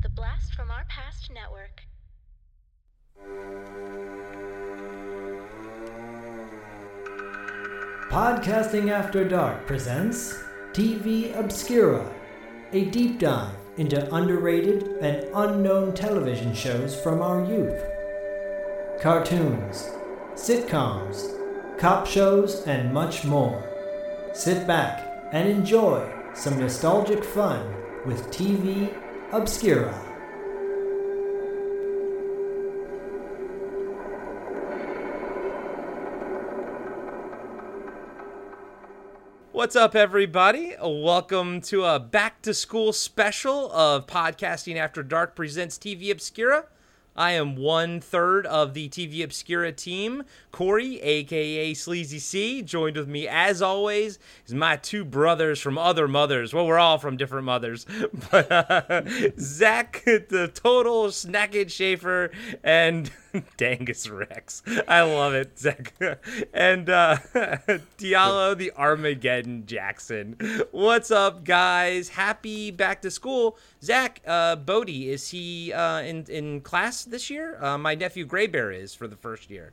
The Blast from Our Past Network. Podcasting After Dark presents TV Obscura, a deep dive into underrated and unknown television shows from our youth. Cartoons, sitcoms, cop shows, and much more. Sit back and enjoy some nostalgic fun with TV Obscura. What's up, everybody? Welcome to a back to school special of Podcasting After Dark presents TV Obscura. I am one third of the TV Obscura team. Corey, aka Sleazy C, joined with me as always is my two brothers from other mothers. Well, we're all from different mothers, but uh, Zach, the total Snackett Schaefer, and Dangus Rex. I love it, Zach. And uh, Diallo, the Armageddon Jackson. What's up, guys? Happy back to school. Zach, uh, Bodie, is he uh, in, in class this year? Uh, my nephew Graybear is for the first year.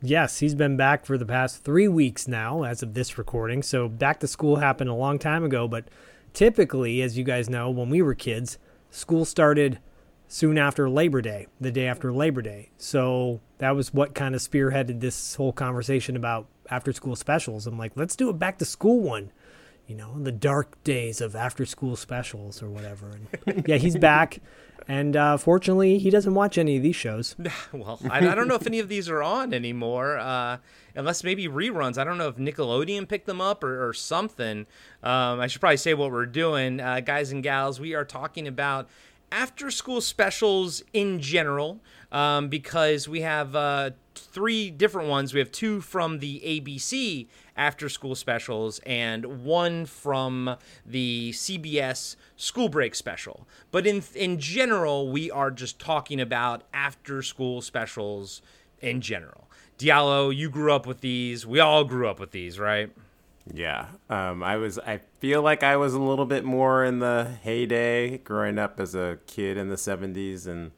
Yes, he's been back for the past three weeks now, as of this recording. So back to school happened a long time ago, but typically, as you guys know, when we were kids, school started soon after Labor Day, the day after Labor Day. So that was what kind of spearheaded this whole conversation about after school specials. I'm like, let's do a back to school one, you know, the dark days of after school specials or whatever. And yeah, he's back. And uh, fortunately, he doesn't watch any of these shows. well, I, I, don't know if any of these are on anymore, uh, unless maybe reruns. I don't know if Nickelodeon picked them up or, or something. Um, I should probably say what we're doing, uh, guys and gals. We are talking about after school specials in general um, because we have uh, three different ones. We have two from the ABC after school specials and one from the CBS school break special. But in in general, we are just talking about after school specials in general. Diallo, you grew up with these. We all grew up with these, right? Yeah, um, I was. I feel like I was a little bit more in the heyday growing up as a kid in the '70s, and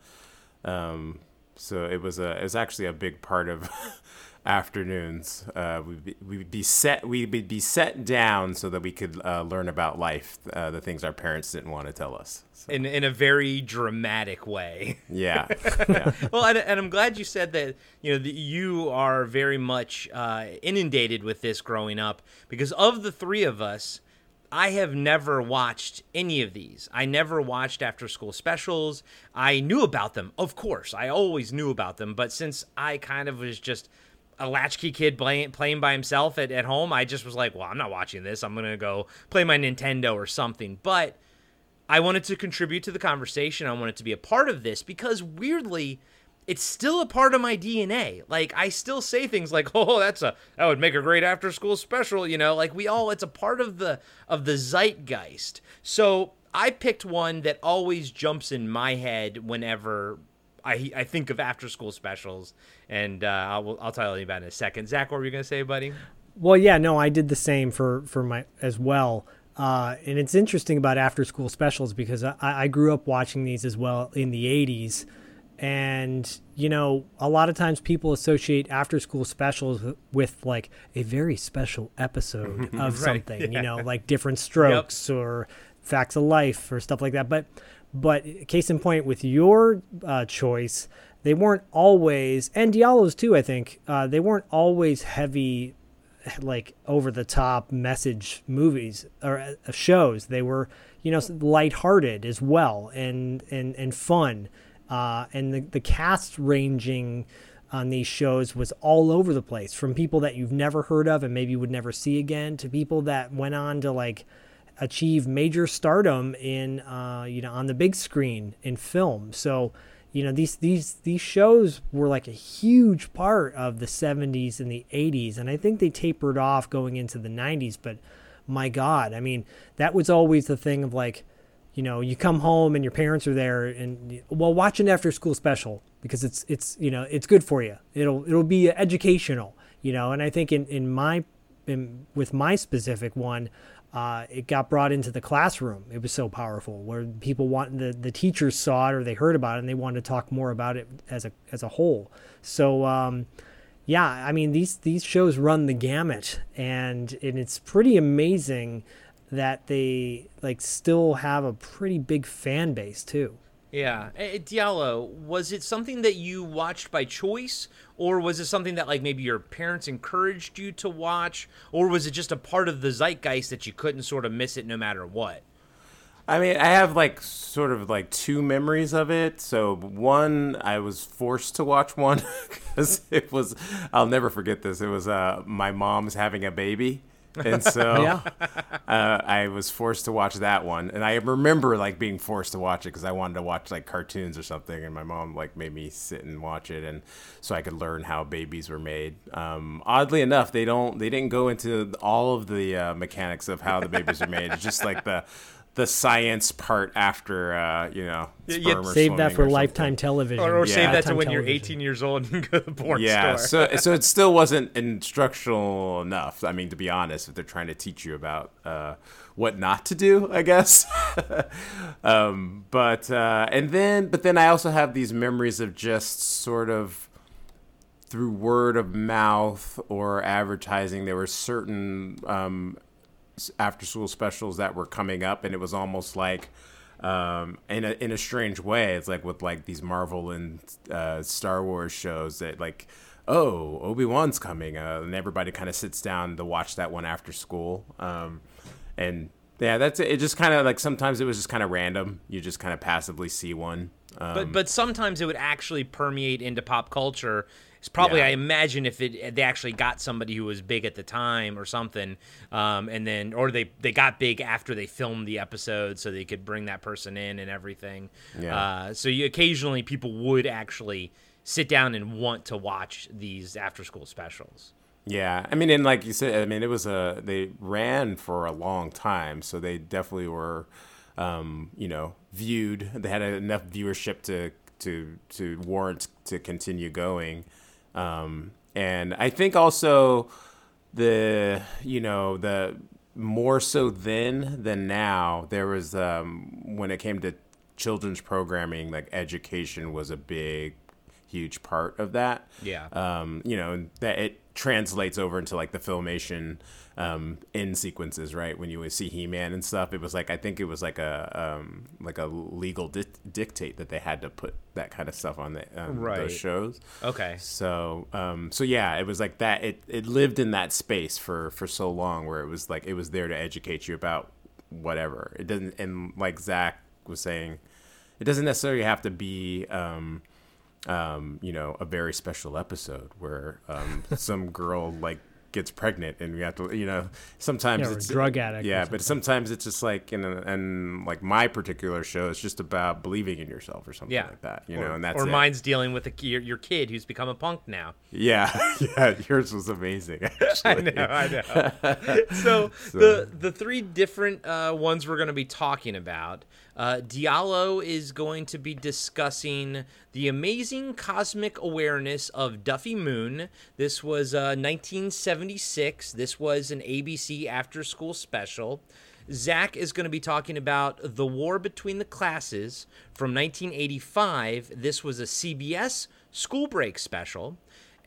um, so it was a. It was actually a big part of afternoons. Uh, we'd, be, we'd be set. We'd be set down so that we could uh, learn about life, uh, the things our parents didn't want to tell us. So. In in a very dramatic way. Yeah. yeah. well, and, and, I'm glad you said that. You know, that you are very much uh, inundated with this growing up because of the three of us. I have never watched any of these. I never watched after school specials. I knew about them, of course. I always knew about them, but since I kind of was just a latchkey kid playing playing by himself at, at home, I just was like, well, I'm not watching this. I'm gonna go play my Nintendo or something. But I wanted to contribute to the conversation. I wanted to be a part of this because weirdly, it's still a part of my DNA. Like I still say things like, "Oh, that's a that would make a great after school special," you know, like we all it's a part of the of the zeitgeist. So, I picked one that always jumps in my head whenever I I think of after school specials, and uh, I'll I'll tell you about it in a second. Zach, what were you gonna say, buddy? Well, yeah, no, I did the same for for my as well. Uh, and it's interesting about after school specials because I, I grew up watching these as well in the 80s. And, you know, a lot of times people associate after school specials with like a very special episode of right, something, yeah. you know, like Diff'rent Strokes yep. or facts of life or stuff like that. But but case in point, with your uh, choice, they weren't always, and Diallo's too, I think, uh, they weren't always heavy, like over the top message movies or uh, shows. They were, you know, lighthearted as well and, and, and fun. Uh, and the, the cast ranging on these shows was all over the place from people that you've never heard of and maybe would never see again to people that went on to like achieve major stardom in uh, you know on the big screen in film. So you know these these these shows were like a huge part of the 70s and the 80s and I think they tapered off going into the 90s but my god I mean that was always the thing of like you know you come home and your parents are there and well watch an after school special because it's it's you know it's good for you it'll it'll be educational you know and I think in in my in, with my specific one Uh, it got brought into the classroom. It was so powerful, where people want the the teachers saw it or they heard about it and they wanted to talk more about it as a as a whole. So. Um, yeah, I mean these these shows run the gamut, and and it's pretty amazing that they like still have a pretty big fan base too. Yeah, Eh, Diallo, was it something that you watched by choice, or was it something that like maybe your parents encouraged you to watch, or was it just a part of the zeitgeist that you couldn't sort of miss it no matter what? I mean, I have like sort of like two memories of it. So one, I was forced to watch one because it was. I'll never forget this. It was uh, my mom's having a baby, and so Yeah. uh, I was forced to watch that one. And I remember like being forced to watch it because I wanted to watch like cartoons or something, and my mom like made me sit and watch it, and so I could learn how babies were made. Um, oddly enough, they don't. They didn't go into all of the uh, mechanics of how the babies are made. It's just like the the science part after uh, you know you sperm or Save that for lifetime television. Or, or Yeah. save that to Lifetime when you're 18 years old and go to the porn Yeah, store. so so it still wasn't instructional enough. I mean, to be honest, if they're trying to teach you about uh, what not to do, I guess. um, but uh, and then but then I also have these memories of just sort of through word of mouth or advertising. There were certain um, after school specials that were coming up, and it was almost like. Um, in a in a strange way, it's like with like these Marvel and uh, Star Wars shows that like, oh, Obi Wan's coming, uh, and everybody kind of sits down to watch that one after school. Um, and yeah, that's it. It just kind of like sometimes it was just kind of random. You just kind of passively see one. Um, but but sometimes it would actually permeate into pop culture. It's probably Yeah. I imagine if it they actually got somebody who was big at the time or something, um, and then or they they got big after they filmed the episode so they could bring that person in and everything. Yeah. Uh, so you occasionally people would actually sit down and want to watch these after school specials. Yeah, I mean, and like you said, I mean, it was a they ran for a long time, so they definitely were, um, you know, viewed. They had enough viewership to to to warrant to continue going, um, and I think also the you know the more so then than now there was um, when it came to children's programming like education was a big huge part of that Yeah. um, you know, that it translates over into like the filmation um, in sequences, right? When you would see He-Man and stuff, it was like I think it was like a um, like a legal di- dictate that they had to put that kind of stuff on the um, Right. those shows. Okay. So, um, so yeah, it was like that. It it lived in that space for for so long, where it was like it was there to educate you about whatever. It doesn't, and like Zach was saying, it doesn't necessarily have to be. Um, um, you know, a very special episode where um, some girl like gets pregnant and we have to, you know, sometimes Yeah, or a it's drug addict Yeah, but sometimes it's just like in a, and like my particular show is just about believing in yourself or something Yeah. like that, you or, know, and that's or it. mine's dealing with a, your, your kid who's become a punk now. Yeah, yeah, yours was amazing. Actually. I know. so, the the three different uh, ones we're going to be talking about. Uh, Diallo is going to be discussing the amazing cosmic awareness of Duffy Moon. This was uh, 1976. This was an ABC after school special. Zach is going to be talking about The War Between the Classes from 1985. This was a CBS school break special.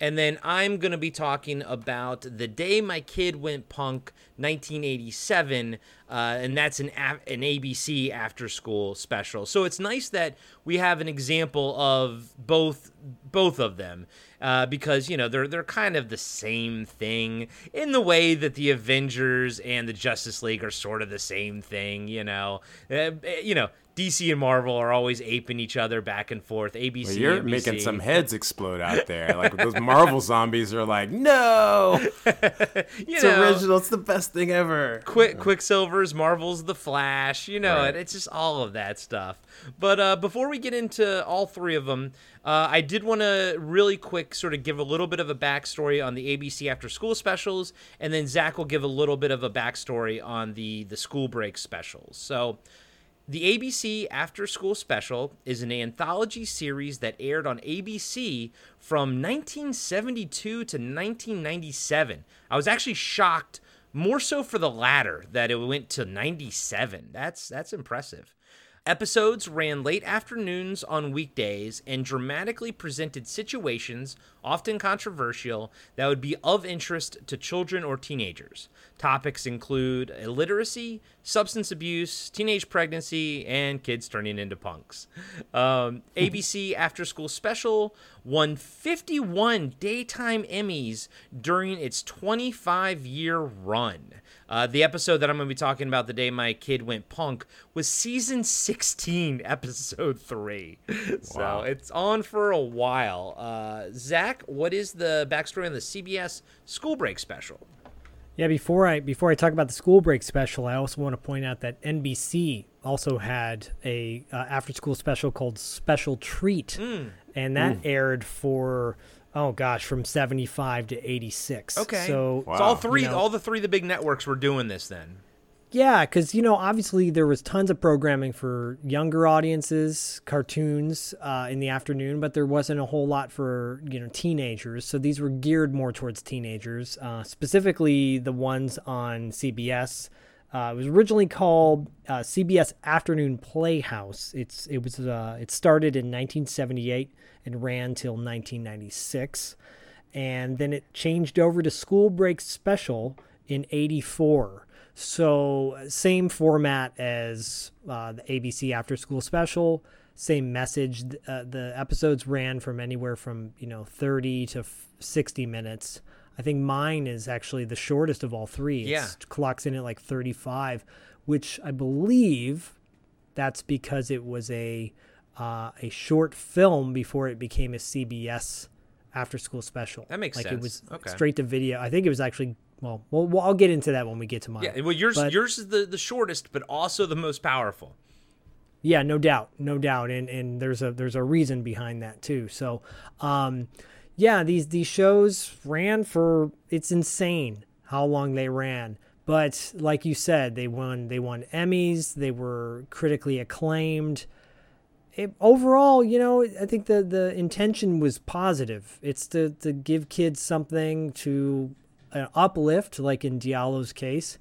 And then I'm going to be talking about The Day My Kid Went Punk 1987. Uh, and that's an, an ABC after school special. So it's nice that we have an example of both both of them uh, because you know they're they're kind of the same thing in the way that the Avengers and the Justice League are sort of the same thing. You know, uh, you know DC and Marvel are always aping each other back and forth. ABC, Well, you're NBC. making some heads explode out there. Like those Marvel zombies are like, no, you it's know, original. It's the best thing ever. Quick, Quicksilver's Marvel's The Flash, you know, Right. it, it's just all of that stuff. But uh, before we get into all three of them, uh, I did want to really quick sort of give a little bit of a backstory on the ABC After School specials, and then Zach will give a little bit of a backstory on the the school break specials. So. The ABC After School Special is an anthology series that aired on ABC from 1972 to 1997. I was actually shocked More so for the latter, that it went to 97. That's that's impressive. Episodes ran late afternoons on weekdays and dramatically presented situations, often controversial, that would be of interest to children or teenagers. Topics include illiteracy, substance abuse, teenage pregnancy, and kids turning into punks. Um, ABC After School Special won 51 daytime Emmys during its 25 year run. Uh, the episode that I'm going to be talking about the day my kid went punk was season 16, episode 3. So Wow. it's on for a while. Uh, Zach, what is the backstory on the CBS school break special? Yeah, before I before I talk about the school break special, I also want to point out that NBC also had a uh, after school special called Special Treat, and that aired for oh gosh from 75 to 86. Okay. So So all three, You know- all the three, of the big networks were doing this then. Yeah, because you know, obviously there was tons of programming for younger audiences, cartoons uh, in the afternoon, but there wasn't a whole lot for you know teenagers. So these were geared more towards teenagers, uh, specifically the ones on CBS. Uh, it was originally called uh, CBS Afternoon Playhouse. It's it was uh, it started in 1978 and ran till 1996, and then it changed over to School Break Special in '84. So same format as uh, the ABC After School Special, same message. Uh, the episodes ran from anywhere from you know 30 to 60 minutes. I think mine is actually the shortest of all three. Yeah. clocks in at like 35, which I believe that's because it was a uh, a short film before it became a CBS after school special. That makes like sense. it was Okay. straight to video. I think it was actually well, well, well I'll get into that when we get to mine. Yeah, well, yours But- yours is the, the shortest, but also the most powerful. Yeah, no doubt, no doubt, and and there's a there's a reason behind that too. So, um, yeah, these these shows ran for it's insane how long they ran, but like you said, they won they won Emmys, they were critically acclaimed. It, overall, you know, I think the the intention was positive. It's to to give kids something to uh, uplift, like in Diallo's case,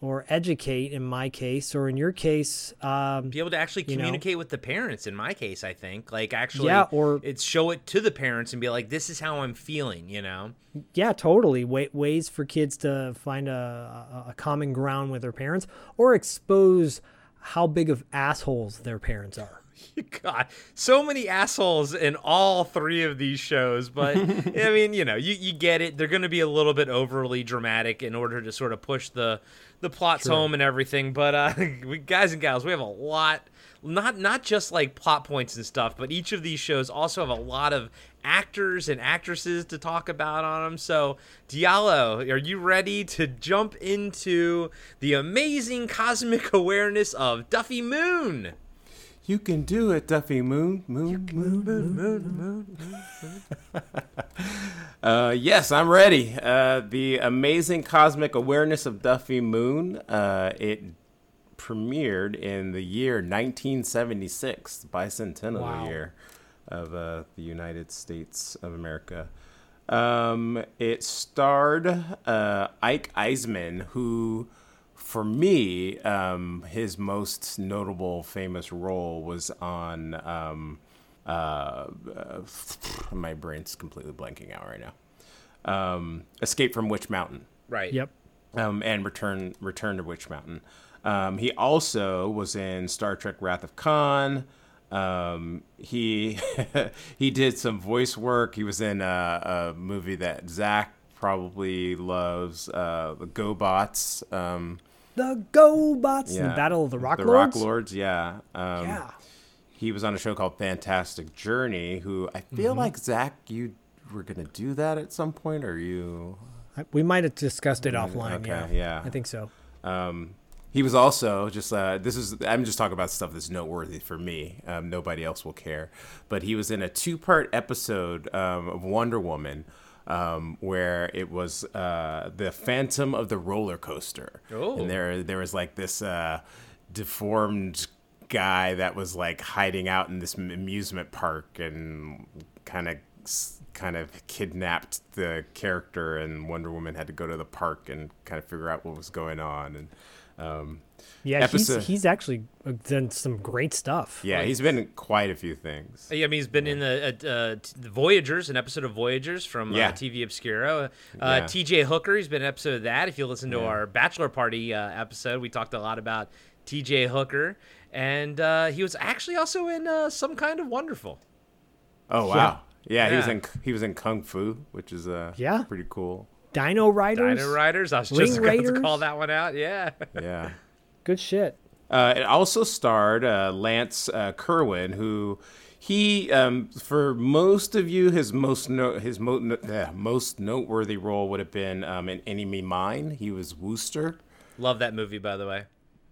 or educate in my case, or in your case, um, Be able to actually You know? communicate with the parents. In my case, I think like actually, Yeah, or- it's show it to the parents and be like, "This is how I'm feeling," you know. yeah, totally. Wa- ways for kids to find a, a common ground with their parents, or expose how big of assholes their parents are. God, so many assholes in all three of these shows, but I mean, you know, you, you get it. They're going to be a little bit overly dramatic in order to sort of push the the plots home and everything. But uh, we, guys and gals, we have a lot, not not just like plot points and stuff, but each of these shows also have a lot of actors and actresses to talk about on them. So, Diallo, are you ready to jump into the amazing cosmic awareness of Duffy Moon? You can do it, Duffy Moon. Moon, moon, moon, moon. Moon. uh, yes, I'm ready. Uh, the amazing cosmic awareness of Duffy Moon. Uh, it premiered in the year 1976, the bicentennial Wow. year of uh, the United States of America. Um, it starred uh, Ike Eisenmann, who, for me, um, his most notable famous role was on. Um, uh, uh, my brain's completely blanking out right now. Um, Escape from Witch Mountain Right. Yep. um, and Return Return to Witch Mountain. Um, he also was in Star Trek: Wrath of Khan. Um, he he did some voice work. He was in a, a movie that Zach probably loves, uh, the GoBots. Um, The GoBots, yeah, the Battle of the Rock the Lords. Rock Lords, yeah. Um, Yeah. He was on a show called Fantastic Journey. Who I feel Mm-hmm. like Zach, you were gonna do that at some point, or you? We might have discussed it offline. okay, yeah. yeah. I think so. Um, he was also just uh, this is I'm just talking about stuff that's noteworthy for me. Um, nobody else will care, but he was in a two part episode um, of Wonder Woman. Um, where it was uh, the Phantom of the roller coaster, Oh. and there there was like this uh, deformed guy that was like hiding out in this amusement park and kind of kind of kidnapped the character, and Wonder Woman had to go to the park and kind of figure out what was going on. And um, Yeah, episode- he's he's actually uh, done some great stuff. yeah, he's been in quite a few things. Yeah, I mean, he's been in the, uh, uh, the Voyagers, an episode of Voyagers from Yeah. uh, TV Obscura. Uh, Yeah. TJ Hooker, he's been an episode of that. If you listen to Yeah. our Bachelor Party uh, episode, we talked a lot about TJ Hooker. And uh, he was actually also in uh, Some Kind of Wonderful. Oh wow, yeah, he was in he was in Kung Fu, which is uh Yeah. pretty cool. Dino Riders. Dino Riders. I was Ring just about to call that one out. Yeah. Yeah. Good shit. Uh, it also starred uh, Lance uh, Kerwin, who he, um, for most of you, his most no- his mo- no- uh, most noteworthy role would have been um, in Enemy Mine. He was Wooster. Love that movie, by the way.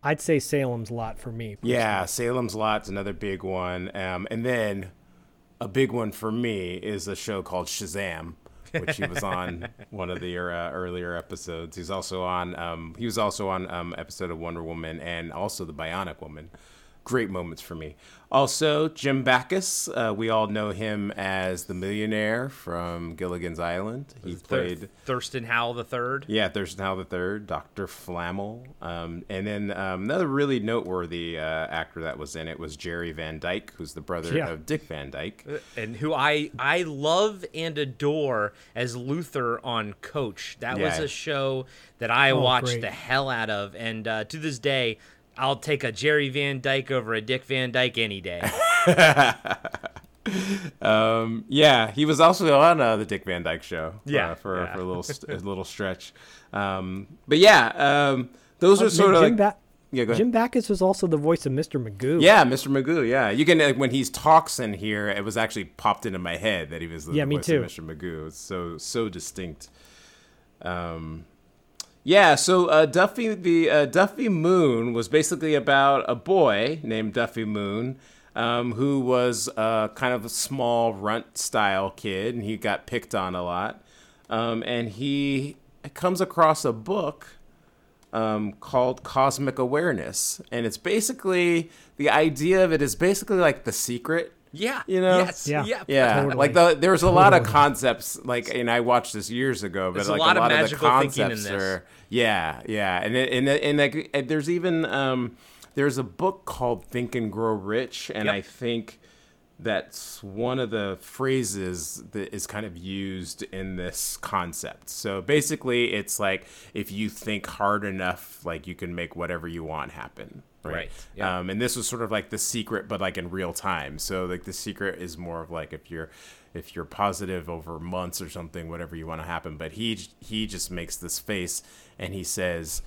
I'd say Salem's Lot for me. Yeah, Salem's Lot's another big one, um, and then a big one for me is a show called Shazam. Which he was on one of the uh, earlier episodes. He's also on. Um, he was also on um, episode of Wonder Woman and also the Bionic Woman. Great moments for me. Also, Jim Backus. Uh, we all know him as the millionaire from Gilligan's Island. He played. Thurston Howell the third. Yeah, Thurston Howell the Third, Doctor Flammel, um, and then um, another really noteworthy uh, actor that was in it was Jerry Van Dyke, who's the brother Yeah. of Dick Van Dyke. and who I I love and adore as Luther on Coach. That was a show that I Oh, watched great. the hell out of, and uh, to this day, I'll take a Jerry Van Dyke over a Dick Van Dyke any day. Um, yeah, he was also on uh, the Dick Van Dyke Show. uh, Yeah, for yeah. for a little a little stretch. Um, but yeah, um, those are sort of Jim, like ba- yeah. Go ahead. Jim Backus was also the voice of Mr. Magoo. Yeah, Mr. Magoo. Yeah, you can like, when he talks in here, it was actually popped into my head that he was the Yeah, me voice too. of Mr. Magoo. It's so so distinct. Um, yeah. So uh, Duffy the uh, Duffy Moon was basically about a boy named Duffy Moon. Um, who was uh, kind of a small runt style kid, and he got picked on a lot. Um, and he comes across a book um, called Cosmic Awareness, and it's basically the idea of it is basically like the secret. Yeah, You know? yes, Yeah. yeah, Yeah, Totally. like the, there's a lot of concepts like, and I watched this years ago, but There's a like lot a lot of, the magical thinking in concepts are, yeah, yeah, and it- and and like and there's even um, there's a book called Think and Grow Rich, and Yep. I think that's one of the phrases that is kind of used in this concept. So basically, it's like if you think hard enough, like you can make whatever you want happen. Right. Right, yeah. Um, and this was sort of like the secret, but like in real time. So like the secret is more of like if you're if you're positive over months or something, whatever you want to happen. But he he just makes this face and he says,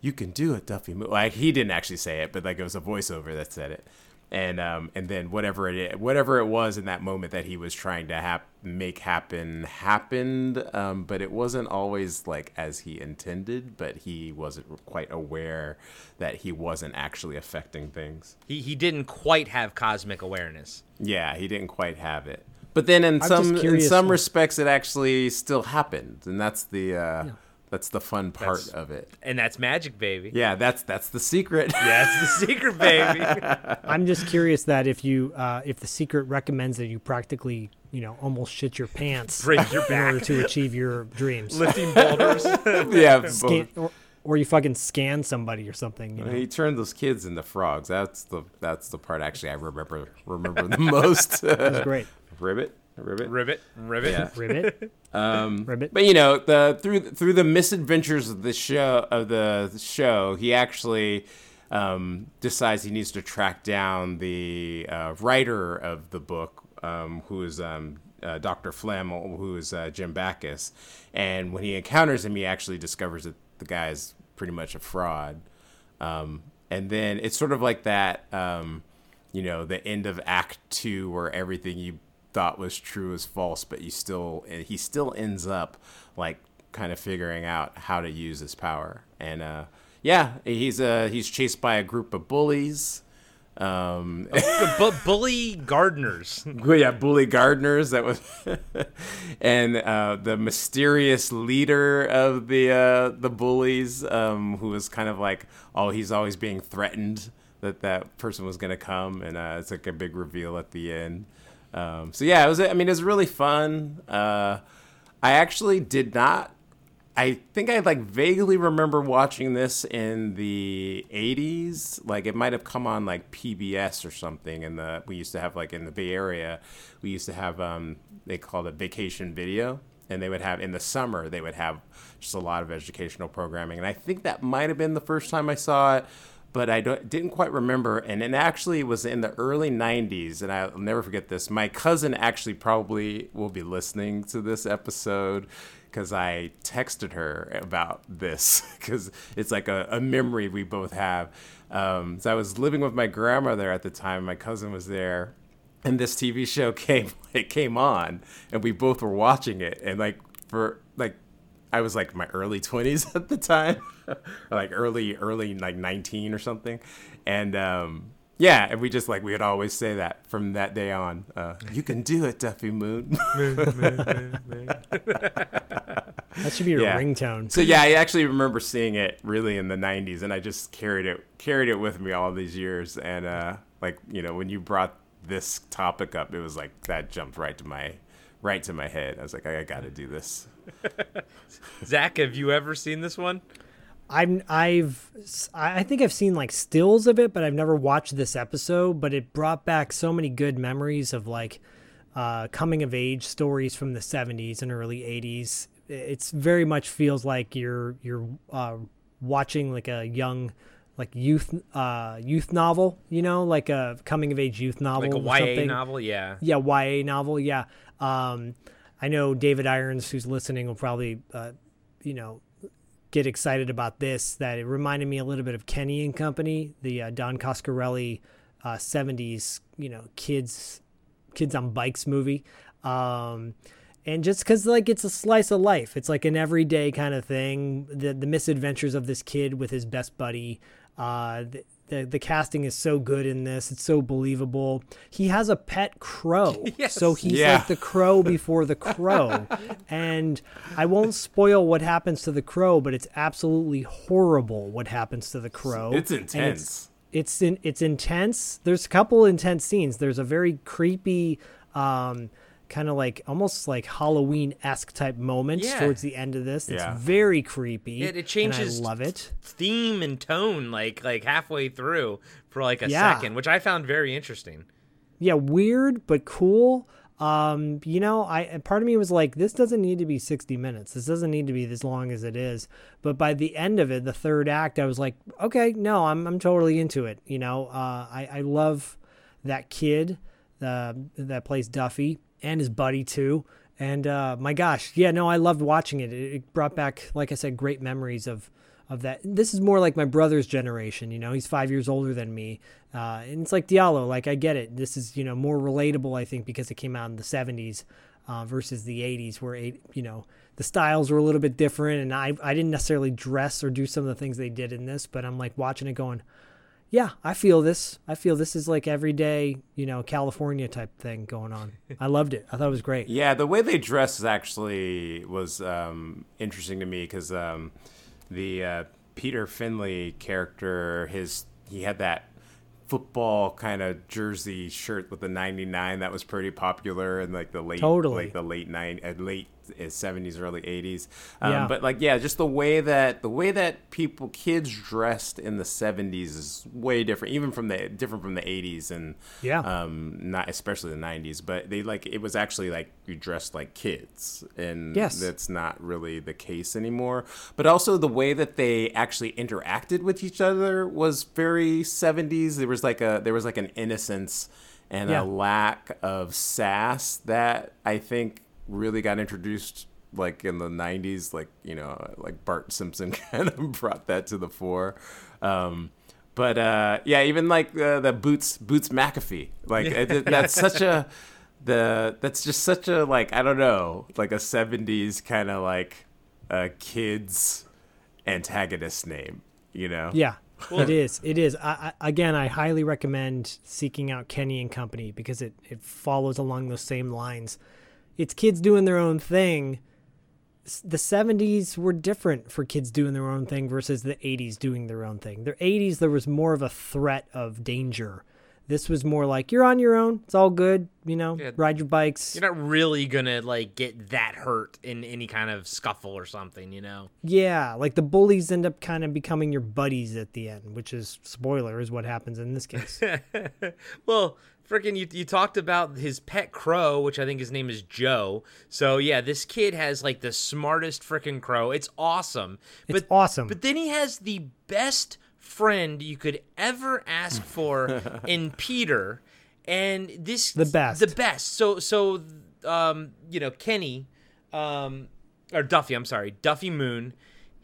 "You can do it, Duffy." Like he didn't actually say it, but like it was a voiceover that said it. And um, and then whatever it whatever it was in that moment that he was trying to hap- make happen happened, um, but it wasn't always like as he intended. But he wasn't quite aware that he wasn't actually affecting things. He he didn't quite have cosmic awareness. Yeah, he didn't quite have it. But then in just some in some respects, it actually still happened, and that's the uh, that's the fun part That's- of it. And that's magic, baby. Yeah, that's that's the secret. That's the secret, baby. I'm just curious that if you uh, if the secret recommends that you practically you know almost shit your pants Break your in order to achieve your dreams, Lifting boulders. yeah, Scan, or, or you fucking scan somebody or something. You know? He turned those kids into frogs. That's the that's the part actually I remember remember the most. That's great. ribbit, ribbit, ribbit, ribbit. Yeah. Ribbit. Um, Ribbit. But you know, the through through the misadventures of the show of the show, he actually um, decides he needs to track down the uh, writer of the book, um, who is um, uh, Dr. Flammel, who is uh, Jim Backus. And when he encounters him, he actually discovers that the guy is pretty much a fraud. Um, and then it's sort of like that, um, you know, the end of Act Two, where everything you thought was true is false, but you still he still ends up like kind of figuring out how to use his power. And uh, yeah, he's uh, he's chased by a group of bullies. Um, bu- bully gardeners. yeah, bully gardeners. That was, and uh, the mysterious leader of the uh, the bullies, um, who was kind of like, oh, he's always being threatened that that person was gonna come, and uh, it's like a big reveal at the end. Um, so yeah, it was. I mean, it was really fun. Uh, I actually did not. I think I like vaguely remember watching this in the '80s. Like it might have come on like PBS or something. And the we used to have like in the Bay Area, we used to have um, they called it vacation video, and they would have in the summer they would have just a lot of educational programming. And I think that might have been the first time I saw it but I didn't quite remember. And it actually was in the early 90s, and I'll never forget this. My cousin actually probably will be listening to this episode because I texted her about this because it's like a, a, memory we both have. Um, so I was living with my grandmother at the time. My cousin was there, and this TV show came it came on, and we both were watching it. And like for like I was like my early 20s at the time, like early, early, like 19 or something. And um, yeah, and we just like, we would always say that from that day on. Uh, you can do it, Duffy Moon. that should be your yeah. ringtone. So yeah, I actually remember seeing it really in the 90s, and I just carried it carried it with me all these years. And uh, like, you know, when you brought this topic up, it was like that jumped right to my right to my head. I was like, I, I got to do this. Zach, have you ever seen this one? I've I've I think I've seen like stills of it, but I've never watched this episode. But it brought back so many good memories of like uh, coming of age stories from the '70s and early '80s. It's very much feels like you're you're uh, watching like a young like youth uh youth novel you know like a coming of age youth novel like a YA something. novel yeah yeah YA novel yeah um I know David Irons, who's listening, will probably, uh, you know, get excited about this. That it reminded me a little bit of Kenny and Company, the uh, Don Coscarelli uh, '70s, you know, kids, kids on bikes movie. Um, and just because like it's a slice of life, it's like an everyday kind of thing. The the misadventures of this kid with his best buddy. Uh, the, the, the casting is so good in this. It's so believable. He has a pet crow. Yes. So he's yeah. like the crow before the crow. and I won't spoil what happens to the crow, but it's absolutely horrible what happens to the crow. It's intense. It's it's, in, it's intense. There's a couple intense scenes. There's a very creepy um, kind of like almost like Halloween esque type moments yeah. towards the end of this. It's yeah. very creepy. It, it changes. I love it. Theme and tone like like halfway through for like a yeah. second, which I found very interesting. Yeah, weird but cool. Um, you know, I part of me was like, this doesn't need to be 60 minutes. This doesn't need to be as long as it is. But by the end of it, the third act, I was like, okay, no, I'm I'm totally into it. You know, uh, I I love that kid uh, that plays Duffy and his buddy too. And uh, my gosh, yeah, no, I loved watching it. it. Brought back, like I said, great memories of of that. This is more like my brother's generation. You know, he's five years older than me, uh, and it's like Diallo. Like I get it. This is you know more relatable, I think, because it came out in the '70s uh, versus the '80s, where it, you know the styles were a little bit different, and I I didn't necessarily dress or do some of the things they did in this, but I'm like watching it going yeah, I feel this. I feel this is like everyday, you know, California type thing going on. I loved it. I thought it was great. Yeah, the way they dress actually was um, interesting to me because um, the uh, Peter Finley character, his he had that football kind of jersey shirt with the 99 that was pretty popular in like the late totally. like the late nine uh, late 70s early 80s um, yeah. but like yeah just the way that the way that people kids dressed in the 70s is way different even from the different from the 80s and yeah um not especially the 90s but they like it was actually like you dressed like kids and yes. that's not really the case anymore but also the way that they actually interacted with each other was very 70s there was like a there was like an innocence and yeah. a lack of sass that I think really got introduced like in the 90s like you know like bart simpson kind of brought that to the fore um, but uh, yeah even like uh, the boots boots mcafee like it, that's such a the that's just such a like i don't know like a 70s kind of like a kids antagonist name you know yeah it is. It is. I, I, again, I highly recommend seeking out Kenny and Company because it, it follows along those same lines it's kids doing their own thing. The 70s were different for kids doing their own thing versus the 80s doing their own thing. The 80s, there was more of a threat of danger This was more like you're on your own. It's all good. You know, Yeah. ride your bikes. You're not really gonna like get that hurt in any kind of scuffle or something, you know. Yeah, like the bullies end up kind of becoming your buddies at the end, which is spoiler is what happens in this case. well, freaking, you, you talked about his pet crow, which I think his name is Joe. So yeah, this kid has like the smartest freaking crow. It's awesome. It's awesome. But then he has the best friend you could ever ask for in Peter, and this The best. the best. So so um you know Kenny, um or Duffy. I'm sorry, Duffy Moon.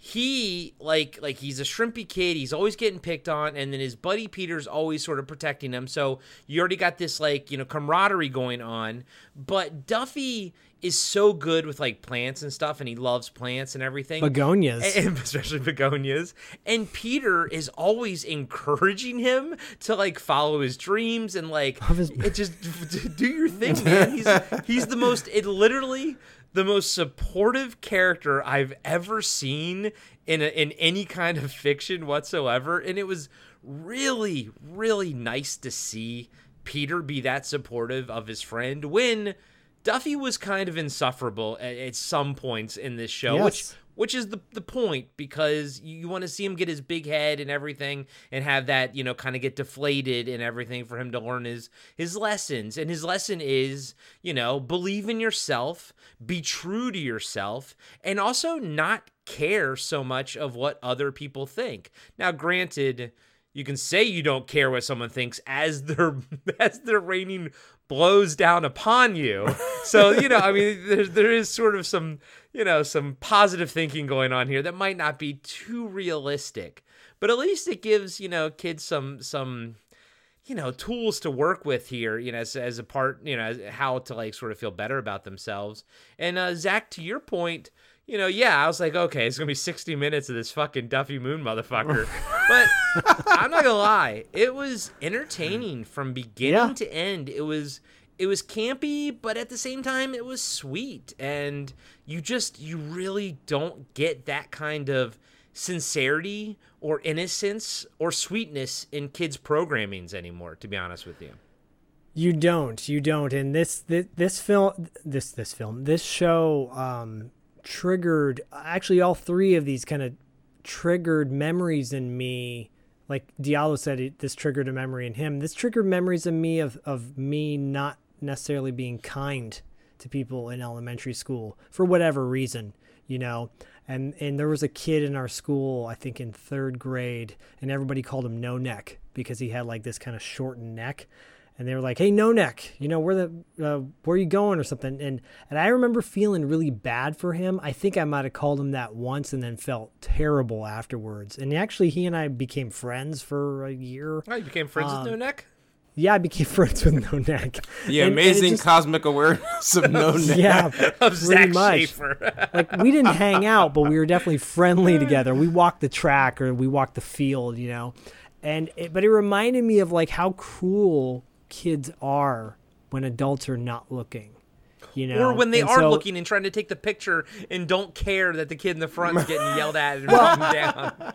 He like like he's a shrimpy kid. He's always getting picked on, and then his buddy Peter's always sort of protecting him. So you already got this like you know camaraderie going on. But Duffy is so good with like plants and stuff, and he loves plants and everything Begonias. and especially begonias. And Peter is always encouraging him to like follow his dreams and like his- it just do your thing, man. He's he's the most it literally the most supportive character I've ever seen in a, in any kind of fiction whatsoever, and it was really really nice to see Peter be that supportive of his friend when. Duffy was kind of insufferable at, at some points in this show, Yes. which is the the point because you, want to see him get his big head and everything and have that you know kind of get deflated and everything for him to learn his his lessons and his lesson is you know believe in yourself be true to yourself and also not care so much of what other people think now granted you can say you don't care what someone thinks as their as their raining blows down upon you. So you know, I mean, there there is sort of some you know some positive thinking going on here that might not be too realistic, but at least it gives you know kids some some you know tools to work with here you know as, as a part you know as, how to like sort of feel better about themselves. And uh zach to your point you know yeah i was like okay it's gonna be 60 minutes of this fucking duffy moon motherfucker. But i'm not gonna lie it was entertaining from beginning Yeah. to end. It was it was campy but at the same time it was sweet. And you just you really don't get that kind of sincerity or innocence or sweetness in kids programmings anymore to be honest with you You don't. You don't. And this this, this film this this film this show um, triggered actually all three of these kind of triggered memories in me. Like Diallo said, it, this triggered a memory in him. This triggered memories in me of of me not necessarily being kind to people in elementary school for whatever reason, you know. And and there was a kid in our school, I think in third grade, and everybody called him No Neck because he had like this kind of shortened neck and they were like, "Hey, no neck, you know where the uh, where are you going or something?" And and I remember feeling really bad for him. I think I might have called him that once and then felt terrible afterwards. And actually, he and I became friends for a year. oh you became friends Um, with no neck Yeah, I became friends with No Neck. The And- and amazing just- cosmic awareness of no neck. yeah, of pretty zach much. schaefer like we didn't hang out, but we were definitely friendly together. We walked the track or we walked the field, you know. And it, but it reminded me of like how cruel kids are when adults are not looking. You know, or when they And are so- looking and trying to take the picture and don't care that the kid in the front is getting yelled at and beaten down.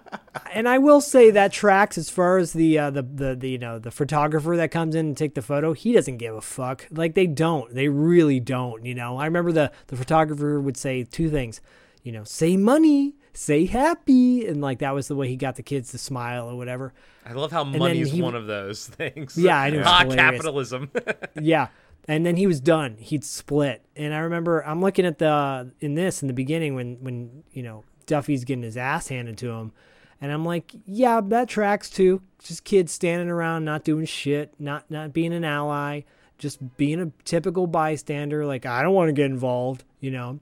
and I will say that tracks as far as the, uh, the the the you know the photographer that comes in and take the photo. He doesn't give a fuck. Like they don't. They really don't. You know. I remember the the photographer would say two things. You know, say money, say happy, and like that was the way he got the kids to smile or whatever. I love how money's he- one of those things. Yeah, I know, Ah, capitalism. yeah. And then he was done. He'd split. And I remember I'm looking at the in this in the beginning when when you know Duffy's getting his ass handed to him, and I'm like, yeah, that tracks too. Just kids standing around, not doing shit, not not being an ally, just being a typical bystander. Like I don't want to get involved, you know.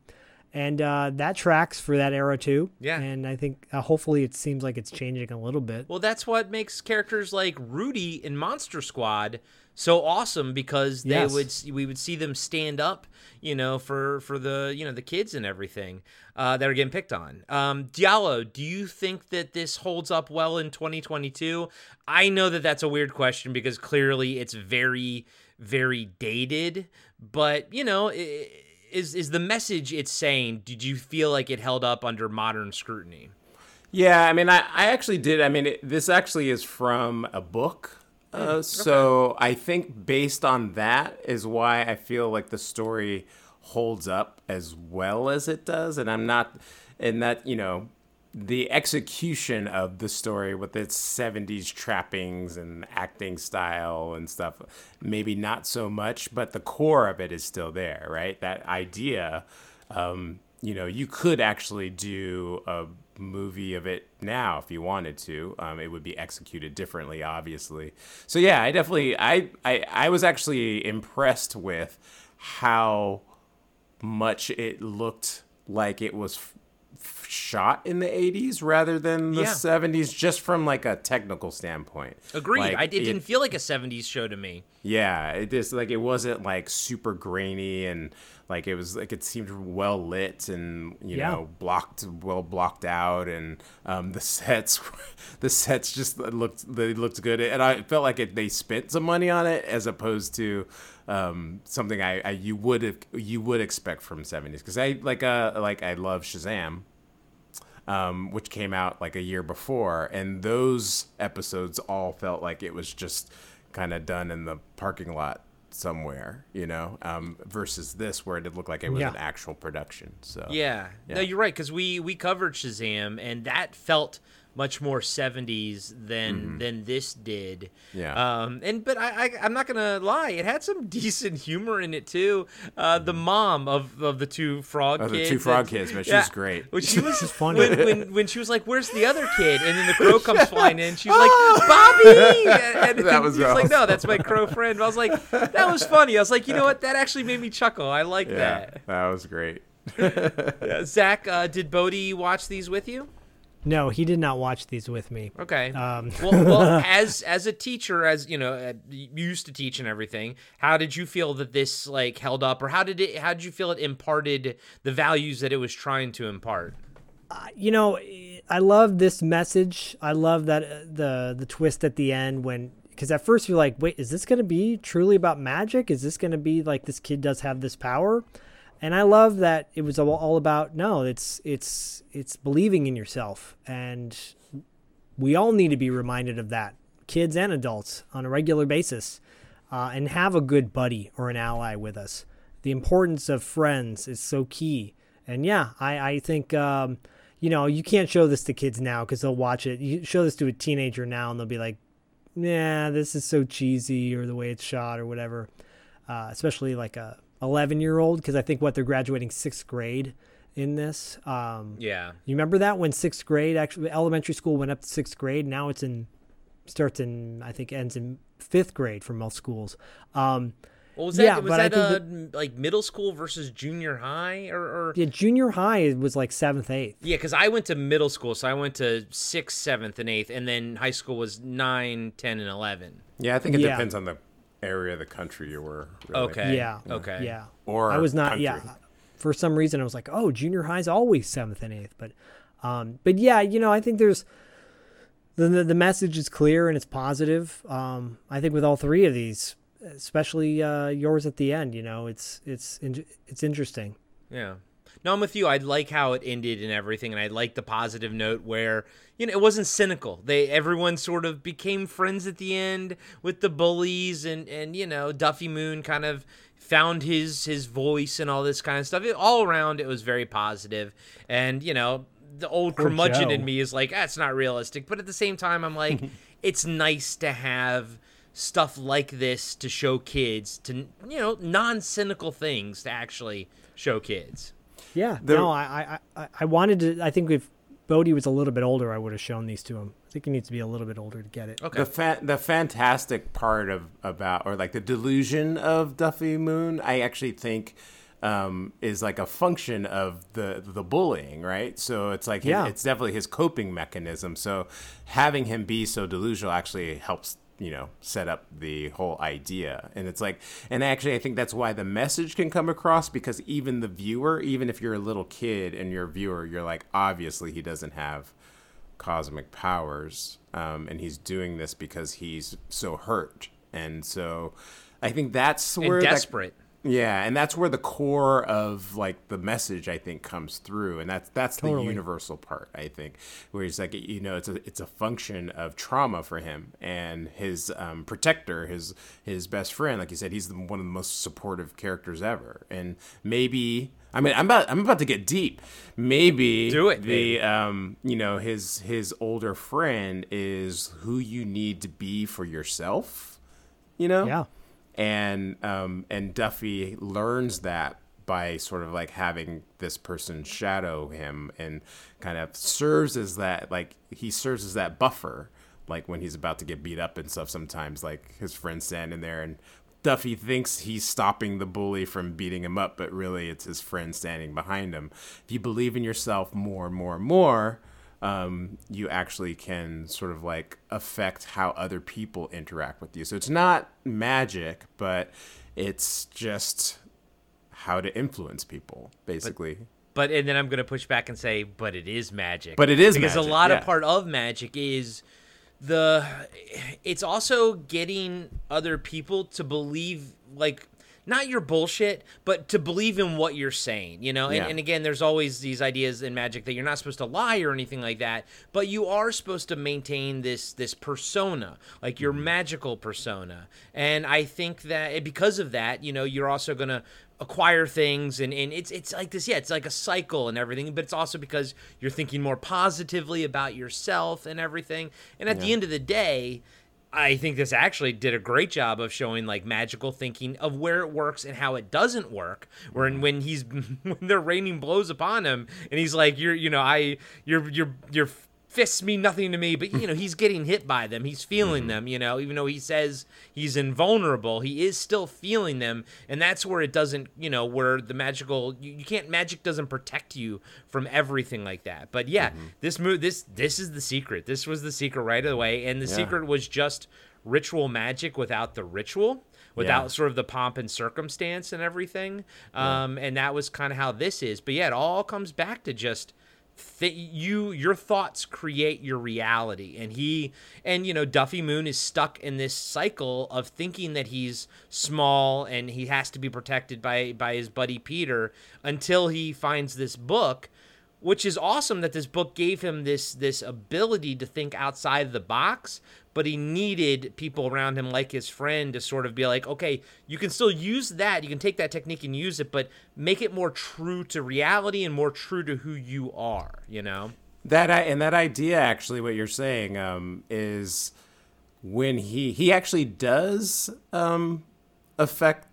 And uh, that tracks for that era too. Yeah. And I think uh, hopefully it seems like it's changing a little bit. well, that's what makes characters like Rudy in Monster Squad so awesome because they Yes. would we would see them stand up, you know, for for the you know the kids and everything uh, that are getting picked on. Um, Diallo, do you think that this holds up well in 2022? I know that that's a weird question because clearly it's very very dated, but you know. is, is the message it's saying? Did you feel like it held up under modern scrutiny? Yeah, I mean, I, I actually did. I mean, it, this actually is from a book Uh, so I think based on that is why I feel like the story holds up as well as it does, and I'm not, and that you know, the execution of the story with its 70s trappings and acting style and stuff, maybe not so much, but the core of it is still there, right? That idea, um, you know, you could actually do a movie of it now if you wanted to. Um, it would be executed differently, obviously. So yeah, I definitely, I, I, I was actually impressed with how much it looked like it was f- shot in the 80s rather than the Yeah. 70s just from like a technical standpoint Agreed. Like, I, it didn't feel like a '70s show to me. yeah, it just like it wasn't like super grainy and like it was like it seemed well lit and you Yeah. know blocked well blocked out and um, the sets the sets just looked they looked good. And I felt like it, they spent some money on it as opposed to um, something I, I you would you would expect from 70s because I like uh like I love Shazam um, which came out like a year before, and those episodes all felt like it was just kind of done in the parking lot somewhere, you know, um, versus this where it did look like it was Yeah. an actual production. So Yeah. Yeah. No, you're right because we we covered Shazam and that felt much more 70s than than this did. Mm-hmm. Yeah. Um. And but I, I I'm not gonna lie, it had some decent humor in it too. Uh, the mom of of the two frog Oh, the kids. two frog that- kids, man, she yeah, was great. When she was funny. When, when when she was like, "Where's the other kid?" and then the crow comes flying in, she's like, "Bobby!" And, and That was he was like, "No, that's my crow friend." I was like, "That was funny." I was like, "You know what? That actually made me chuckle. I like yeah, that." that was great. Uh, Zach, uh, did Bodie watch these with you? No, he did not watch these with me. Okay. Um, well, well, as as a teacher, as you know, uh, you used to teach and everything, how did you feel that this like held up, or how did it? How did you feel it imparted the values that it was trying to impart? you know, I love this message. I love that uh, the the twist at the end when because at first you're like, wait, is this going to be truly about magic? Is this going to be like this kid does have this power? And I love that it was all, about no, it's it's it's believing in yourself, and we all need to be reminded of that, kids and adults, on a regular basis, uh, and have a good buddy or an ally with us. The importance of friends is so key. And yeah, I, I think, um, you know, you can't show this to kids now because they'll watch it. You show this to a teenager now and they'll be like, nah, this is so cheesy or the way it's shot or whatever. Uh, especially like a 11 year old because I think what they're graduating sixth grade in this. Um, Yeah. you remember that when sixth grade, actually, elementary school went up to sixth grade. Now it's in, starts in, I think, ends in fifth grade for most schools. Um, What was that? Yeah, was but I that, uh, think m- like middle school versus junior high, or, or yeah, junior high was like seventh, eighth. yeah? Because I went to middle school, so I went to sixth, seventh, and eighth, and then high school was nine, ten, and eleven. Yeah, I think it Yeah. depends on the area of the country you were. Really. Okay. Yeah. Okay. Yeah. Or I was not. country. Yeah. For some reason, I was like, oh, junior high's always seventh and eighth. But, um, but yeah, you know, I think there's the the, the message is clear and it's positive. Um, I think with all three of these, especially uh, yours at the end, you know, it's it's in- it's interesting. Yeah. No, I'm with you. I like how it ended and everything, and I like the positive note where you know it wasn't cynical. They everyone sort of became friends at the end with the bullies, and and you know Duffy Moon kind of found his his voice and all this kind of stuff. It, all around, it was very positive, and you know the old Poor curmudgeon Joe. in me is like, that's not realistic. But at the same time, I'm like, it's nice to have stuff like this to show kids to you know non-cynical things to actually show kids. Yeah. There- no, I, I I I wanted to. I think if Bodie was a little bit older, I would have shown these to him. I think he needs to be a little bit older to get it. Okay. The fa- the fantastic part of about or like the delusion of Duffy Moon, I actually think um, is like a function of the the bullying, right? So it's like his- Yeah. it's definitely his coping mechanism. So having him be so delusional actually helps you know set up the whole idea and it's like and actually i think that's why the message can come across because even the viewer even if you're a little kid and you're a viewer you're like obviously he doesn't have cosmic powers, um, and he's doing this because he's so hurt, and so I think that's and where that- desperate. Yeah, and that's where the core of like the message I think comes through, and that's that's Totally. the universal part I think, where he's like you know it's a it's a function of trauma for him and his um, protector, his his best friend, like you said, he's the, one of the most supportive characters ever, and maybe I mean I'm about I'm about to get deep, maybe Do it, the baby. um you know his his older friend is who you need to be for yourself, you know Yeah. And um, and Duffy learns that by sort of like having this person shadow him and kind of serves as that like he serves as that buffer like when he's about to get beat up and stuff sometimes like his friend's standing there and Duffy thinks he's stopping the bully from beating him up but really it's his friend standing behind him. If you believe in yourself more and more and more um, you actually can sort of like affect how other people interact with you. So it's not magic, but it's just how to influence people, basically. But and then I'm gonna push back and say, but it is magic. But it is because magic, a lot yeah. of part of magic is the. It's also getting other people to believe like. Not your bullshit, but to believe in what you're saying, you know? And, Yeah. and again, there's always these ideas in magic that you're not supposed to lie or anything like that, but you are supposed to maintain this this persona, like your Mm-hmm. magical persona. And I think that because of that, you know, you're also gonna acquire things and, and it's it's like this yeah it's like a cycle and everything but it's also because you're thinking more positively about yourself and everything and at the end of the day I think this actually did a great job of showing like magical thinking of where it works and how it doesn't work. Where mm-hmm. when he's when they're raining blows upon him and he's like, "You're you know I you're you're your your fists mean nothing to me," but you know he's getting hit by them. He's feeling them. You know, even though he says he's invulnerable, he is still feeling them, and that's where it doesn't you know where the magical you, you can't magic doesn't protect you from everything like that. But yeah, this move this this is the secret. This was the secret right away, and the Yeah. secret was just ritual magic without the ritual without Yeah. sort of the pomp and circumstance and everything um and that was kind of how this is but yeah it all comes back to just th- you your thoughts create your reality. And he and you know duffy moon is stuck in this cycle of thinking that he's small and he has to be protected by by his buddy peter until he finds this book which is awesome that this book gave him this this ability to think outside the box but he needed people around him like his friend to sort of be like okay you can still use that you can take that technique and use it but make it more true to reality and more true to who you are you know? That and that idea, actually, what you're saying um, is when he he actually does um, affect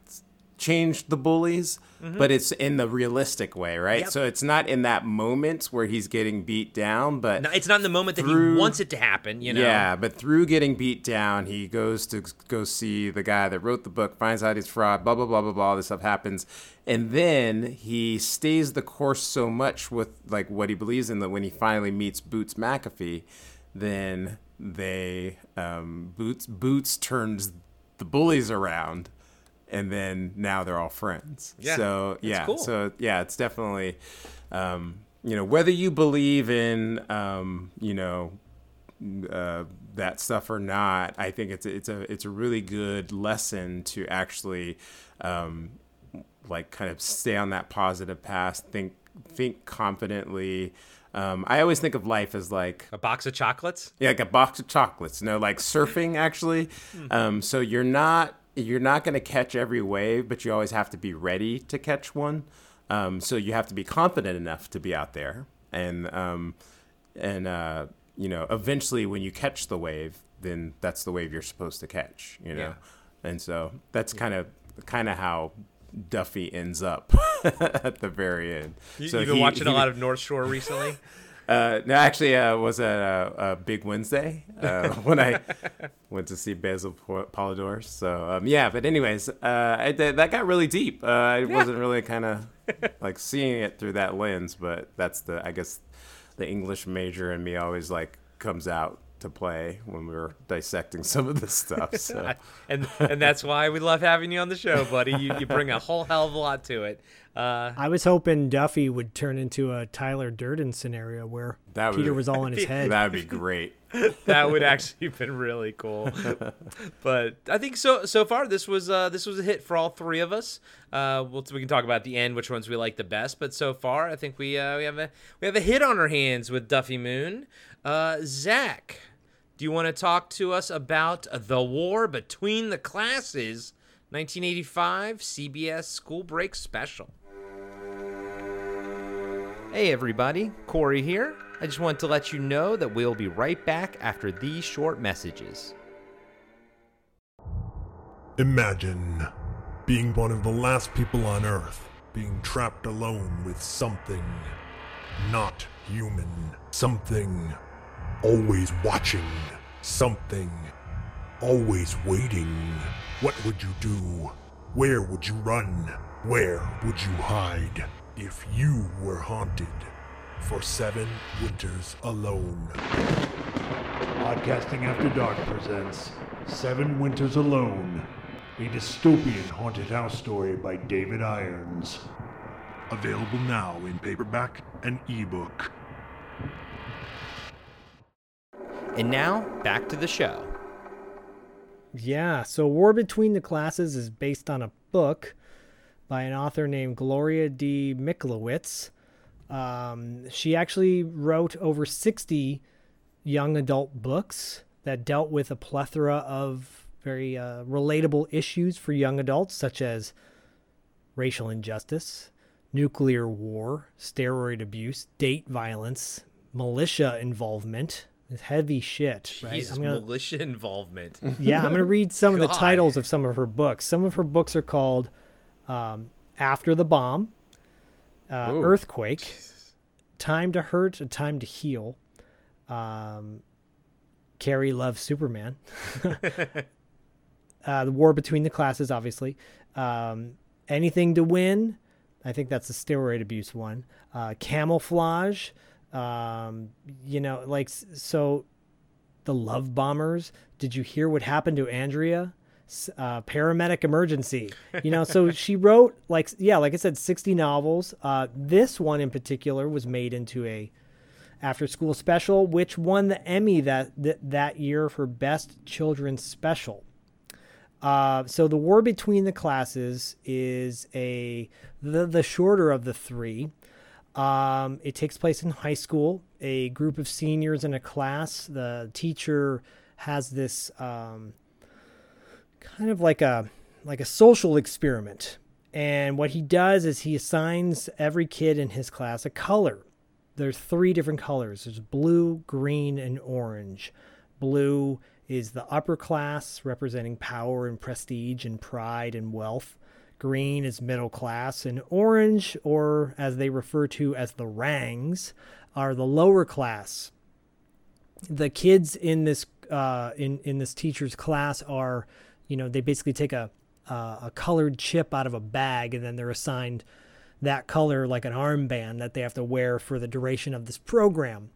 change the bullies, but it's in the realistic way, right? Mm-hmm. Yep. So it's not in that moment where he's getting beat down, but No, it's not in the moment that he wants it to happen you know Yeah, but through getting beat down, he goes to go see the guy that wrote the book, finds out he's fraud, blah blah blah blah blah. All this stuff happens, and then he stays the course so much with like what he believes in that when he finally meets Boots McAfee, then they um, Boots Boots turns the bullies around, and then now they're all friends. Yeah, so yeah, cool. so yeah, it's definitely. Um, you know, whether you believe in, um, you know, uh, that stuff or not, I think it's it's a it's a really good lesson to actually um, like kind of stay on that positive path, think think confidently. Um, I always think of life as like a box of chocolates yeah, like a box of chocolates. No, like surfing actually. Um, so you're not you're not going to catch every wave, but you always have to be ready to catch one. Um, so you have to be confident enough to be out there, and um, and uh, you know, eventually when you catch the wave, then that's the wave you're supposed to catch. You know, Yeah. and so that's kind of kind of how Duffy ends up at the very end. you, so have been he- watching a lot of north shore recently uh, no, actually, uh, was a, a Big Wednesday uh, when I went to see Basil Po- Polidor. So um, yeah, but anyways, uh, I, that got really deep. Uh, I wasn't really kind of like seeing it through that lens, but that's the I guess the English major in me always like comes out to play when we were dissecting some of this stuff. So and and that's why we love having you on the show buddy you, you bring a whole hell of a lot to it uh I was hoping Duffy would turn into a Tyler Durden scenario where That would- Peter was all in his head. that would be great. that would actually have been really cool. but I think so so far this was uh, this was a hit for all three of us. Uh, we'll, we can talk about the end which ones we like the best. But so far, I think we uh, we have a we have a hit on our hands with Duffy Moon. Uh, Zach, do you want to talk to us about the war between the classes, 1985 CBS School Break Special? Hey everybody, Corey here. I just want to let you know that we'll be right back after these short messages. Imagine being one of the last people on Earth, being trapped alone with something not human. Something always watching. Something always waiting. What would you do? Where would you run? Where would you hide if you were haunted? for Seven Winters Alone. Podcasting After Dark presents Seven Winters Alone, a dystopian haunted house story by David Irons. Available now in paperback and ebook. And now, back to the show. Yeah, so War Between the Classes is based on a book by an author named Gloria D. Miklowitz. Um, she actually wrote over 60 young adult books that dealt with a plethora of very uh, relatable issues for young adults, such as racial injustice, nuclear war, steroid abuse, date violence, militia involvement. It's heavy shit, right? Jesus, gonna, militia involvement. Yeah, I'm going to read some of the titles of some of her books. Some of her books are called um, After the Bomb, uh, Earthquake, Jesus. Time to Hurt, a Time to Heal. Um, Carrie loves Superman. uh, the War Between the Classes, obviously. Um, Anything to Win. I think that's the steroid abuse one. Uh, camouflage. Um, you know, like, so the Love Bombers. Did you hear what happened to Andrea? Uh, paramedic emergency. You know, so she wrote like yeah, like I said, sixty novels. Uh, this one in particular was made into a after school special, which won the Emmy that that, that year for best children's special. Uh, so the war between the classes is a the the shorter of the three. Um, it takes place in high school. A group of seniors in a class. The teacher has this. Um, kind of like a like a social experiment. And what he does is he assigns every kid in his class a color. There's three different colors. There's blue, green, and orange. Blue is the upper class, representing power and prestige and pride and wealth. Green is middle class, and orange, or as they refer to as the rangs, are the lower class. The kids in this uh, in in this teacher's class are you know, they basically take a uh, a colored chip out of a bag and then they're assigned that color like an armband that they have to wear for the duration of this program.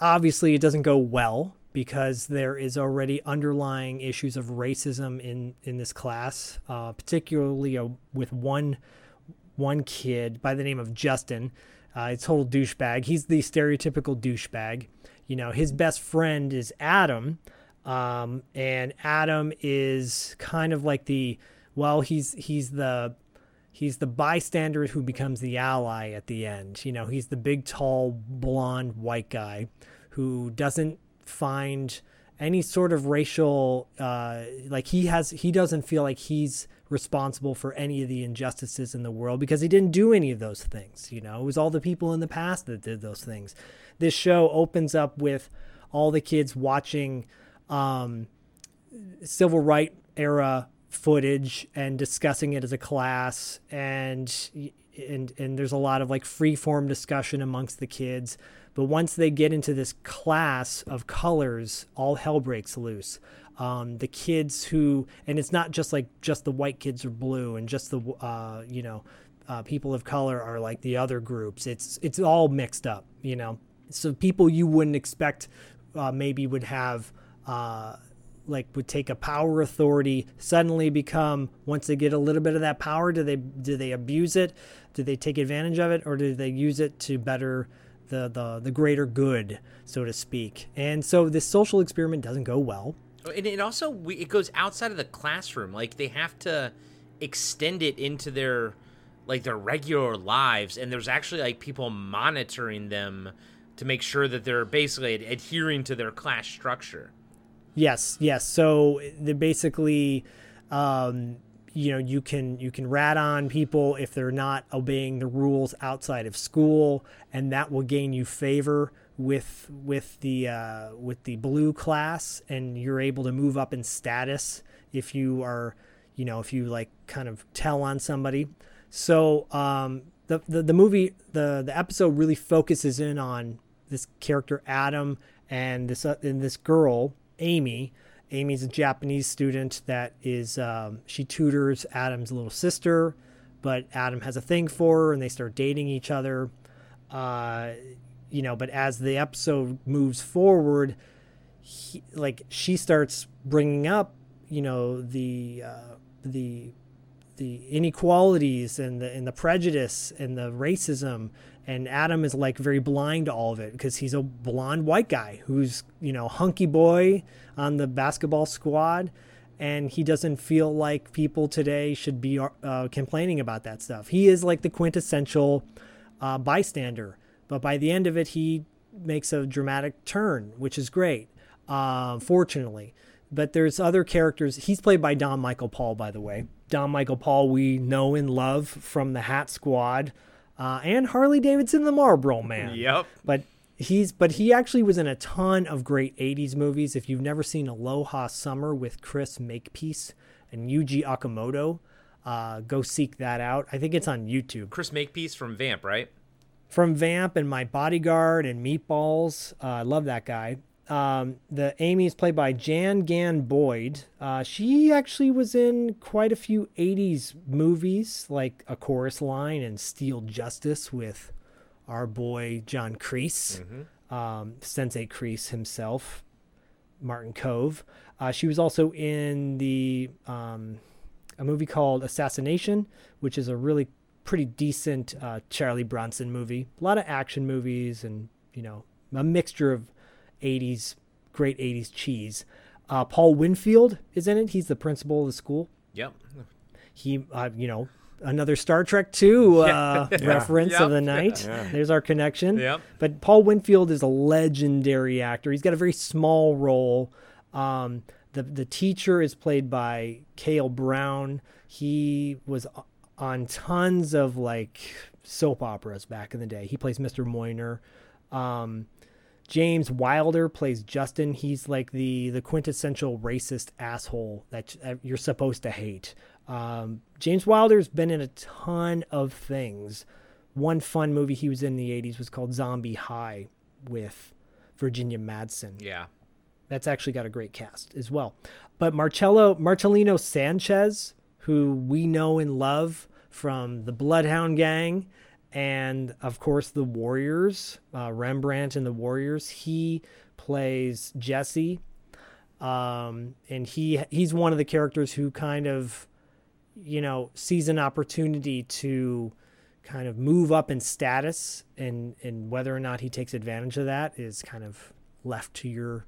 Obviously, it doesn't go well because there is already underlying issues of racism in in this class, uh, particularly uh, with one one kid by the name of Justin. Uh, a total douchebag. He's the stereotypical douchebag. You know, his best friend is Adam, um, and Adam is kind of like the well, he's he's the he's the bystander who becomes the ally at the end. You know, he's the big, tall, blonde, white guy who doesn't find any sort of racial uh, like he has he doesn't feel like he's responsible for any of the injustices in the world because he didn't do any of those things you know it was all the people in the past that did those things this show opens up with all the kids watching um, civil right era footage and discussing it as a class and and and there's a lot of like free form discussion amongst the kids. But once they get into this class of colors all hell breaks loose. Um, the kids who and it's not just like just the white kids are blue and just the uh, you know uh, people of color are like the other groups. It's it's all mixed up you know. So people you wouldn't expect uh, maybe would have uh, like would take a power authority suddenly become once they get a little bit of that power do they do they abuse it do they take advantage of it or do they use it to better the the the greater good, so to speak. And so this social experiment doesn't go well. And it also it goes outside of the classroom. Like they have to extend it into their like their regular lives, and there's actually like people monitoring them to make sure that they're basically ad- adhering to their class structure. Yes, yes. So basically, um, you know, you can you can rat on people if they're not obeying the rules outside of school, and that will gain you favor with with the uh, with the blue class, and you're able to move up in status if you are, you know, if you like kind of tell on somebody. So um, the, the the movie the the episode really focuses in on this character Adam and this uh, and this girl Amy. Amy's a Japanese student that is um, she tutors Adam's little sister, but Adam has a thing for her, and they start dating each other. Uh, you know, but as the episode moves forward, he, like she starts bringing up, you know, the uh, the the inequalities and the and the prejudice and the racism and Adam is like very blind to all of it because he's a blonde white guy who's you know hunky boy on the basketball squad and he doesn't feel like people today should be uh, complaining about that stuff. He is like the quintessential uh, bystander but by the end of it he makes a dramatic turn which is great uh, fortunately. But there's other characters. He's played by don michael paul by the way. Don michael paul we know and love from the hat squad uh, and Harley Davidson, the Marlboro Man. Yep. But he's but he actually was in a ton of great 80s movies. If you've never seen Aloha Summer with Chris Makepeace and Yuji Okamoto, uh, go seek that out. I think it's on YouTube. Chris Makepeace from Vamp, right? From Vamp and My Bodyguard and Meatballs. Uh, I love that guy. Um, the Amy is played by Jan Gan Boyd. Uh, she actually was in quite a few 80s movies, like A Chorus Line and Steel Justice with our boy John Kreese, mm-hmm. um, Sensei Kreese himself, Martin Kove. Uh, she was also in the um, a movie called Assassination, which is a really pretty decent uh, Charlie Bronson movie. A lot of action movies and, you know, a mixture of 80s, great 80s cheese. Uh, Paul Winfield is in it. He's the principal of the school. Yep. He, uh, you know, another Star Trek 2 uh, yeah. reference yep. of the night. Yeah. There's our connection. Yep. But Paul Winfield is a legendary actor. He's got a very small role. Um, the the teacher is played by Kale Browne. He was on tons of like soap operas back in the day. He plays Mr. Moyner. Um, James Wilder plays Justin. He's like the the quintessential racist asshole that you're supposed to hate. Um, James Wilder's been in a ton of things. One fun movie he was in, in the 80s was called Zombie High with Virginia Madsen. Yeah. That's actually got a great cast as well. But Marcello Marcelino Sanchez, who we know and love from the Bloodhound Gang and of course the Warriors, uh, Rembrandt and the Warriors. He plays Jesse, um, and he he's one of the characters who kind of, you know, sees an opportunity to kind of move up in status, and and whether or not he takes advantage of that is kind of left to your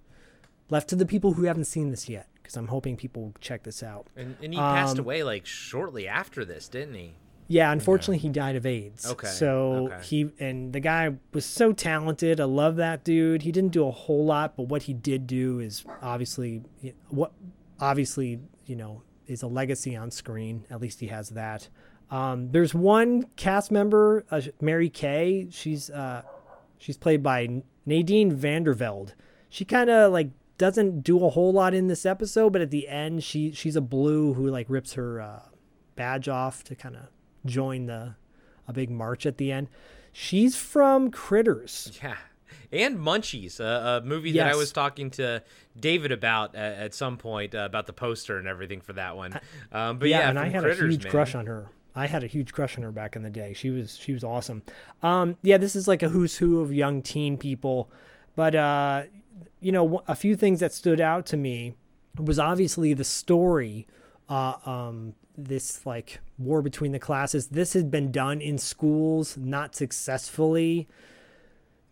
left to the people who haven't seen this yet because I'm hoping people will check this out. And, and he passed um, away like shortly after this, didn't he? Yeah, unfortunately, he died of AIDS. Okay. So okay. he and the guy was so talented. I love that dude. He didn't do a whole lot, but what he did do is obviously what obviously you know is a legacy on screen. At least he has that. Um, there's one cast member, uh, Mary Kay. She's uh, she's played by Nadine Van der Velde. She kind of like doesn't do a whole lot in this episode, but at the end, she she's a blue who like rips her uh, badge off to kind of join the a big march at the end. She's from Critters. Yeah. And Munchies, a, a movie yes. that I was talking to David about at, at some point uh, about the poster and everything for that one. Um, but yeah, yeah and I had Critters, a huge man. crush on her. I had a huge crush on her back in the day. She was she was awesome. Um, yeah, this is like a who's who of young teen people, but uh, you know, a few things that stood out to me was obviously the story uh, um, this like war between the classes. This had been done in schools, not successfully.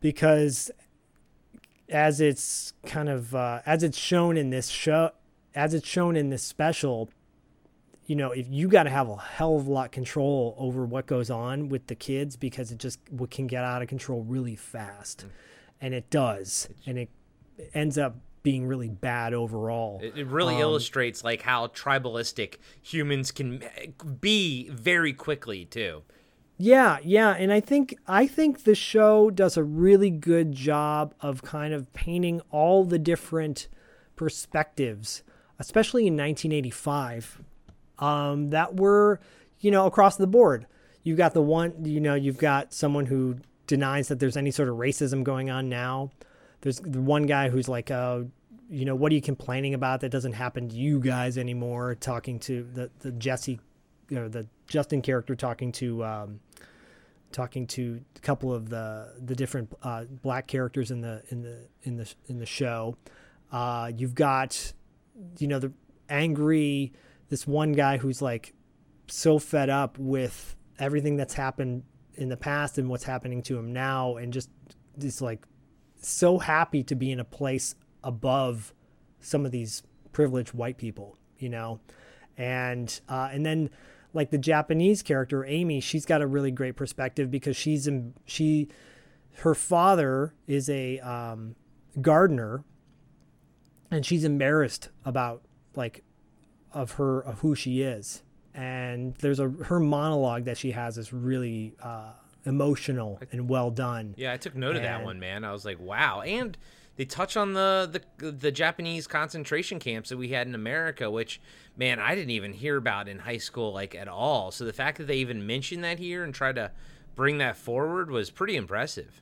because as it's kind of uh, as it's shown in this show, as it's shown in this special, you know, if you got to have a hell of a lot control over what goes on with the kids because it just what can get out of control really fast, and it does, and it ends up being really bad overall. It, it really Um, illustrates like how tribalistic humans can be very quickly too. Yeah, yeah, and I think I think the show does a really good job of kind of painting all the different perspectives, especially in 1985, um, that were you know across the board. You've got the one, you know, you've got someone who denies that there's any sort of racism going on now. There's the one guy who's like, uh, you know, what are you complaining about that doesn't happen to you guys anymore? Talking to the the Jesse, or the Justin character talking to um, talking to a couple of the the different uh, black characters in the in the in the in the show. Uh, you've got you know the angry this one guy who's like so fed up with everything that's happened in the past and what's happening to him now and just is like so happy to be in a place above some of these privileged white people you know? And uh, and then like the Japanese character Amy she's got a really great perspective because she's in, she her father is a um, gardener and she's embarrassed about like of her of who she is. And there's a her monologue that she has is really uh, emotional and well done Yeah, I took note of that one, man. I was like, wow. And they touch on the, the the Japanese concentration camps that we had in America, which man, I didn't even hear about in high school like at all. So the fact that they even mentioned that here and tried to bring that forward was pretty impressive.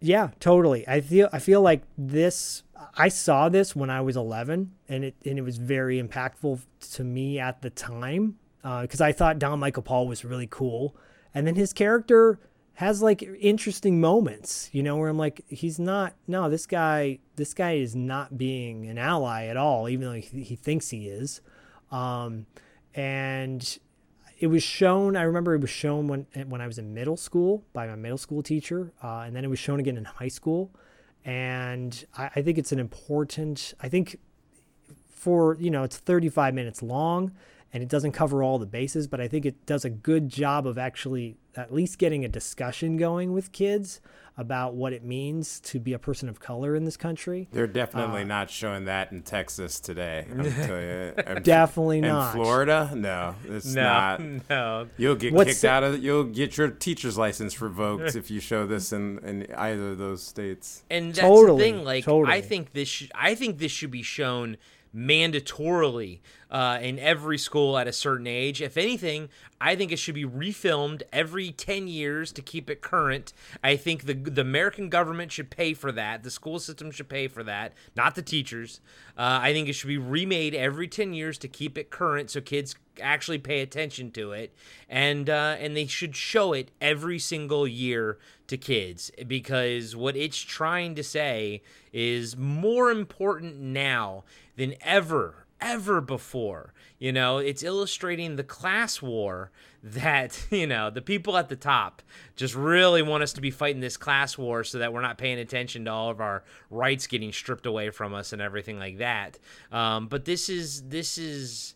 Yeah, totally. I feel I feel like this. I saw this when I was 11, and it and it was very impactful to me at the time uh, because I thought Don Michael Paul was really cool, and then his character has like interesting moments, you know, where I'm like, he's not. No, this guy, this guy is not being an ally at all, even though he, he thinks he is. Um, and it was shown. I remember it was shown when when I was in middle school by my middle school teacher, uh, and then it was shown again in high school. And I, I think it's an important. I think for you know it's 35 minutes long, and it doesn't cover all the bases, but I think it does a good job of actually at least getting a discussion going with kids about what it means to be a person of color in this country. They're definitely uh, not showing that in Texas today. I'm you. I'm- Definitely in not. Florida, no, it's No, not. no. You'll get What's kicked the- out of. You'll get your teacher's license revoked if you show this in, in either of those states. And that's Totally, the thing. Like, I think this. Sh- I think this should be shown mandatorily uh, in every school at a certain age. If anything, I think it should be refilmed every ten years to keep it current. I think the the American government should pay for that. The school system should pay for that, not the teachers. Uh, I think it should be remade every ten years to keep it current, so kids actually pay attention to it, and uh, and they should show it every single year to kids because what it's trying to say is more important now than ever ever before. You know it's illustrating the class war that you know the people at the top just really want us to be fighting this class war so that we're not paying attention to all of our rights getting stripped away from us and everything like that. Um, but this is this is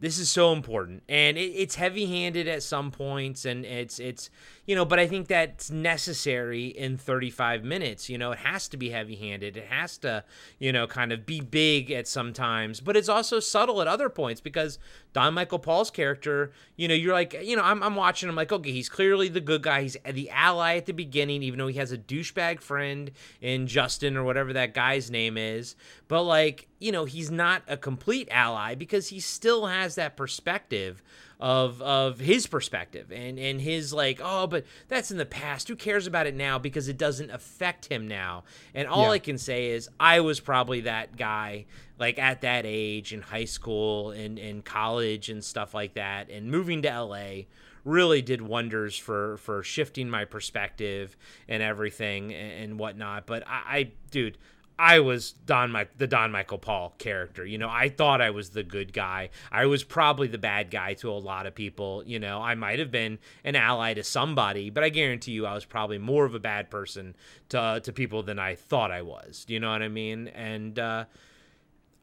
this is so important. And it, it's heavy-handed at some points and it's it's you know but i think that's necessary in 35 minutes you know it has to be heavy-handed it has to you know kind of be big at some times but it's also subtle at other points because don michael paul's character you know you're like you know i'm, I'm watching him like okay he's clearly the good guy he's the ally at the beginning even though he has a douchebag friend in justin or whatever that guy's name is but like you know he's not a complete ally because he still has that perspective of of his perspective and and his like oh but that's in the past. Who cares about it now because it doesn't affect him now? And all Yeah. i can say is i was probably that guy like at that age in high school and in college and stuff like that. And moving to la really did wonders for for shifting my perspective and everything and, and whatnot. But I, I dude I was Don Mike the Don Michael Paul character. You know, I thought I was the good guy. I was probably the bad guy to a lot of people. You know, I might have been an ally to somebody, but I guarantee you, I was probably more of a bad person to to people than I thought I was. Do you know what I mean? And uh,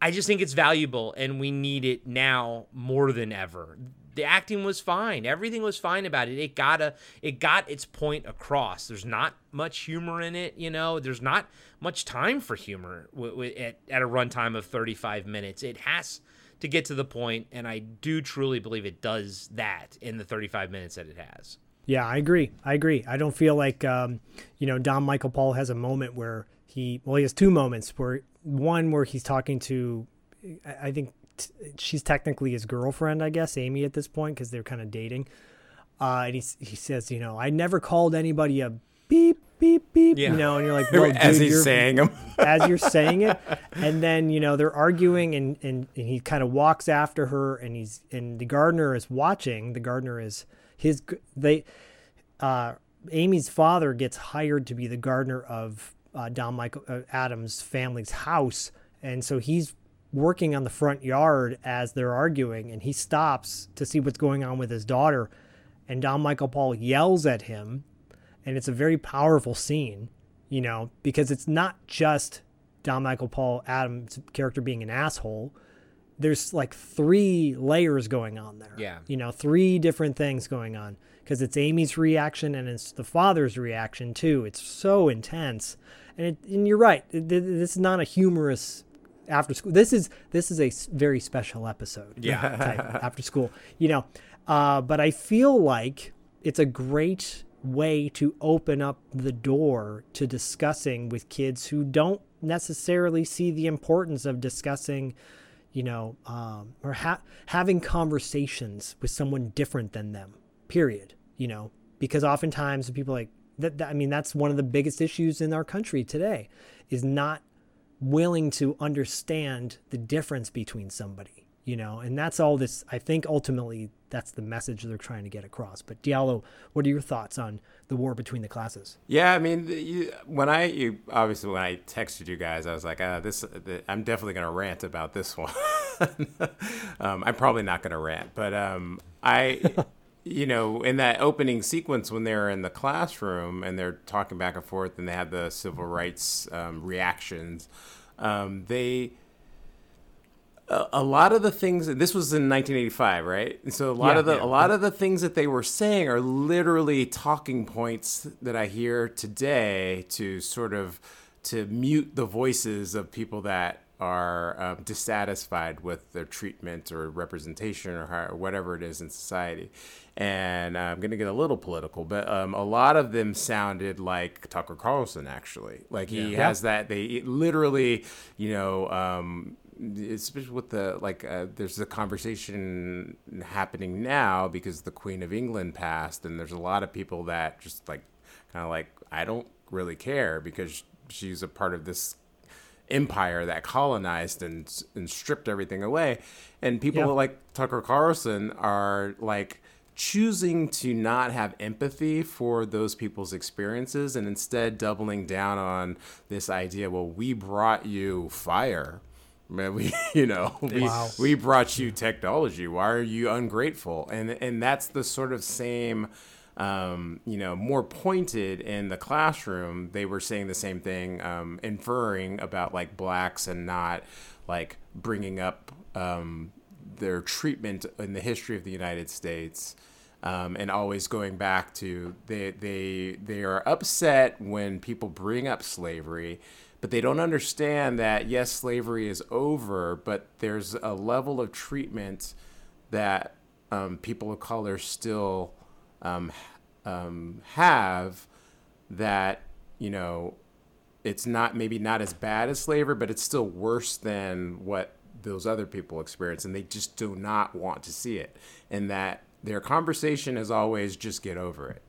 I just think it's valuable, and we need it now more than ever the acting was fine. Everything was fine about it. It got a it got its point across. There's not much humor in it, you know. There's not much time for humor w- w- at at a runtime of 35 minutes. It has to get to the point, and I do truly believe it does that in the 35 minutes that it has. Yeah, I agree. I agree. I don't feel like um, you know Don Michael Paul has a moment where he well he has two moments where one where he's talking to I think she's technically his girlfriend, I guess, Amy at this point because they're kind of dating. Uh, and he he says, you know, I never called anybody a beep beep beep, yeah. you know, and you're like, well, as dude, he's saying them, as you're saying it, and then you know they're arguing, and and, and he kind of walks after her, and he's and the gardener is watching. The gardener is his they, uh, Amy's father gets hired to be the gardener of uh, Don Michael uh, Adams' family's house, and so he's working on the front yard as they're arguing, and he stops to see what's going on with his daughter. And Don Michael Paul yells at him, and it's a very powerful scene, you know, because it's not just Don Michael Paul Adams' character being an asshole. There's like three layers going on there. Yeah. You know, three different things going on because it's Amy's reaction and it's the father's reaction too. It's so intense. And, it, and you're right. This is not a humorous after school. This is this is a very special episode. Yeah, after school. You know, uh, but I feel like it's a great way to open up the door to discussing with kids who don't necessarily see the importance of discussing you know um, or ha- having conversations with someone different than them period you know? Because oftentimes people like that, that i mean that's one of the biggest issues in our country today is not willing to understand the difference between somebody, you know, and that's all this. I think ultimately that's the message they're trying to get across. But Diallo, what are your thoughts on the war between the classes? Yeah, I mean, you, when I you obviously when I texted you guys, I was like, uh, this the, I'm definitely gonna rant about this one. um, I'm probably not gonna rant, but um, I. you know, in that opening sequence when they're in the classroom and they're talking back and forth and they have the civil rights um, reactions, um, they a, a, lot of the things this was in 1985, right? And so a lot yeah, of the yeah. a lot of the things that they were saying are literally talking points that I hear today to sort of to mute the voices of people that are um, dissatisfied with their treatment or representation or, how, or, whatever it is in society. And uh, I'm going to get a little political, but um, a lot of them sounded like Tucker Carlson, actually. Like he yeah. has that, they literally, you know, um, especially with the like uh, there's a conversation happening now because the queen of england passed and there's a lot of people that just like kind of like i don't really care because she's a part of this empire that colonized and and stripped everything away. And people yeah. like Tucker Carlson are like choosing to not have empathy for those people's experiences and instead doubling down on this idea well we brought you fire man we you know we, wow. we brought you technology why are you ungrateful and and that's the sort of same um, you know, more pointed in the classroom, they were saying the same thing, um, inferring about like blacks and not like bringing up um, their treatment in the history of the United States. Um, and always going back to they they they are upset when people bring up slavery, but they don't understand that yes, slavery is over, but there's a level of treatment that um, people of color still um, um, have that you know it's not maybe not as bad as slavery, but it's still worse than what those other people experience, and they just do not want to see it. And that their conversation is always just get over it.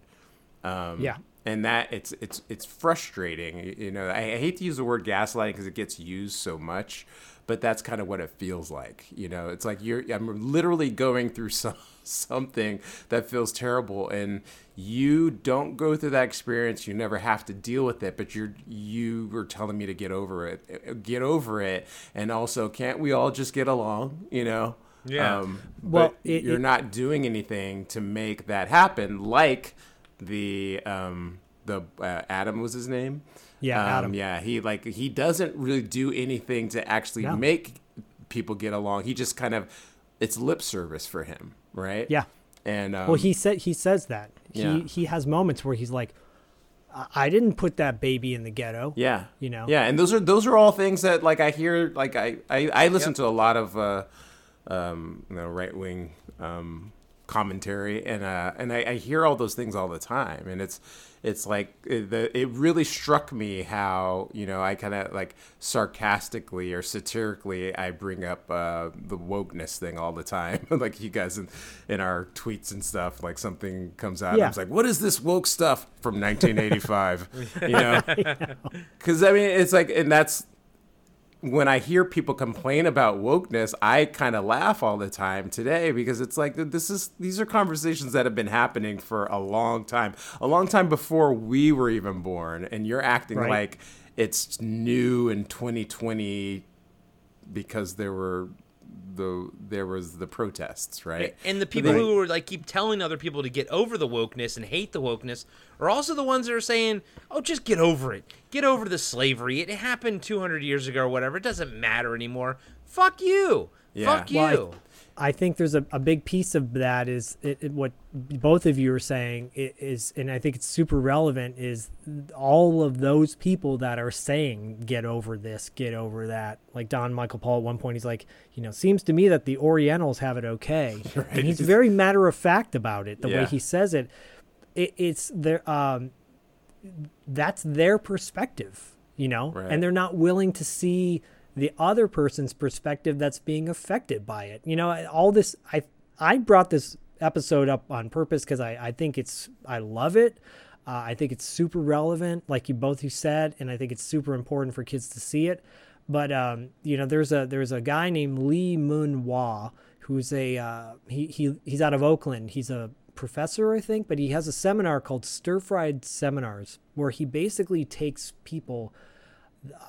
Um, yeah. And that it's it's it's frustrating. You know, I, I hate to use the word gaslighting because it gets used so much, but that's kind of what it feels like. You know, it's like you're I'm literally going through some something that feels terrible and you don't go through that experience you never have to deal with it but you're you were telling me to get over it get over it and also can't we all just get along you know Yeah. um, Well, but it- you're it- not doing anything to make that happen like the um the uh, adam was his name Yeah, um, Adam. yeah he like he doesn't really do anything to actually No. make people get along he just kind of it's lip service for him right Yeah. and um, Well, he said he says that Yeah. he he has moments where he's like, I, didn't put that baby in the ghetto. Yeah. You know? Yeah, and those are those are all things that like I hear like I I, I listen to a lot of uh um you know right wing um commentary and uh and I, I hear all those things all the time and it's it's like it, the, it really struck me how you know I kind of like sarcastically or satirically I bring up uh, the wokeness thing all the time. Like you guys in, in our tweets and stuff like something comes out Yeah. I was like what is this woke stuff from 1985 you know? Because I mean, it's like, and that's when I hear people complain about wokeness, I kind of laugh all the time today because it's like this is these are conversations that have been happening for a long time, a long time before we were even born, and you're acting Right. like it's new in 2020 because there were the there was the protests, right? And the people Right. who are like keep telling other people to get over the wokeness and hate the wokeness are also the ones that are saying, "Oh, just get over it. Get over the slavery. It happened 200 years ago or whatever. It doesn't matter anymore. Fuck you. Yeah. Fuck you." Well, I think there's a, a big piece of that is it, it, what both of you are saying is, and I think it's super relevant, is all of those people that are saying, get over this, get over that. Like Don Michael Paul at one point, he's like, you know, seems to me that the Orientals have it okay. And he's very matter of fact about it, the way he says it. it it's their, um, that's their perspective, you know, Right. and they're not willing to see the other person's perspective that's being affected by it. You know, all this I I brought this episode up on purpose because I I think it's I love it. Uh, I think it's super relevant, like you both you said, and I think it's super important for kids to see it. But um, you know, there's a there's a guy named Lee Mun Wah who's a uh, he he he's out of Oakland. He's a professor, I think, but he has a seminar called Stir Fried Seminars, where he basically takes people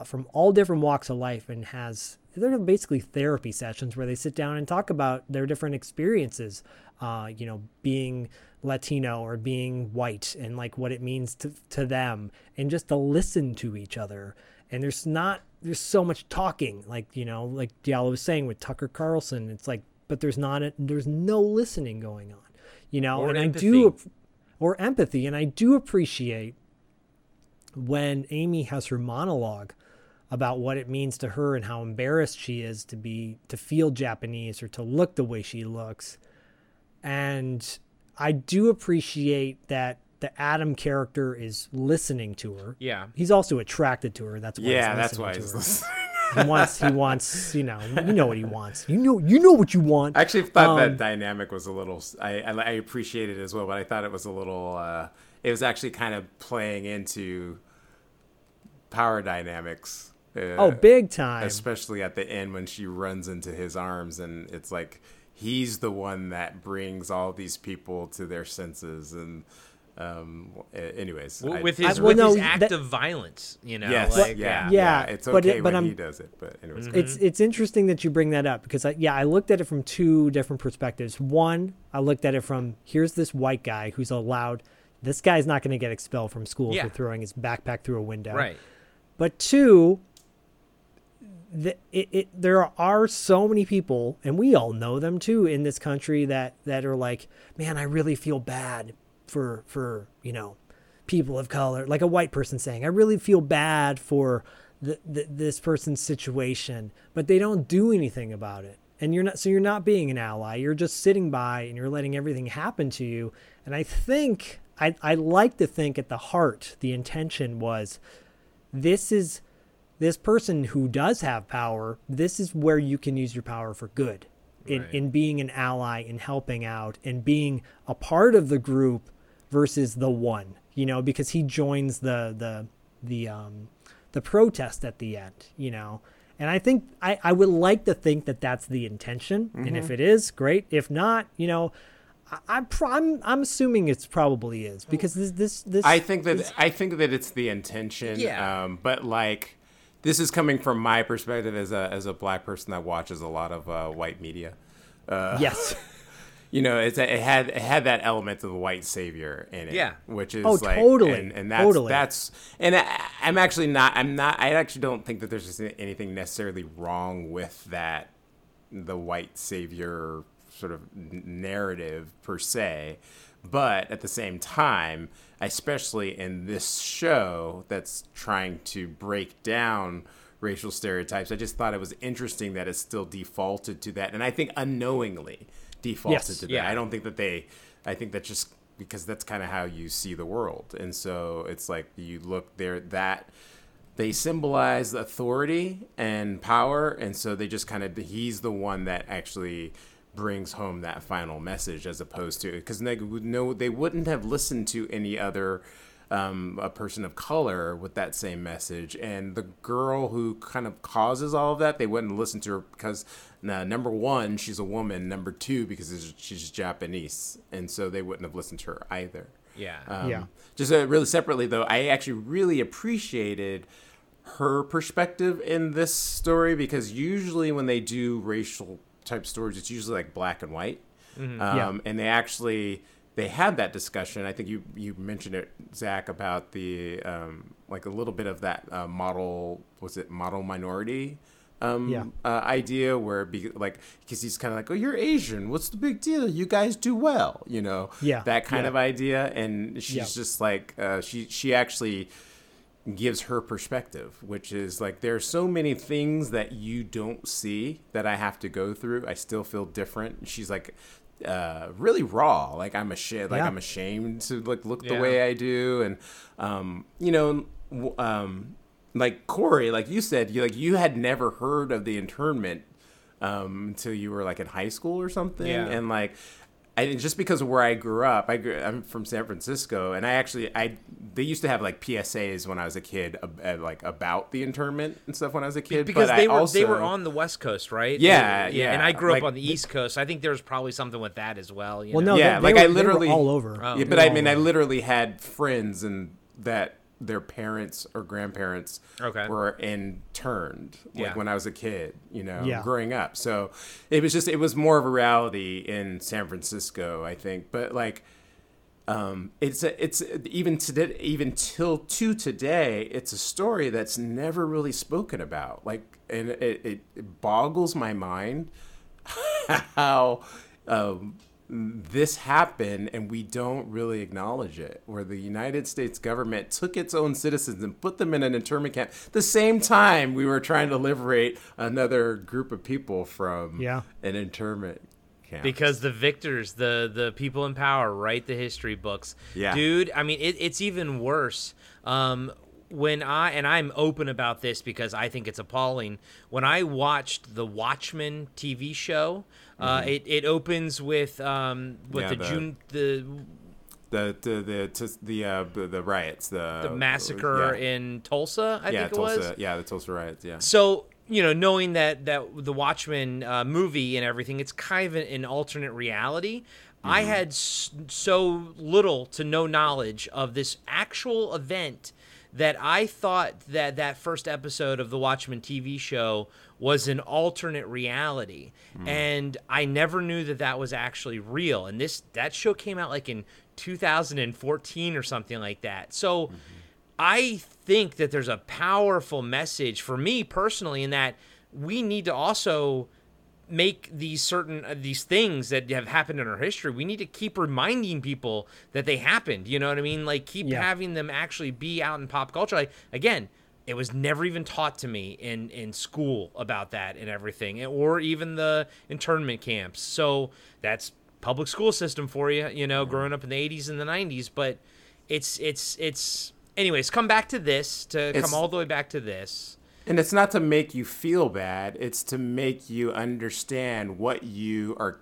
from all different walks of life and has they're basically therapy sessions where they sit down and talk about their different experiences uh, you know being latino or being white and like what it means to, to them and just to listen to each other and there's not there's so much talking like you know like Diallo was saying with tucker carlson it's like but there's not a, there's no listening going on you know Or and empathy. i do or empathy and i do appreciate when Amy has her monologue about what it means to her and how embarrassed she is to be to feel Japanese or to look the way she looks. And I do appreciate that the Adam character is listening to her. Yeah. He's also attracted to her. That's why yeah, he's that's why to he's her. listening. he wants he wants, you know, you know what he wants. You know you know what you want. I actually thought that Um, dynamic was a little. I, I I appreciated it as well, but I thought it was a little. Uh, it was actually kind of playing into power dynamics. Uh, oh, big time. especially at the end when she runs into his arms, and it's like he's the one that brings all these people to their senses. And um, anyways, W- I- with I- his well, with no, his act that- of violence, you know. yes, like, yeah, yeah, it's but it- okay but when I'm- he does it, but anyways, it's it's interesting that you bring that up because I, yeah I looked at it from two different perspectives. One, I looked at it from here's this white guy who's allowed. This guy's not going to get expelled from school Yeah. for throwing his backpack through a window. Right. But two, the, it, it there are so many people, and we all know them too in this country that that are like, man, I really feel bad for for you know people of color, like a white person saying, I really feel bad for the, the, this person's situation, but they don't do anything about it. And you're not, so you're not being an ally. You're just sitting by and you're letting everything happen to you. And I think, I, I like to think at the heart, the intention was this is this person who does have power, this is where you can use your power for good in, Right. in being an ally, in helping out, and being a part of the group versus the one. You know, because he joins the the the um the protest at the end. You know. And I think I, I would like to think that that's the intention. And if it is, great. If not, you know, I, I pro- I'm I'm assuming it's probably is because this this this I think that I think that it's the intention. Yeah. Um, but like, this is coming from my perspective as a as a black person that watches a lot of uh, white media. yes. You know, it's it had it had that element of the white savior in it. Yeah. Which is Oh, like, totally. and, and that's Totally. that's and I, I'm actually not. I'm not. I actually don't think that there's anything necessarily wrong with that, the white savior sort of narrative per se, but at the same time, especially in this show that's trying to break down racial stereotypes, I just thought it was interesting that it still defaulted to that, and I think unknowingly defaulted Yes. to that. Yeah. I don't think that they. I think that just because that's kind of how you see the world, and so it's like you look there that they symbolize authority and power, and so they just kind of he's the one that actually brings home that final message as opposed to because they would no they wouldn't have listened to any other um, a person of color with that same message and the girl who kind of causes all of that they wouldn't listen to her because nah, number one she's a woman number two because she's japanese and so they wouldn't have listened to her either Yeah. um, Yeah. Just uh, really separately, though, I actually really appreciated her perspective in this story because usually when they do racial type stories, it's usually like black and white, um, Yeah. and they actually they had that discussion. I think you you mentioned it, Zach, about the um, like a little bit of that uh, model was it model minority. Um, Yeah. uh, idea where be like because he's kind of like oh you're Asian what's the big deal you guys do well you know Yeah, that kind yeah. of idea and she's Yeah. just like uh, she she actually gives her perspective which is like there are so many things that you don't see that i have to go through i still feel different she's like uh really raw like i'm ashamed like Yeah. i'm ashamed to like look the Yeah. way i do and um you know um like corey like you said you like you had never heard of the internment um until you were like in high school or something Yeah. and like I just because of where I grew up, I grew, I'm from San Francisco, and I actually I they used to have like PSAs when I was a kid, uh, like about the internment and stuff when I was a kid. because but they I were also, they were on the West Coast, right? Yeah, Yeah. And. I grew Like, up on the East Coast. I think there's probably something with that as well. You Well, know? no, Yeah, they, like they I were, they were literally- all over. Oh. yeah, but I all mean, I literally had friends and that their parents or grandparents Okay. were interned like Yeah. when I was a kid, you know, Yeah. growing up. So it was just it was more of a reality in San Francisco, I think. But like um, it's a, it's even today, even till to today, it's a story that's never really spoken about. Like, and it, it, it boggles my mind how um, this happened and we don't really acknowledge it. Where the United States government took its own citizens and put them in an internment camp. The same time we were trying to liberate another group of people from Yeah. an internment camp. because the victors, the the people in power, write the history books. Yeah. dude. I mean, it, it's even worse. Um, when I and I'm open about this because I think it's appalling. When I watched the Watchmen TV show, uh, it it opens with um with Mm-hmm. Yeah, the, the- June the the the the the the, uh, the, riots, the the massacre yeah. in Tulsa. I yeah, think it Tulsa, was. yeah, the Tulsa riots, yeah. So you know, knowing that that the Watchmen uh, movie and everything, it's kind of an, an alternate reality. I had s- so little to no knowledge of this actual event that I thought that that first episode of the Watchmen TV show was an alternate reality, hmm. and I never knew that that was actually real. And this that show came out like in 2014 or something like that. So. Mm-hmm. I think that there's a powerful message for me personally in that we need to also make these certain uh, these things that have happened in our history we need to keep reminding people that they happened you know what i mean? Like keep Yeah. having them actually be out in pop culture. Like again it was never even taught to me in in school about that and everything or even the internment camps. So that's public school system for you you know growing up in the 80s and the 90s but it's it's it's anyways come back to this to It's- come all the way back to this And it's not to make you feel bad, it's to make you understand what you are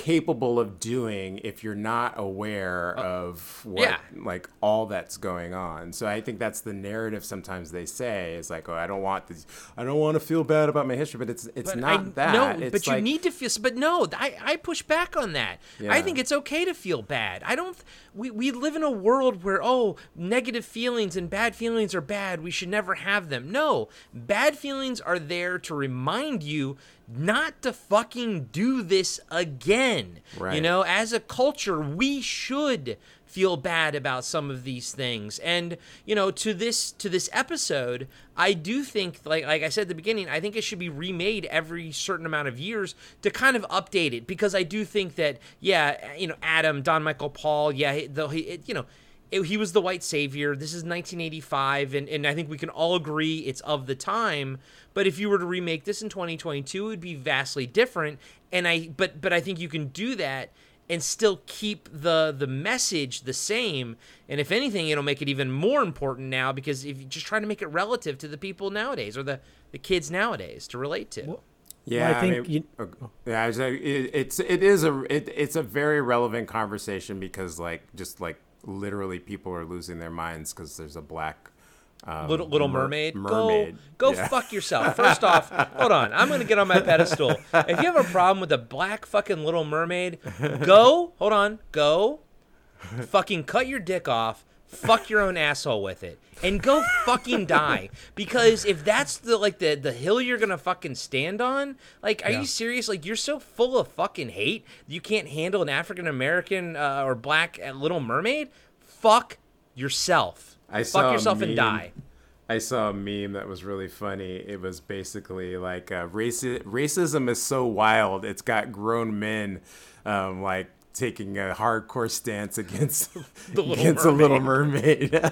capable of doing if you're not aware uh, of what yeah. like all that's going on. So I think that's the narrative sometimes they say is like, oh, I don't want this, I don't want to feel bad about my history, but it's it's But not I, that. No, it's but you need to feel. But no, I, I push back on that. I think it's okay to feel bad. I don't. We we live in a world where oh, negative feelings and bad feelings are bad. We should never have them. No, bad feelings are there to remind you not to fucking do this again. You know, as a culture, we should feel bad about some of these things. And, you know, to this to this episode, I do think like like I said at the beginning, I think it should be remade every certain amount of years to kind of update it because I do think that yeah, you know, Adam, Don Michael Paul, yeah, though he it, you know, it, he was the white savior. This is 1985, and, and I think we can all agree it's of the time. But if you were to remake this in 2022, it would be vastly different. And I, but but I think you can do that and still keep the the message the same. And if anything, it'll make it even more important now because if you're just try to make it relative to the people nowadays or the the kids nowadays to relate to. Yeah, I think mean, you- uh, yeah, it's, it's it is a it, it's a very relevant conversation because like just like literally people are losing their minds because there's a black um, Little Little mer- Mermaid. mermaid. Go, go Yeah. fuck yourself. First off, hold on. I'm gonna get on my pedestal. If you have a problem with a black fucking Little Mermaid, go. Hold on. Go. Fucking cut your dick off. Fuck your own asshole with it, and go fucking die. Because if that's the like the the hill you're gonna fucking stand on, like, are you serious? Like, you're so full of fucking hate you can't handle an African American uh, or black uh, Little Mermaid. Fuck yourself. I Fuck saw yourself and die. I saw a meme that was really funny. It was basically like uh, raci- racism is so wild. It's got grown men um, like taking a hardcore stance against Little against a Little Mermaid.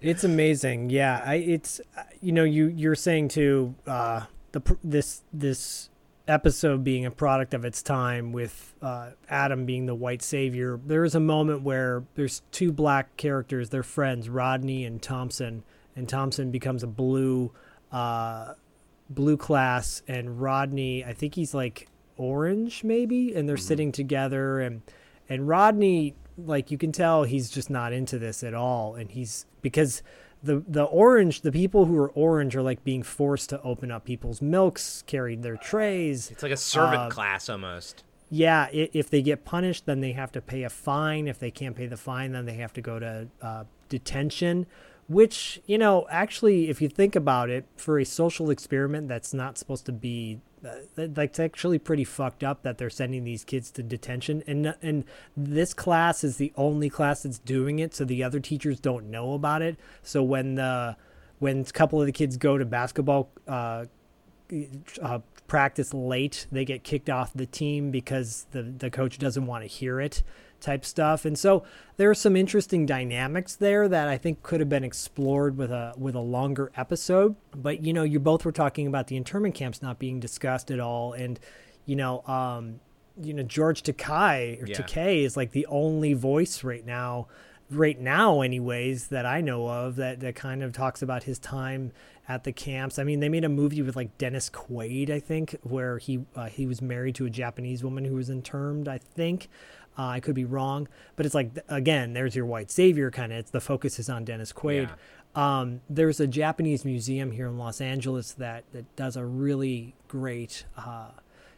It's amazing. Yeah, I it's uh, you know you you're saying too uh the this this episode being a product of its time with uh Adam being the white savior. There is a moment where there's two black characters, they're friends, Rodney and Thompson, and Thompson becomes a blue uh blue class and Rodney, I think he's like orange maybe, and they're sitting together and and Rodney like you can tell he's just not into this at all and he's because the the orange the people who are orange are like being forced to open up people's milks carried their trays It's like a servant Uh, class almost. yeah i- if they get punished then they have to pay a fine if they can't pay the fine then they have to go to uh, detention which you know actually if you think about it for a social experiment that's not supposed to be that's actually pretty fucked up that they're sending these kids to detention. And and this class is the only class that's doing it so the other teachers don't know about it. So when the when a couple of the kids go to basketball uh, uh, practice late, they get kicked off the team because the the coach doesn't want to hear it, type stuff. And so there are some interesting dynamics there that I think could have been explored with a with a longer episode. But you know, you both were talking about the internment camps not being discussed at all, and you know, um, you know George Takei or Yeah. Takei is like the only voice right now right now anyways that I know of that that kind of talks about his time at the camps. I mean, they made a movie with like Dennis Quaid, I think, where he uh, he was married to a Japanese woman who was interned, I think. Uh, I could be wrong, but it's like again, there's your white savior kind of. It's the focus is on Dennis Quaid. Um, there's a Japanese museum here in Los Angeles that that does a really great uh,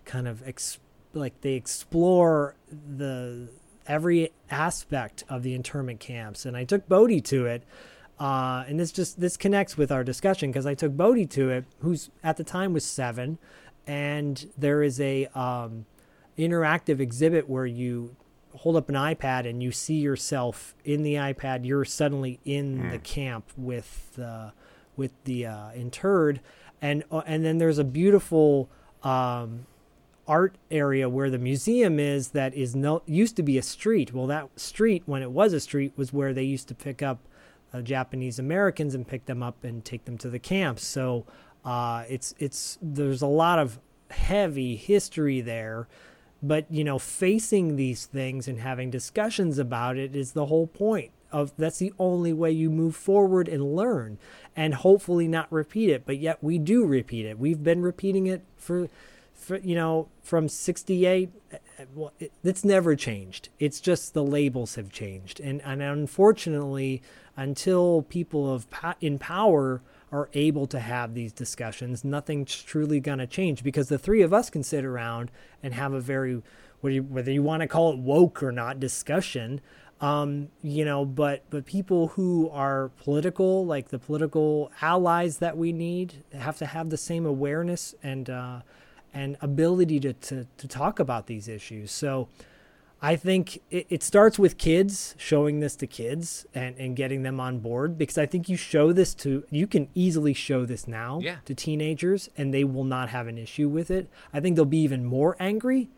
kind of ex- like they explore the every aspect of the internment camps and i took bodhi to it uh, and this just this connects with our discussion because i took bodhi to it who's at the time was seven and there is a um, interactive exhibit where you hold up an ipad and you see yourself in the ipad you're suddenly in the camp with uh, with the uh, interred and uh, and then there's a beautiful um, art area where the museum is that is no used to be a street. Well, that street when it was a street was where they used to pick up uh, Japanese Americans and pick them up and take them to the camps. So uh, it's it's there's a lot of heavy history there. But you know, facing these things and having discussions about it is the whole point of that's the only way you move forward and learn and hopefully not repeat it. But yet we do repeat it. We've been repeating it for for, you know, from 68, uh, well, it, it's never changed. It's just the labels have changed. And, and unfortunately, until people of in power are able to have these discussions, nothing's truly going to change because the three of us can sit around and have a very, whether you, want to call it woke or not, discussion. Um, you know, but but people who are political, like the political allies that we need, have to have the same awareness and uh, and ability to, to to talk about these issues. So I think it, it starts with kids, showing this to kids and, and getting them on board because I think you show this to, you can easily show this now Yeah. to teenagers and they will not have an issue with it. I think they'll be even more angry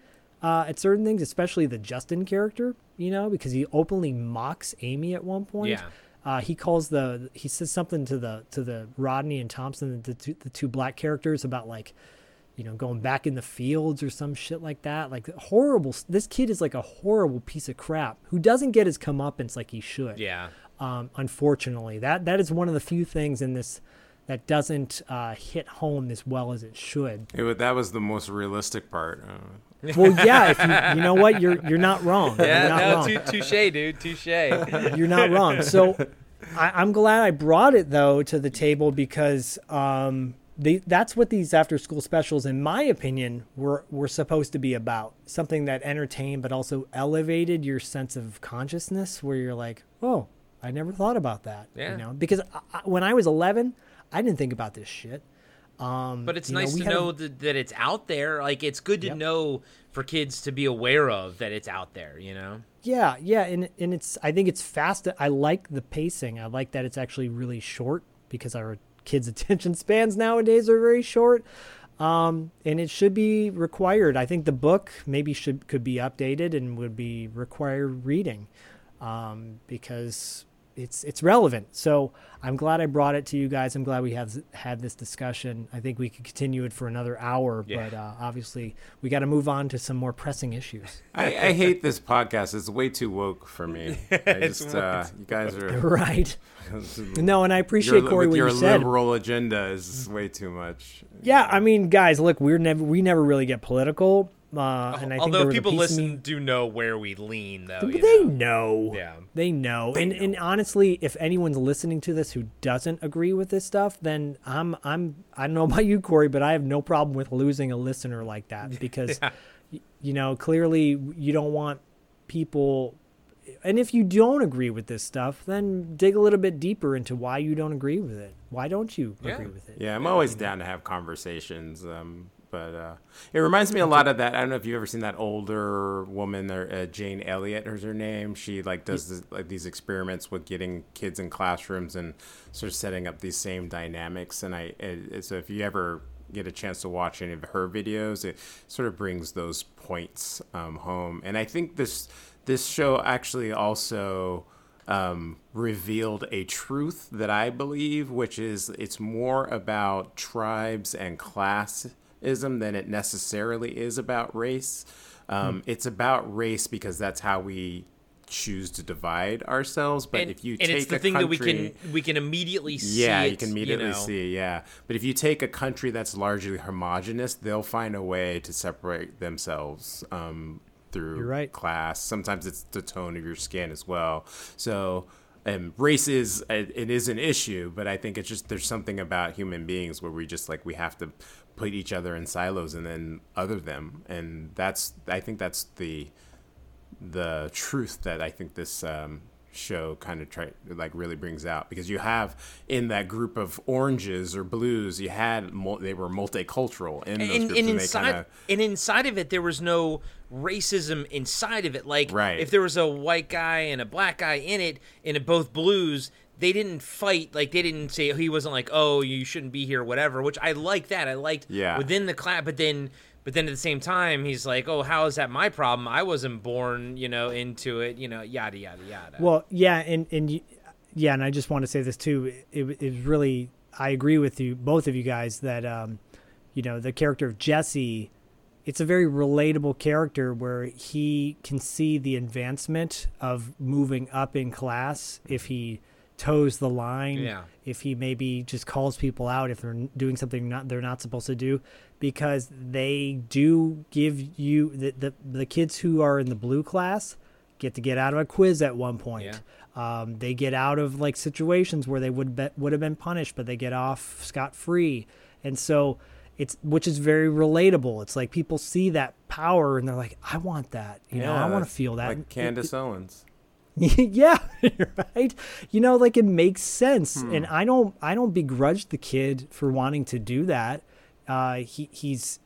uh, at certain things, especially the Justin character, you know, because he openly mocks Amy at one point. Yeah. Uh, he calls the he says something to the to the Rodney and Thompson the two, the two black characters about like you know going back in the fields or some shit like that like horrible this kid is like a horrible piece of crap who doesn't get his comeuppance like he should Yeah. um, unfortunately that that is one of the few things in this that doesn't uh, hit home as well as it should It, that was the most realistic part. Uh, well yeah if you, you know what you're you're not wrong you're Yeah, not no, wrong. tou- touche, dude, touche. You're not wrong. So I, I'm glad I brought it though to the table because um, they, that's what these after school specials, in my opinion, were were supposed to be about. Something that entertained but also elevated your sense of consciousness, where you're like, oh, I never thought about that. Yeah. You know, because I, when I was 11, I didn't think about this shit. Um, But it's you know, nice to had a- know that, that it's out there. Like it's good to Yep. know for kids to be aware of that it's out there. You know. Yeah, yeah, and and it's I think it's fast. I like the pacing. I like that it's actually really short because our kids' attention spans nowadays are very short. Um, and it should be required. I think the book maybe should could be updated and would be required reading um, because it's it's relevant. So I'm glad I brought it to you guys. I'm glad we have had this discussion. I think we could continue it for another hour, Yeah. but uh, obviously we got to move on to some more pressing issues. I, I hate this podcast. It's way too woke for me. I just, uh, you guys are. right. No, and I appreciate your, Corey what your you said. liberal agenda is way too much. Yeah, I mean, guys, look, we're never we never really get political, uh, and I Although was people listen do know where we lean, though. They know? know. Yeah. They know. and and honestly, if anyone's listening to this who doesn't agree with this stuff, then I'm I'm I don't know about you, Corey, but I have no problem with losing a listener like that because y- you know, clearly you don't want people and if you don't agree with this stuff, then dig a little bit deeper into why you don't agree with it. Why don't you Yeah. agree with it? Yeah, I'm always down to have conversations. Um, but uh, it reminds me a lot of that. I don't know if you've ever seen that older woman, or uh, Jane Elliott, is her name. She like does this, like these experiments with getting kids in classrooms and sort of setting up these same dynamics. And I it, so if you ever get a chance to watch any of her videos, it sort of brings those points um, home. And I think this this show actually also um, revealed a truth that I believe, which is it's more about tribes and classism than it necessarily is about race. Um, It's about race because that's how we choose to divide ourselves. But and, if you and take it's the a thing that we can we can immediately see. yeah, it, you can immediately know. see. Yeah, but if you take a country that's largely homogenous, they'll find a way to separate themselves um, through You're right. class. Sometimes it's the tone of your skin as well. So. Um, race is it it is an issue, but I think it's just there's something about human beings where we just like we have to put each other in silos and then other them, and that's I think that's the the truth that I think this um, show kind of try like really brings out. Because you have in that group of oranges or blues you had mul- they were multicultural in those and, groups and and inside kind of and inside of it there was no racism inside of it. Like Right. if there was a white guy and a black guy in it and both blues they didn't fight like they didn't say he wasn't like oh you shouldn't be here whatever which i like that i liked Yeah. within the class but then but then at the same time he's like oh how is that my problem i wasn't born you know into it you know yada yada yada Well, yeah, and and yeah, and I just want to say this too. It, it was really, I agree with you, both of you guys, that um, you know, the character of Jesse, it's a very relatable character where he can see the advancement of moving up in class if he toes the line. Yeah. If he maybe just calls people out if they're doing something not they're not supposed to do, because they do give you the the, the kids who are in the blue class get to get out of a quiz at one point. Um, they get out of like situations where they would be, would have been punished, but they get off scot free, and so it's which is very relatable. It's like people see that power and they're like, I want that. You know, I want to feel that. Like It- Candace Owens. yeah right? You know like it makes sense. And i don't i don't begrudge the kid for wanting to do that. Uh he he's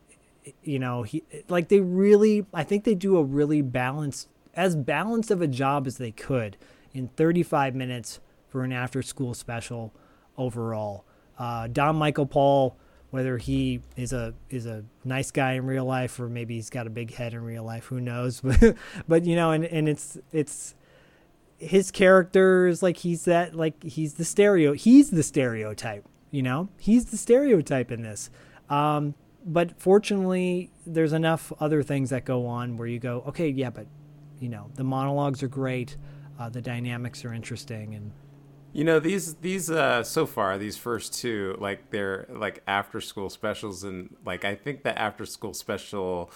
you know he like they really i think they do a really balanced as balanced of a job as they could in 35 minutes for an after school special overall. Uh don michael paul whether he is a is a nice guy in real life or maybe he's got a big head in real life who knows? But but you know and and it's it's his character is like he's that like he's the stereo he's the stereotype you know? He's the stereotype in this. Um but fortunately there's enough other things that go on where you go okay yeah but you know the monologues are great uh, the dynamics are interesting and You know these these uh so far these first two like they're like after school specials and like I think the after school special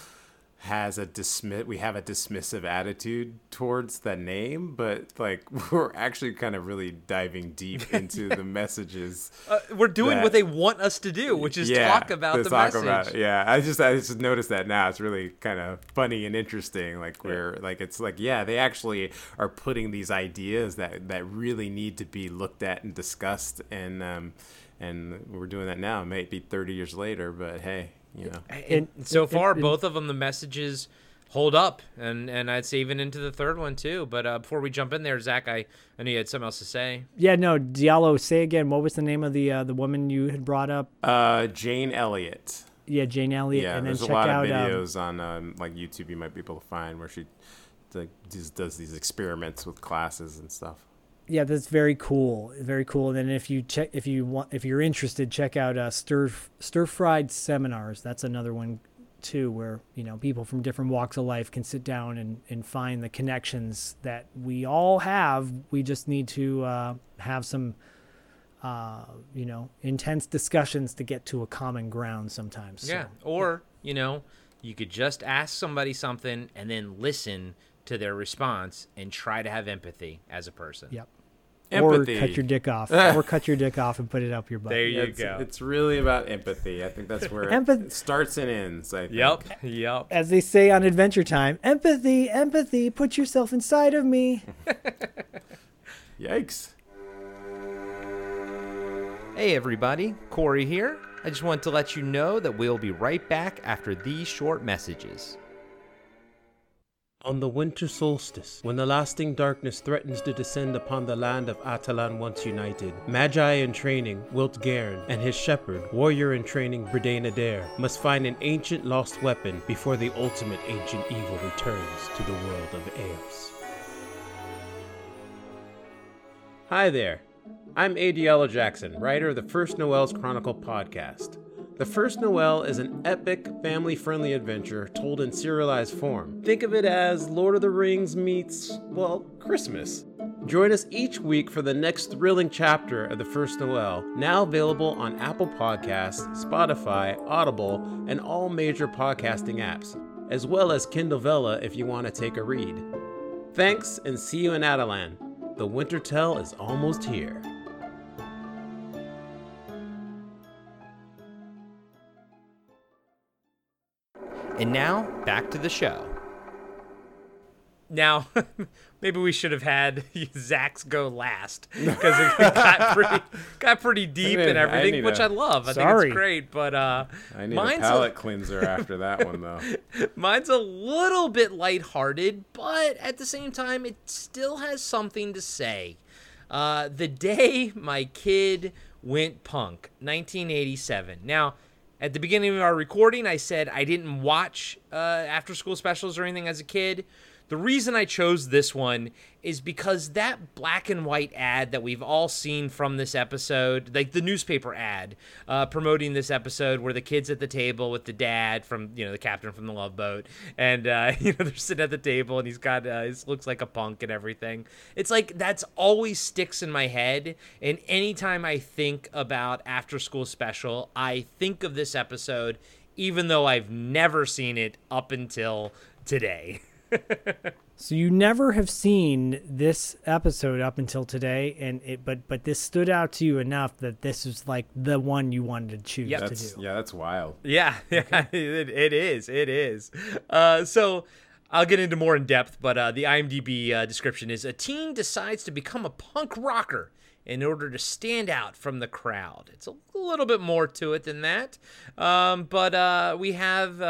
has a dismiss we have a dismissive attitude towards the name but like we're actually kind of really diving deep into the messages Uh, we're doing that- what they want us to do, which is talk about the talk message. about yeah i just i just noticed that now. It's really kind of funny and interesting like where like it's like yeah they actually are putting these ideas that that really need to be looked at and discussed and um and we're doing that now. It might be 30 years later but hey you know And so it- far, it- both of them, the messages hold up, and and I'd say even into the third one too. But uh, before we jump in there, Zach, I, I know you had something else to say. yeah no diallo say again what was the name of the uh, the woman you had brought up uh jane elliott yeah jane elliott yeah and then there's a lot out of um, videos on um, like youtube you might be able to find where she like, does, does these experiments with classes and stuff yeah that's very cool very cool and then if you check if you want if you're interested check out uh stir stir fried seminars that's another one too where you know people from different walks of life can sit down and and find the connections that we all have we just need to uh have some uh you know intense discussions to get to a common ground sometimes so. Yeah. Or, you know, you could just ask somebody something and then listen to their response and try to have empathy as a person. yep Empathy. or cut your dick off or cut your dick off and put it up your butt There you it's, go. It's really about empathy. I think that's where Empath- it starts and ends. I think. Yep. Yep. as they say on Adventure Time, empathy, empathy, put yourself inside of me. Yikes. Hey everybody, Corey here. I just want to let you know that we'll be right back after these short messages. On the winter solstice, when the lasting darkness threatens to descend upon the land of Atalan once united, Magi in training, Wilt Garen, and his shepherd, warrior in training, Bredain Adair, must find an ancient lost weapon before the ultimate ancient evil returns to the world of Eos. Hi there. I'm Adiello Jackson, writer of the First Noel's Chronicle podcast. The First Noel is an epic, family friendly adventure told in serialized form. Think of it as Lord of the Rings meets, well, Christmas. Join us each week for the next thrilling chapter of The First Noel, now available on Apple Podcasts, Spotify, Audible, and all major podcasting apps, as well as Kindle Vella if you want to take a read. Thanks, and see you in Atalan. The Winter Tell is almost here. And now, back to the show. Now, maybe we should have had Zach's go last because it got pretty, got pretty deep need- and everything, need which a- I love. I think it's great, but uh, I need mine's a palate cleanser after that one though. Mine's a little bit lighthearted, but at the same time, it still has something to say. Uh, the day my kid went punk, 1987. Now, at the beginning of our recording, I said I didn't watch uh, after school specials or anything as a kid. The reason I chose this one is because that black and white ad that we've all seen from this episode, like the newspaper ad uh, promoting this episode, where the kids at the table with the dad from you know the captain from the Love Boat, and uh, you know they're sitting at the table and he's got uh, he looks like a punk and everything. It's like that's always sticks in my head, and anytime I think about After School Special, I think of this episode, even though I've never seen it up until today. So you never have seen this episode up until today, and it but but this stood out to you enough that this was like the one you wanted to choose Yep. to do. yeah, that's wild. Yeah, yeah, it, it is. It is. Uh, so I'll get into more in depth, but uh, the IMDb uh, description is a teen decides to become a punk rocker in order to stand out from the crowd. It's a little bit more to it than that, um, but uh, we have.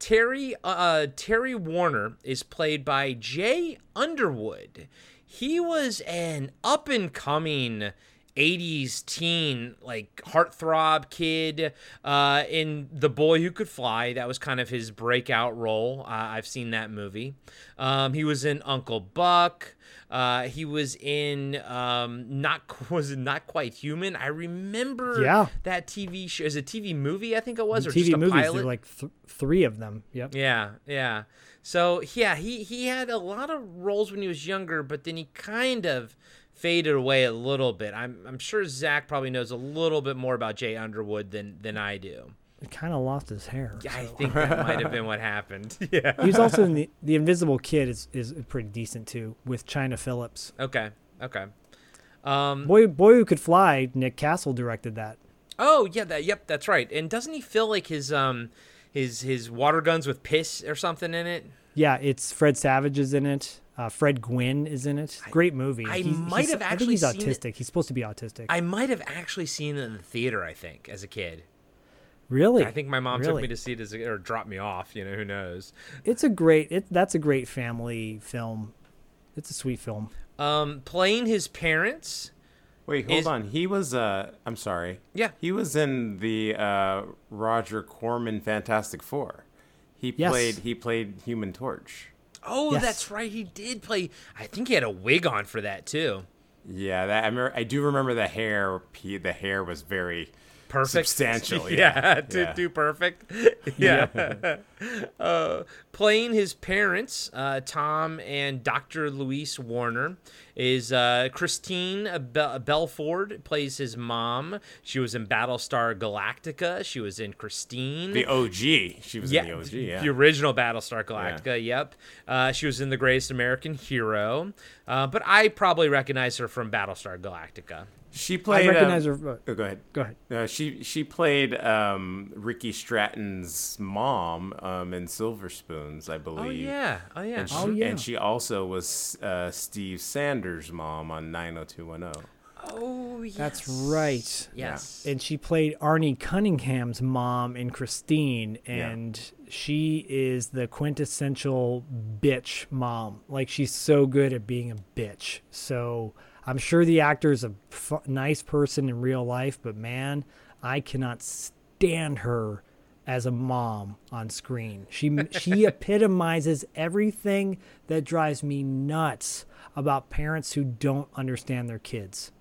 Terry uh, Terry Warner is played by Jay Underwood. He was an up and coming 80s teen like heartthrob kid uh, in The Boy Who Could Fly. That was kind of his breakout role. Uh, I've seen that movie. Um, he was in Uncle Buck. Uh, he was in um, not was not quite human. I remember Yeah. that TV show. Is a TV movie? I think it was, or TV just a movies, pilot. there like th- three of them. Yep. Yeah, yeah. So yeah, he he had a lot of roles when he was younger, but then he kind of faded away a little bit. I'm I'm sure Zach probably knows a little bit more about Jay Underwood than than I do. Kind of lost his hair. I so. think that might have been what happened. Yeah. he was also in the the Invisible Kid is is pretty decent too with Chynna Phillips. Okay. Okay. Um. Boy, boy who could fly. Nick Castle directed that. Oh yeah. That. Yep. That's right. And doesn't he feel like his um his his water guns with piss or something in it? Yeah, it's Fred Savage is in it. Uh, Fred Gwynne is in it. Great movie. I He's- might he's- have I actually he's seen it. autistic. He's supposed to be autistic. I might have actually seen it in the theater. I think as a kid. Really? I think my mom took me to see it as a, or dropped me off. You know who knows. It's a great. It that's a great family film. It's a sweet film. Um, playing his parents. Wait, hold Is- on. He was uh I'm sorry. Yeah. He was in the uh Roger Corman Fantastic Four. He Yes. played he played Human Torch. Oh, Yes. that's right. He did play. I think he had a wig on for that too. Yeah, that I remember, I do remember the hair. He, the hair was very Perfect. substantial. yeah, Yeah, too, yeah. too perfect. yeah. uh, playing his parents, uh, Tom and Dr. Luis Warner, is uh, Christine Be- Belford plays his mom. She was in Battlestar Galactica. She was in Christine. The OG. She was in the OG. Yeah. the original Battlestar Galactica. Yep, uh, she was in The Greatest American Hero, uh, but I probably recognize her from Battlestar Galactica. She I played. recognize um, her. Oh, go ahead. Go ahead. Uh, she she played um, Ricky Stratton's mom um, in Silver Spoons, I believe. Oh yeah, oh yeah. And she, Oh, yeah. And she also was uh, Steve Sanders' mom on 90210. Oh, yes. That's right. Yes. And she played Arnie Cunningham's mom in Christine, and she is the quintessential bitch mom. Like she's so good at being a bitch. So I'm sure the actor is a f- nice person in real life, but man, I cannot stand her as a mom on screen. She she epitomizes everything that drives me nuts about parents who don't understand their kids.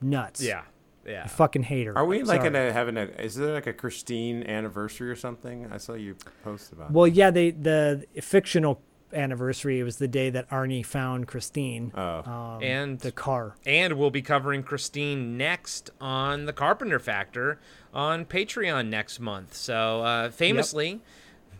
Nuts. Yeah. Yeah. I fucking hate her. Are we like Sorry. gonna having a? Is there like a Christine anniversary or something? I saw you post about. It. Well, yeah, they the fictional anniversary. It was the day that Arnie found Christine. Oh. um, And- the car. And we'll be covering Christine next on The Carpenter Factor on Patreon next month. So, uh, famously,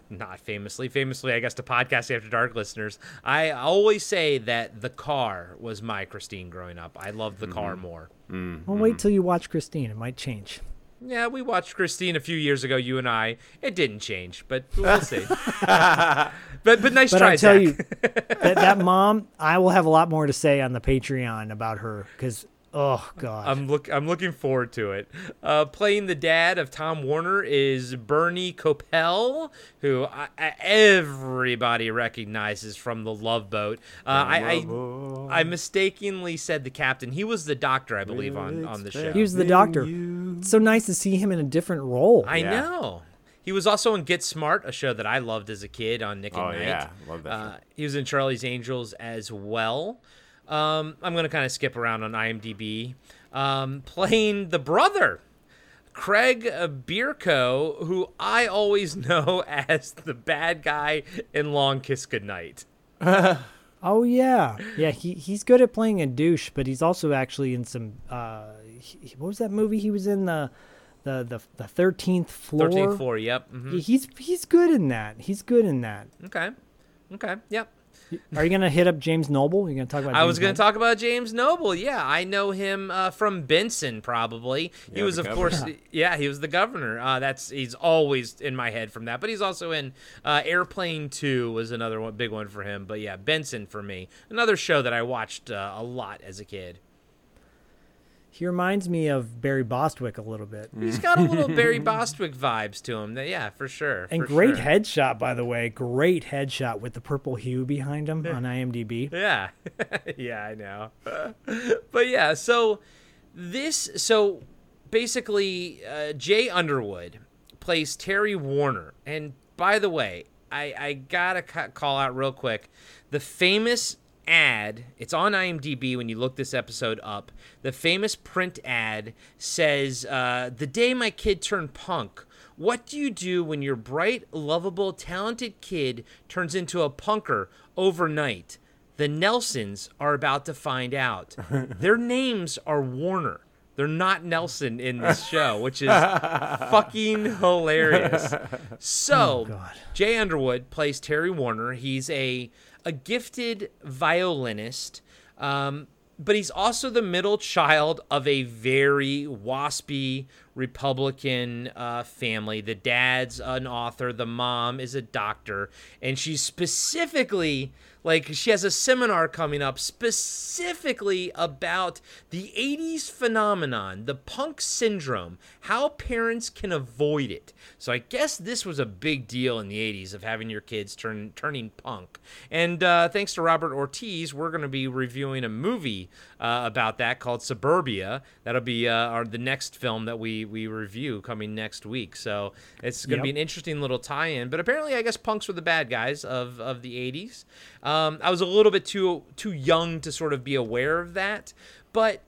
not famously, famously, I guess to Podcast After Dark listeners, I always say that The Car was my Christine growing up. I loved The Car more. Well, wait till you watch Christine. It might change. Yeah, we watched Christine a few years ago, you and I. It didn't change, but we'll see. but but nice But try, I'll tell Zach. you that that mom, I will have a lot more to say on the Patreon about her because oh god, I'm look I'm looking forward to it. Uh, playing the dad of Tom Warner is Bernie Kopell, who I, I, everybody recognizes from The Love Boat. Uh, I, I I mistakenly said the captain. He was the doctor, I believe, on on the show. he was the doctor. It's so nice to see him in a different role. I Yeah. know. He was also in Get Smart, a show that I loved as a kid on Nick and Oh, Night. yeah. Love that Uh, show. he was in Charlie's Angels as well. Um, I'm going to kind of skip around on IMDb. Um, playing the brother, Craig Bierko, who I always know as the bad guy in Long Kiss Goodnight. Oh yeah, yeah. He he's good at playing a douche, but he's also actually in some. Uh, he, what was that movie he was in the, the the the thirteenth floor. 13th floor, yep. mhm. He- He's he's good in that. He's good in that. Okay. Okay, yep. Are you gonna hit up James Noble? You're gonna talk about? I was going to talk about James Noble. Yeah, I know him uh, from Benson. Probably he Yeah, was, the of course, yeah, he was the governor. Uh, that's he's always in my head from that. But he's also in uh, Airplane Two was another one, big one for him. But yeah, Benson for me, another show that I watched uh, a lot as a kid. He reminds me of Barry Bostwick a little bit. He's got a little Barry Bostwick vibes to him. That, yeah, for sure. And for great sure. headshot, by the way. Great headshot with the purple hue behind him on IMDb. Yeah. yeah, I know. but yeah, so this so basically uh, Jay Underwood plays Terry Warner. And by the way, I I got to ca- call out real quick the famous ad. It's on IMDb when you look this episode up. The famous print ad says, uh, "The day my kid turned punk." What do you do when your bright, lovable, talented kid turns into a punker overnight? The Nelsons are about to find out. Their names are Warner. They're not Nelson in this show, which is fucking hilarious. So, Jay Underwood plays Terry Warner. He's a a gifted violinist, um, but he's also the middle child of a very waspy Republican uh, family. The dad's an author, the mom is a doctor, and she's specifically like she has a seminar coming up specifically about the 80s phenomenon, the punk syndrome, how parents can avoid it. So I guess this was a big deal in the 80s of having your kids turn turning punk. And uh, thanks to Robert Ortiz, we're going to be reviewing a movie uh, about that called Suburbia. That'll be uh, our the next film that we we review coming next week. So it's going to Yep. be an interesting little tie-in. But apparently, I guess punks were the bad guys of of the 80s. Um, I was a little bit too too young to sort of be aware of that, but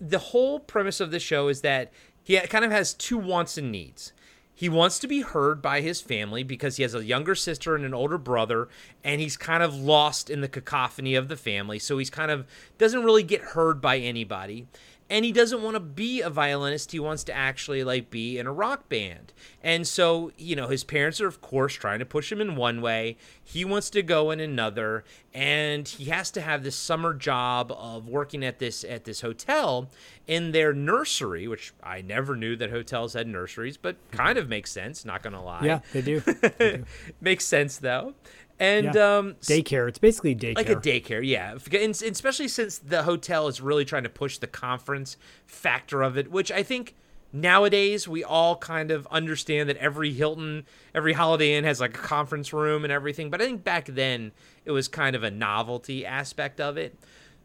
the whole premise of the show is that he kind of has two wants and needs. He wants to be heard by his family because he has a younger sister and an older brother, and he's kind of lost in the cacophony of the family. So he's kind of doesn't really get heard by anybody. And he doesn't want to be a violinist. He wants to actually like be in a rock band. And so, you know, his parents are of course trying to push him in one way. He wants to go in another, and he has to have this summer job of working at this at this hotel in their nursery, which I never knew that hotels had nurseries, but kind mm-hmm. of makes sense, not going to lie. Yeah, they do. makes sense though. And Yeah. um daycare. It's basically daycare. like a daycare, yeah. F- and- especially since the hotel is really trying to push the conference factor of it, which I think nowadays we all kind of understand that every Hilton, every Holiday Inn has like a conference room and everything. But I think back then it was kind of a novelty aspect of it.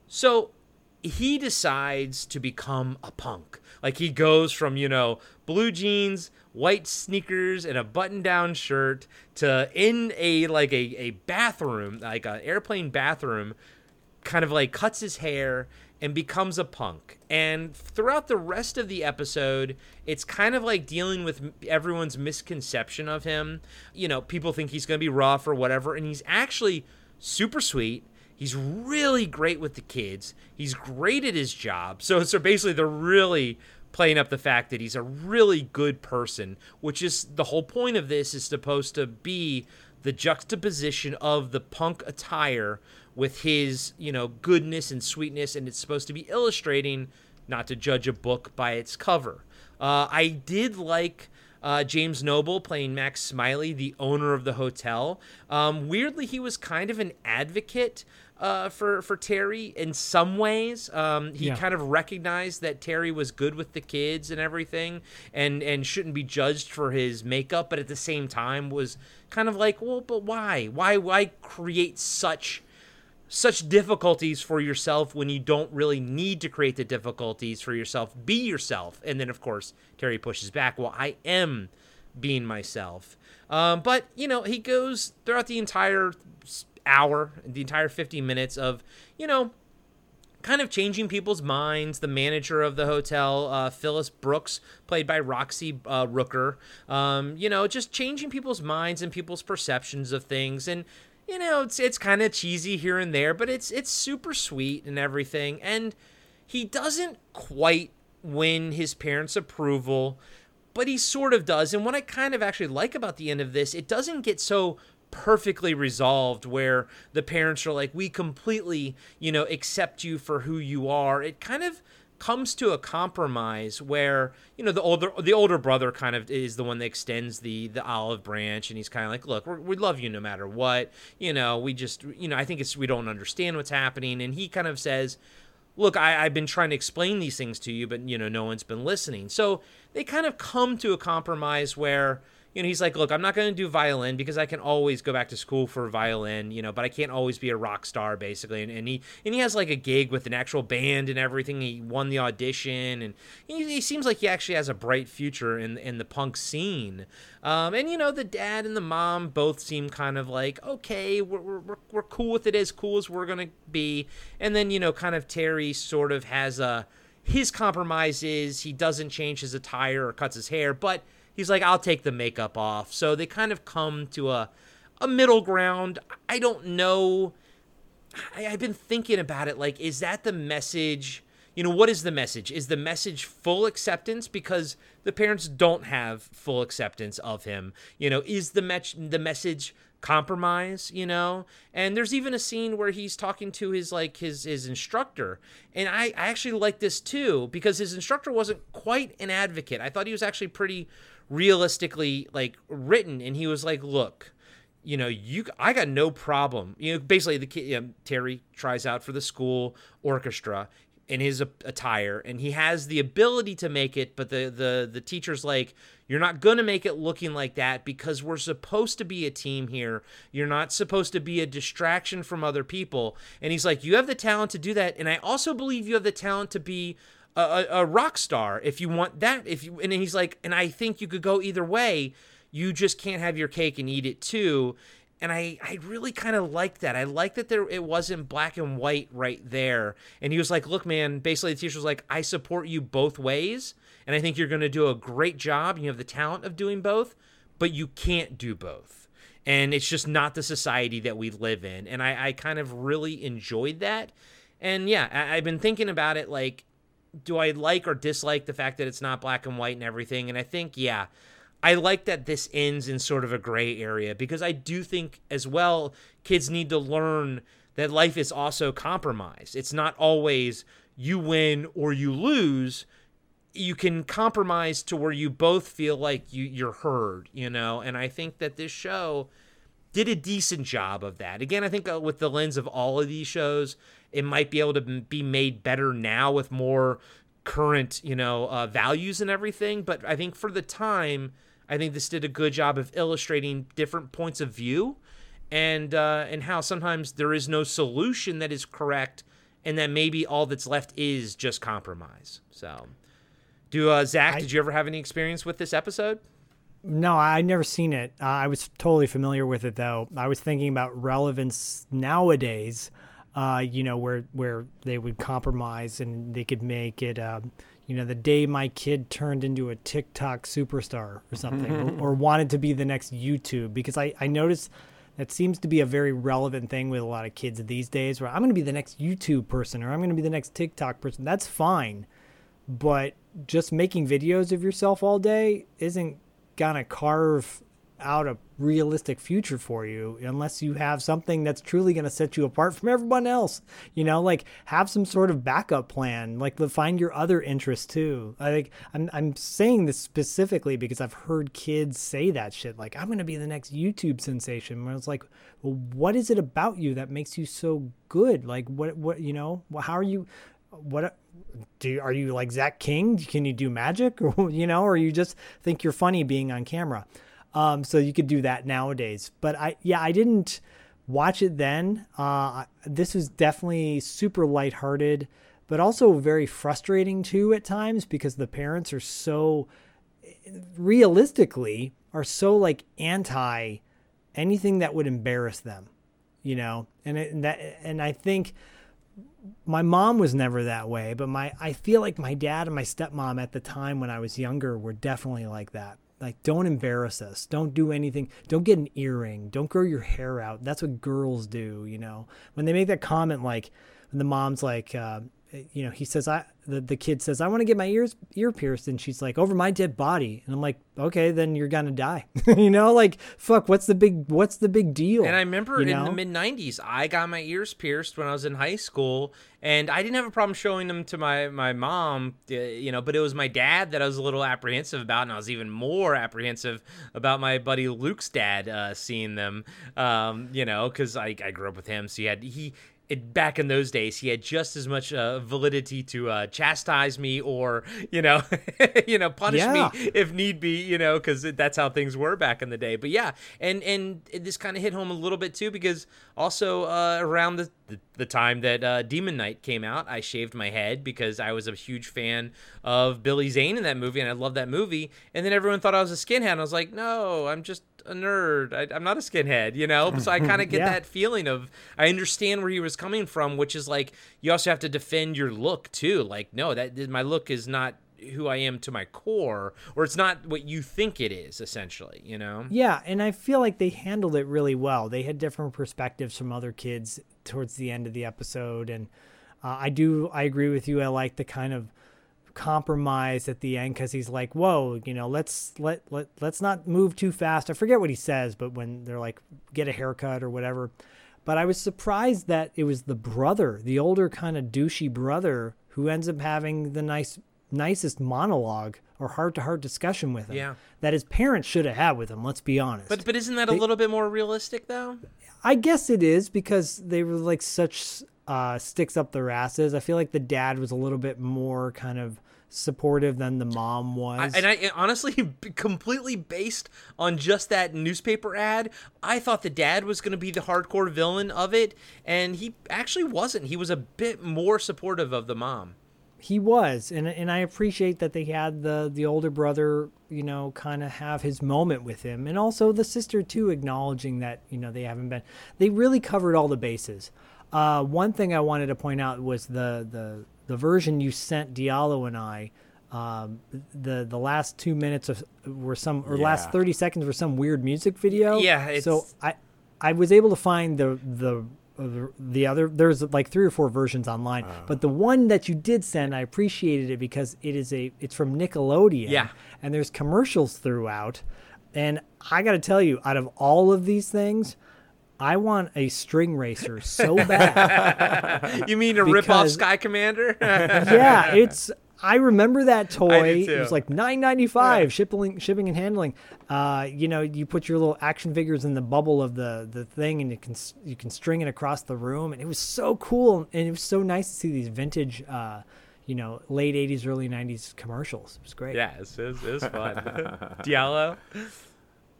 So he decides to become a punk. Like he goes from, you know, blue jeans, white sneakers, and a button down shirt to in a like a, a bathroom, like an airplane bathroom, kind of like cuts his hair and becomes a punk. And throughout the rest of the episode, it's kind of like dealing with everyone's misconception of him. You know, people think he's going to be rough or whatever, and he's actually super sweet. He's really great with the kids. He's great at his job. So so basically they're really playing up the fact that he's a really good person, which is the whole point of this is supposed to be the juxtaposition of the punk attire with his, you know, goodness and sweetness and it's supposed to be illustrating not to judge a book by its cover. Uh, I did like uh, James Noble playing Max Smiley, the owner of the hotel. Um, weirdly, he was kind of an advocate uh, for for Terry in some ways. Um, he Yeah. kind of recognized that Terry was good with the kids and everything, and and shouldn't be judged for his makeup, but at the same time was kind of like, well, but why? Why why create such such difficulties for yourself when you don't really need to create the difficulties for yourself. Be yourself. And then, of course, Terry pushes back. Well, I am being myself. Um, but you know, he goes throughout the entire hour, the entire 50 minutes of, you know, kind of changing people's minds. The manager of the hotel, uh, Phyllis Brooks, played by Roxie uh, Roker, um, you know, just changing people's minds and people's perceptions of things. And you know, it's it's kind of cheesy here and there, but it's it's super sweet and everything. And he doesn't quite win his parents' approval, but he sort of does. And what I kind of actually like about the end of this, it doesn't get so perfectly resolved where the parents are like we completely you know accept you for who you are. It kind of comes to a compromise where you know the older the older brother kind of is the one that extends the the olive branch and he's kind of like look we love you no matter what. You know we just you know i think it's we don't understand what's happening. And he kind of says look I, i've been trying to explain these things to you but you know no one's been listening. So they kind of come to a compromise where you know, he's like, look, I'm not going to do violin because I can always go back to school for violin, you know, but I can't always be a rock star basically. And, and he and he has like a gig with an actual band and everything. He won the audition, and he, he seems like he actually has a bright future in in the punk scene. Um, and you know, the dad and the mom both seem kind of like, okay, we're we're we're cool with it as cool as we're gonna be. And then you know, kind of Terry sort of has a his compromise is he doesn't change his attire or cuts his hair, but he's like, I'll take the makeup off. So they kind of come to a a middle ground. I don't know. I, I've been thinking about it. Like, is that the message? You know, what is the message? Is the message full acceptance because the parents don't have full acceptance of him? You know, is the me- the message compromise you know and there's even a scene where he's talking to his like his his instructor and i i actually like this too because his instructor wasn't quite an advocate i thought he was actually pretty realistically like written and he was like look you know you i got no problem you know basically the kid you um, know, terry tries out for the school orchestra in his attire and he has the ability to make it but the the the teacher's like you're not going to make it looking like that because we're supposed to be a team here. You're not supposed to be a distraction from other people. And he's like you have the talent to do that and i also believe you have the talent to be a, a, rock star if you want that. If you and he's like, and I think you could go either way. You just can't have your cake and eat it too. And I, I really kind of like that. I like that there it wasn't black and white right there. And he was like, "Look, man." Basically, the teacher was like, "I support you both ways, and I think you're going to do a great job. You have the talent of doing both, but you can't do both." And it's just not the society that we live in. And I, I kind of really enjoyed that. And yeah, I, I've been thinking about it like do I like or dislike the fact that it's not black and white and everything? And I think, yeah, I like that this ends in sort of a gray area because I do think as well kids need to learn that life is also compromised. It's not always you win or you lose. You can compromise to where you both feel like you you're heard, you know. And I think that this show did a decent job of that. Again, I think uh, with the lens of all of these shows, it might be able to be made better now with more current, you know, uh, values and everything. But I think for the time, I think this did a good job of illustrating different points of view, and uh, and how sometimes there is no solution that is correct, and that maybe all that's left is just compromise. So, do uh, Zach? I, did you ever have any experience with this episode? No, I never seen it. Uh, I was totally familiar with it though. I was thinking about relevance nowadays uh, you know, where where they would compromise and they could make it, uh, you know, the day my kid turned into a TikTok superstar or something, or, or, wanted to be the next YouTube. Because I I noticed that seems to be a very relevant thing with a lot of kids these days, where I'm going to be the next YouTube person or I'm going to be the next TikTok person. That's fine, but just making videos of yourself all day isn't gonna carve out a realistic future for you unless you have something that's truly going to set you apart from everyone else you know? Like have some sort of backup plan like find your other interests too. Think I'm, I'm saying this specifically because i've heard kids say that shit like i'm going to be the next youtube sensation. Where it's like well, what is it about you that makes you so good? Like what what you know? How are you what do are you like Zach King? Can you do magic, or you know, or you just think you're funny being on camera? Um, so you could do that nowadays. But I, yeah, I didn't watch it then. Uh, this was definitely super lighthearted, but also very frustrating too at times because the parents are so realistically are so like anti anything that would embarrass them, you know. And it, and that and I think my mom was never that way, but my I feel like my dad and my stepmom at the time when I was younger were definitely like that. Like don't embarrass us. Don't do anything. Don't get an earring. Don't grow your hair out. That's what girls do, you know. When they make that comment like when the mom's like uh, you know, he says, I, the, the kid says, I want to get my ears, ear pierced. And she's like, over my dead body. And I'm like, okay, then you're going to die. you know, like, fuck, what's the big, what's the big deal? And I remember you in know? the mid 90s, I got my ears pierced when I was in high school. And I didn't have a problem showing them to my, my mom, uh, you know, but it was my dad that I was a little apprehensive about. And I was even more apprehensive about my buddy Luke's dad uh, seeing them, um, you know, because I, I grew up with him. So he had, he, it, back in those days, he had just as much uh, validity to uh, chastise me or you know, you know, punish Yeah. me if need be, you know, because that's how things were back in the day. But yeah, and and this kind of hit home a little bit too because also uh, around the, the the time that uh, Demon Knight came out, I shaved my head because I was a huge fan of Billy Zane in that movie and I loved that movie. And then everyone thought I was a skinhead. And I was like, no, I'm just a nerd. I, I'm not a skinhead, you know. So I kind of get Yeah. that feeling of I understand where he was coming from, which is like you also have to defend your look too. Like, no, that my look is not who I am to my core, or it's not what you think it is. Essentially, you know. Yeah, and I feel like they handled it really well. They had different perspectives from other kids towards the end of the episode, and uh, I do I agree with you. I like the kind of compromise at the end because he's like, "Whoa, you know, let's let let let's not move too fast." I forget what he says, but when they're like, "Get a haircut" or whatever. But I was surprised that it was the brother, the older kind of douchey brother, who ends up having the nice nicest monologue or heart to heart discussion with him. Yeah. That his parents should have had with him, let's be honest. But but isn't that a little bit more realistic though? I guess it is because they were like such uh, sticks up their asses. I feel like the dad was a little bit more kind of supportive than the mom was. I, and I and honestly, completely based on just that newspaper ad, I thought the dad was going to be the hardcore villain of it, and he actually wasn't. He was a bit more supportive of the mom. He was, and and I appreciate that they had the the older brother, you know, kind of have his moment with him, and also the sister too, acknowledging that you know they haven't been. They really covered all the bases. Uh, one thing I wanted to point out was the the the version you sent Diallo and I. Um, the the last two minutes of were some or last thirty seconds were some weird music video. Yeah, so I I was able to find the the the other there's like three or four versions online, Uh. but the one that you did send, I appreciated it because it is a it's from Nickelodeon. Yeah. and there's commercials throughout, and I got to tell you, out of all of these things. I want a string racer so bad. You mean a rip off Sky Commander? yeah, it's. I remember that toy. too. It was like nine ninety five shipping, shipping and handling. Uh, you know, you put your little action figures in the bubble of the the thing, and you can you can string it across the room, and it was so cool, and it was so nice to see these vintage, uh, you know, late eighties, early nineties commercials. It was great. yeah, it was, it was fun. Diallo.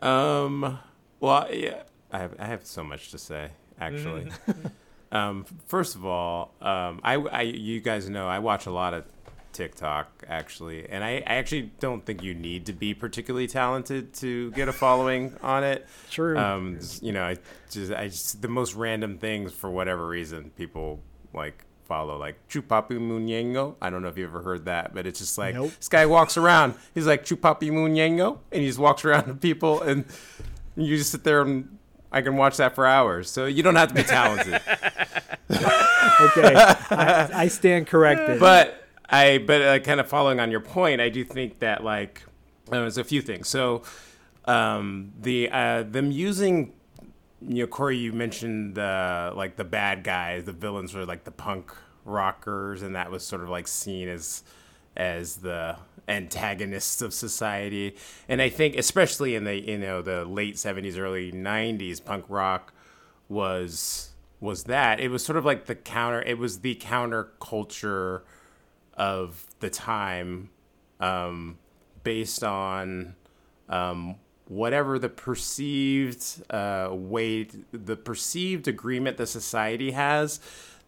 Um. Well, yeah, I have I have so much to say actually. um. First of all, um, I, I you guys know I watch a lot of TikTok actually, and I, I actually don't think you need to be particularly talented to get a following on it. True. Um. You know, I just I just the most random things for whatever reason people like follow like Chupapi Munyengo. I don't know if you ever heard that, but it's just like Nope. this guy walks around. He's like Chupapi Munyengo, and he just walks around to people, and you just sit there and I can watch that for hours. So you don't have to be talented. Okay, I, I stand corrected. but I, but uh, kind of following on your point, I do think that like uh, there's a few things. So um, the uh, them using, you know, Corey, you mentioned the like the bad guys, the villains were like the punk rockers, and that was sort of like seen as as the antagonists of society. And I think, especially in the you know the late '70s, early '90s, punk rock was was that it was sort of like the counter. It was the counterculture of the time, um, based on um, whatever the perceived uh, weight, the perceived agreement the society has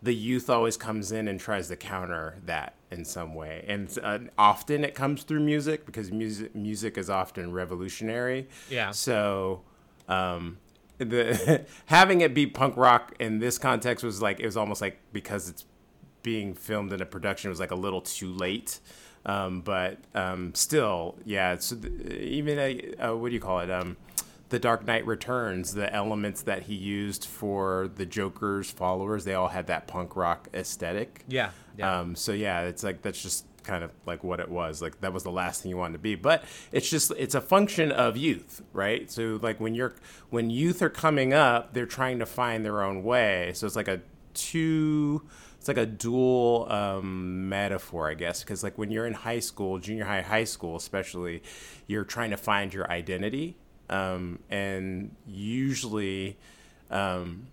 the youth always comes in and tries to counter that in some way, and uh, often it comes through music because music music is often revolutionary. Yeah. So, um, the having it be punk rock in this context was like it was almost like because it's being filmed in a production was like a little too late. Um, but um, still, yeah. It's even a, uh, what do you call it? Um, the Dark Knight Returns, the elements that he used for the Joker's followers, they all had that punk rock aesthetic. Yeah. yeah. Um, so yeah, it's like that's just kind of like what it was. Like that was the last thing you wanted to be. But it's just it's a function of youth, right? So like when you're when youth are coming up, they're trying to find their own way. So it's like a two it's like a dual um, metaphor, I guess, because like when you're in high school, junior high, high school, especially, you're trying to find your identity, um, and usually, um,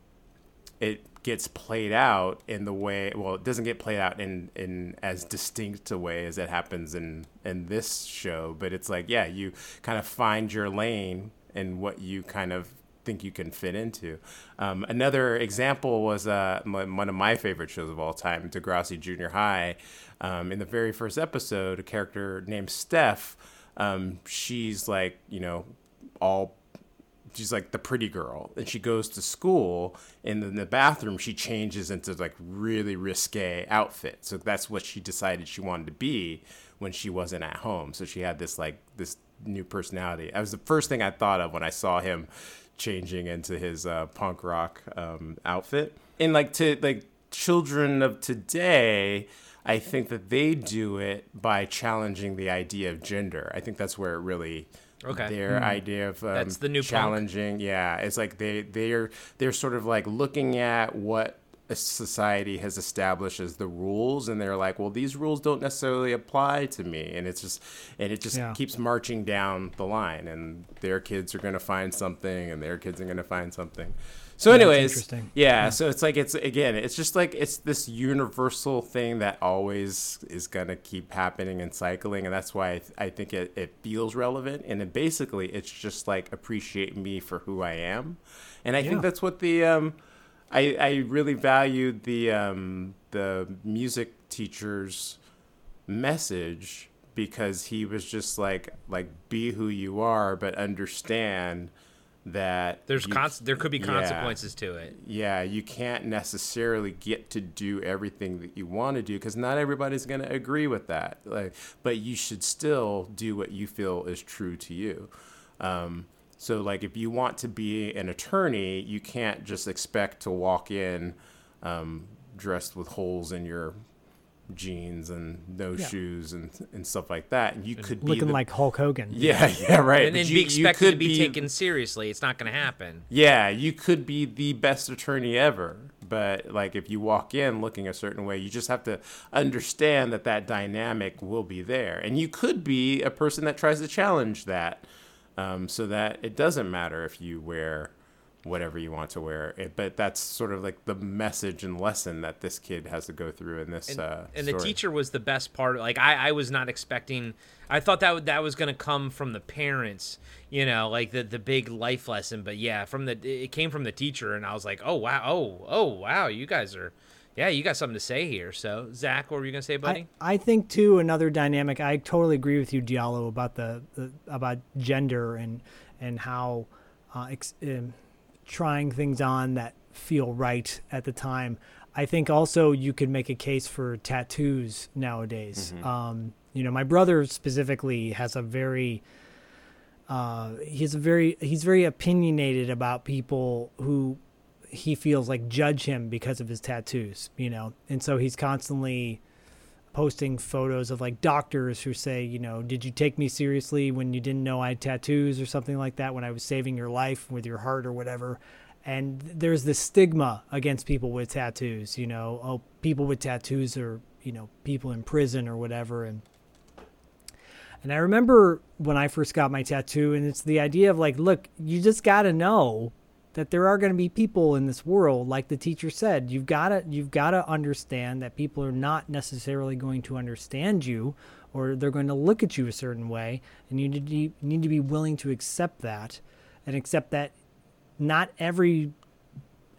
it gets played out in the way. Well, it doesn't get played out in in as distinct a way as it happens in in this show, but it's like yeah, you kind of find your lane and what you kind of think you can fit into. Um, another example was uh, one of my favorite shows of all time, Degrassi Junior High. Um, in the very first episode, a character named Steph, um, she's like, you know, all she's like the pretty girl and she goes to school and in the bathroom she changes into like really risque outfit so that's what she decided she wanted to be when she wasn't at home so she had this like this new personality that was the first thing i thought of when i saw him changing into his uh, punk rock um, outfit. And like to like children of today, I think that they do it by challenging the idea of gender. I think that's where it really Okay. Their idea of um, That's the new punk. challenging. Yeah, it's like they they're they're sort of like looking at what society has established as the rules, and they're like, well, these rules don't necessarily apply to me, and it's just and it just Yeah. keeps marching down the line, and their kids are gonna find something, and their kids are gonna find something. So, anyways, interesting. yeah, so it's like it's again, it's just like it's this universal thing that always is gonna keep happening and cycling, and that's why I, th- I think it, it feels relevant. And then basically, it's just like appreciate me for who I am, and I Yeah. think that's what the um, I I really valued the um the music teacher's message because he was just like like be who you are, but understand that There's you- cons- there could be yeah consequences to it. yeah, you can't necessarily get to do everything that you want to do because not everybody's going to agree with that. Like, but you should still do what you feel is true to you. Um, so, like, if you want to be an attorney, you can't just expect to walk in um, dressed with holes in your jeans and no Yeah. shoes and and stuff like that. And you could be Looking the- like Hulk Hogan. yeah, yeah, right. And But then you- be you expected could to be, taken seriously. It's not going to happen. yeah, you could be the best attorney ever, but like if you walk in looking a certain way, you just have to understand that that dynamic will be there, and you could be a person that tries to challenge that, um, so that it doesn't matter if you wear whatever you want to wear. It, but that's sort of like the message and lesson that this kid has to go through in this. and, uh, and the teacher was the best part like i, I was not expecting i thought that that was going to come from the parents you know like the the big life lesson but yeah from the it came from the teacher and i was like oh wow oh oh wow you guys are yeah you got something to say here so zach what were you going to say buddy I, I think too another dynamic. I totally agree with you, Diallo, about the, the about gender and and how uh, ex, um, trying things on that feel right at the time. I think also you could make a case for tattoos nowadays. Um, you know, my brother specifically has a very uh, he's a very he's very opinionated about people who he feels like judge him because of his tattoos, you know, and so he's constantly posting photos of like doctors who say, you know, did you take me seriously when you didn't know I had tattoos or something like that when I was saving your life with your heart or whatever. And there's this stigma against people with tattoos, you know, oh, people with tattoos are, you know, people in prison or whatever. And and I remember when I first got my tattoo, and it's the idea of like, look, you just got to know that there are going to be people in this world, like the teacher said. You've got to you've got to understand that people are not necessarily going to understand you, or they're going to look at you a certain way, and you need to, you need to be willing to accept that, and accept that not every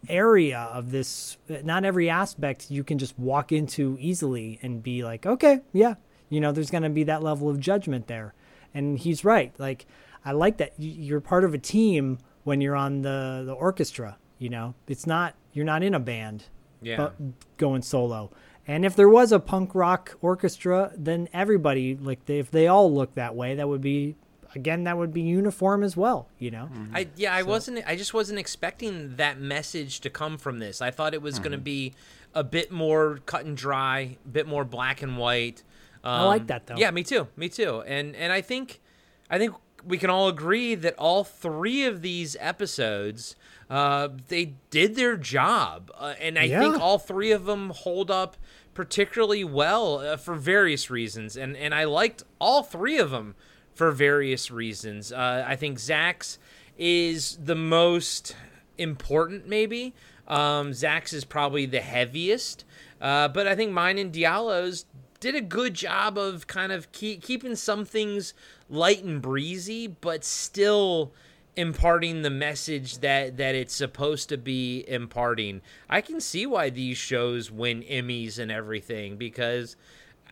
area of this not every aspect you can just walk into easily and be like okay yeah you know there's going to be that level of judgment there and he's right like i like that you're part of a team when you're on the the orchestra you know it's not you're not in a band Yeah. but going solo and if there was a punk rock orchestra then everybody like they, if they all look that way that would be again that would be uniform as well you know I yeah, I wasn't I just wasn't expecting that message to come from this. I thought it was going to be a bit more cut and dry, a bit more black and white. Um, like that, though. Yeah, me too. Me too. And and I think I think we can all agree that all three of these episodes uh, they did their job, uh, and I think all three of them hold up particularly well uh, for various reasons. And and I liked all three of them for various reasons. Uh, I think Zach's is the most important, maybe. Um, Zach's is probably the heaviest, uh, but I think mine and Diallo's did a good job of kind of keep, keeping some things light and breezy, but still imparting the message that that it's supposed to be imparting. I can see why these shows win Emmys and everything because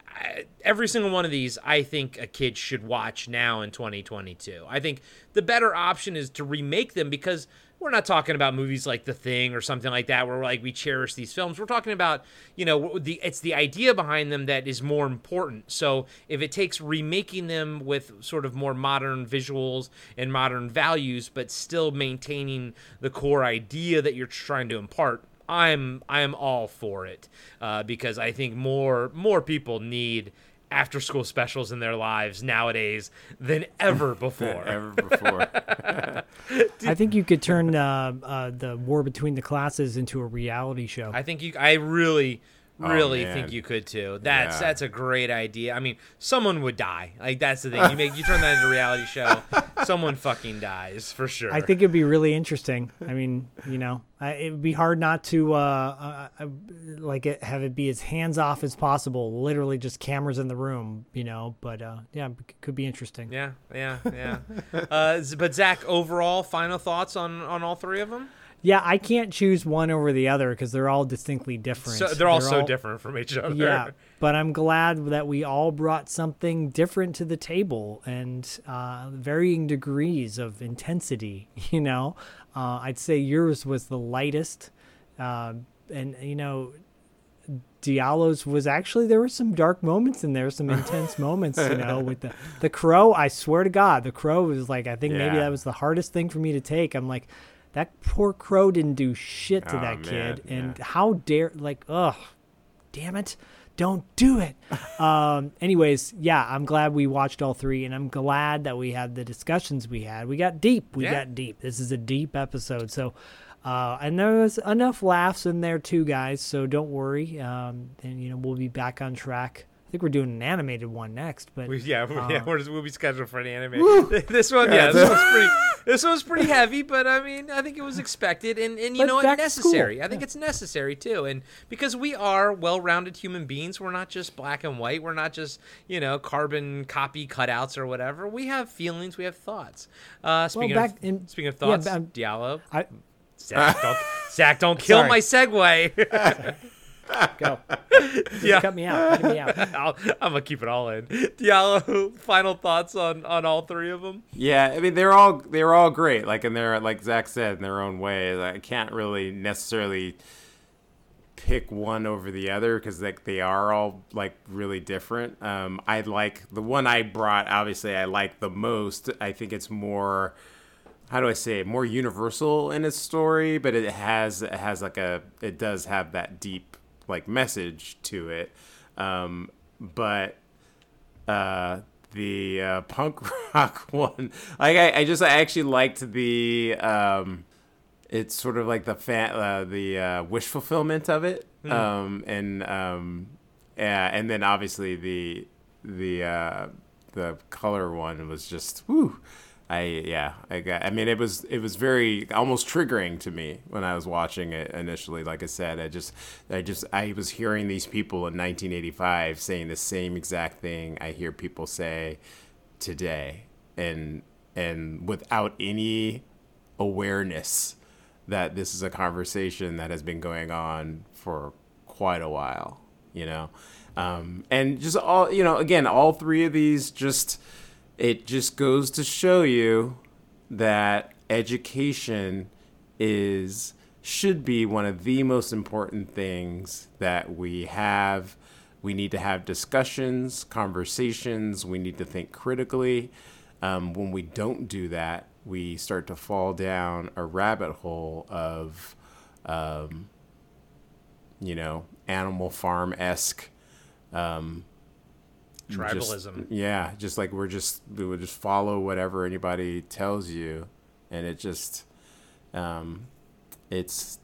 I, every single one of these I think a kid should watch now in 2022. I think the better option is to remake them because we're not talking about movies like The Thing or something like that where like we cherish these films. We're talking about, you know, the it's the idea behind them that is more important. So, if it takes remaking them with sort of more modern visuals and modern values but still maintaining the core idea that you're trying to impart, I'm I'm all for it uh, because I think more more people need after school specials in their lives nowadays than ever before. Ever before. I think you could turn uh, uh, the war between the classes into a reality show. I think you. I really, really man. think you could too. That's Yeah. that's a great idea. I mean, someone would die. Like that's the thing. You make you turn that into a reality show. someone fucking dies for sure. I think it'd be really interesting. I mean, you know, I, it would be hard not to uh, uh, uh, like it, have it be as hands off as possible. Literally, just cameras in the room. You know, but uh, yeah, it could be interesting. Yeah, yeah, yeah. uh, but Zach, overall, final thoughts on on all three of them? Yeah, I can't choose one over the other because they're all distinctly different. So they're all so different from each other. Yeah, but I'm glad that we all brought something different to the table and uh, varying degrees of intensity. You know, uh, I'd say yours was the lightest, uh, and you know, Diallo's was actually there were some dark moments in there, some intense moments. You know, with the the crow. I swear to God, the crow was like I think maybe that was the hardest thing for me to take. I'm like. That poor crow didn't do shit to Oh, that man, kid, and yeah. how dare like ugh damn it don't do it um anyways yeah i'm glad we watched all three and i'm glad that we had the discussions we had we got deep we Yeah. got deep this is a deep episode so uh and there was enough laughs in there too guys so don't worry um and you know we'll be back on track i think we're doing an animated one next but We, yeah, we- yeah, Uh, we're we'll be scheduled for an animated. this one, yeah, this one's pretty. This one's pretty heavy, but I mean, I think it was expected, and and you But know what, back to school. necessary. I think it's necessary too, and because we are well-rounded human beings, we're not just black and white. We're not just you know carbon copy cutouts or whatever. We have feelings. We have thoughts. Uh, speaking back of in- speaking of thoughts, but I'm- Diallo. i Zach, don't, Zach, don't kill Sorry. my segue. go yeah, cut me out cut me out I'll, I'm gonna keep it all in. Diallo, final thoughts on on all three of them. Yeah, I mean they're all they're all great. Like and they're like Zach said in their own way. I can't really necessarily pick one over the other because like they are all like really different. Um, I like the one I brought. Obviously, I like the most. I think it's more. How do I say it? More universal in its story, but it has it has like a it does have that deep like message to it. Um, but uh, the uh, punk rock one. Like I, I just I actually liked the um, it's sort of like the fan uh, the uh, wish fulfillment of it, um, and um, yeah, and then obviously the the uh, the color one was just whoo. I yeah I got I mean it was it was very almost triggering to me when I was watching it initially like I said I just I just I was hearing these people in 1985 saying the same exact thing I hear people say today and and without any awareness that this is a conversation that has been going on for quite a while, you know. Um, and just all, you know, again, all three of these just, it just goes to show you that education is, should be one of the most important things that we have. We need to have discussions, conversations, we need to think critically. Um, when we don't do that, we start to fall down a rabbit hole of, um, you know, Animal Farm esque. Um, just- Tribalism. yeah, just like we're just we would just follow whatever anybody tells you, and it just, um, it's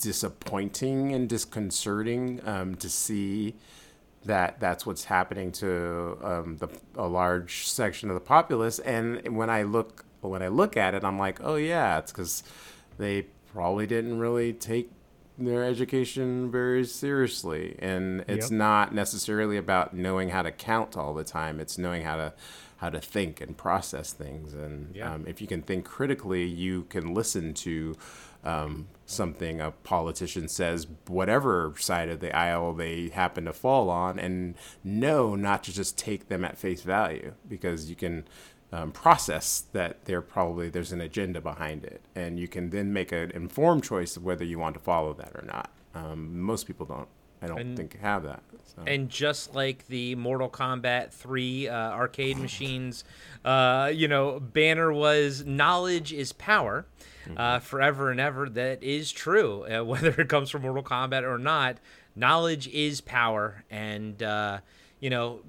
disappointing and disconcerting um, to see that that's what's happening to um, the a large section of the populace. And when I look when I look at it, I'm like, oh yeah, it's because they probably didn't really take their education very seriously, and it's Yep. not necessarily about knowing how to count all the time. It's knowing how to how to think and process things. And Yeah. um, if you can think critically, you can listen to um, something a politician says, whatever side of the aisle they happen to fall on, and know not to just take them at face value because you can um, process that there probably there's an agenda behind it, and you can then make an informed choice of whether you want to follow that or not. Um, most people don't. I don't And- think have that. So. And just like the Mortal Kombat 3 uh, arcade machines, uh, you know, banner was knowledge is power uh, forever and ever. That is true. Uh, whether it comes from Mortal Kombat or not, knowledge is power. And, uh, you know,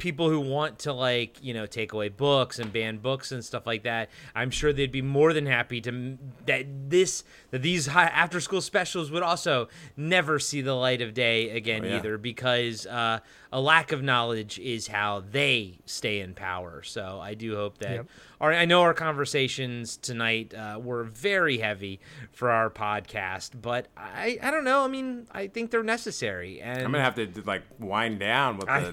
people who want to like you know take away books and ban books and stuff like that i'm sure they'd be more than happy to that this that these high after school specials would also never see the light of day again Oh, yeah. either because uh, a lack of knowledge is how they stay in power so i do hope that Yep. our, i know our conversations tonight uh, were very heavy for our podcast but i i don't know i mean i think they're necessary and I'm gonna have to like wind down with I, a,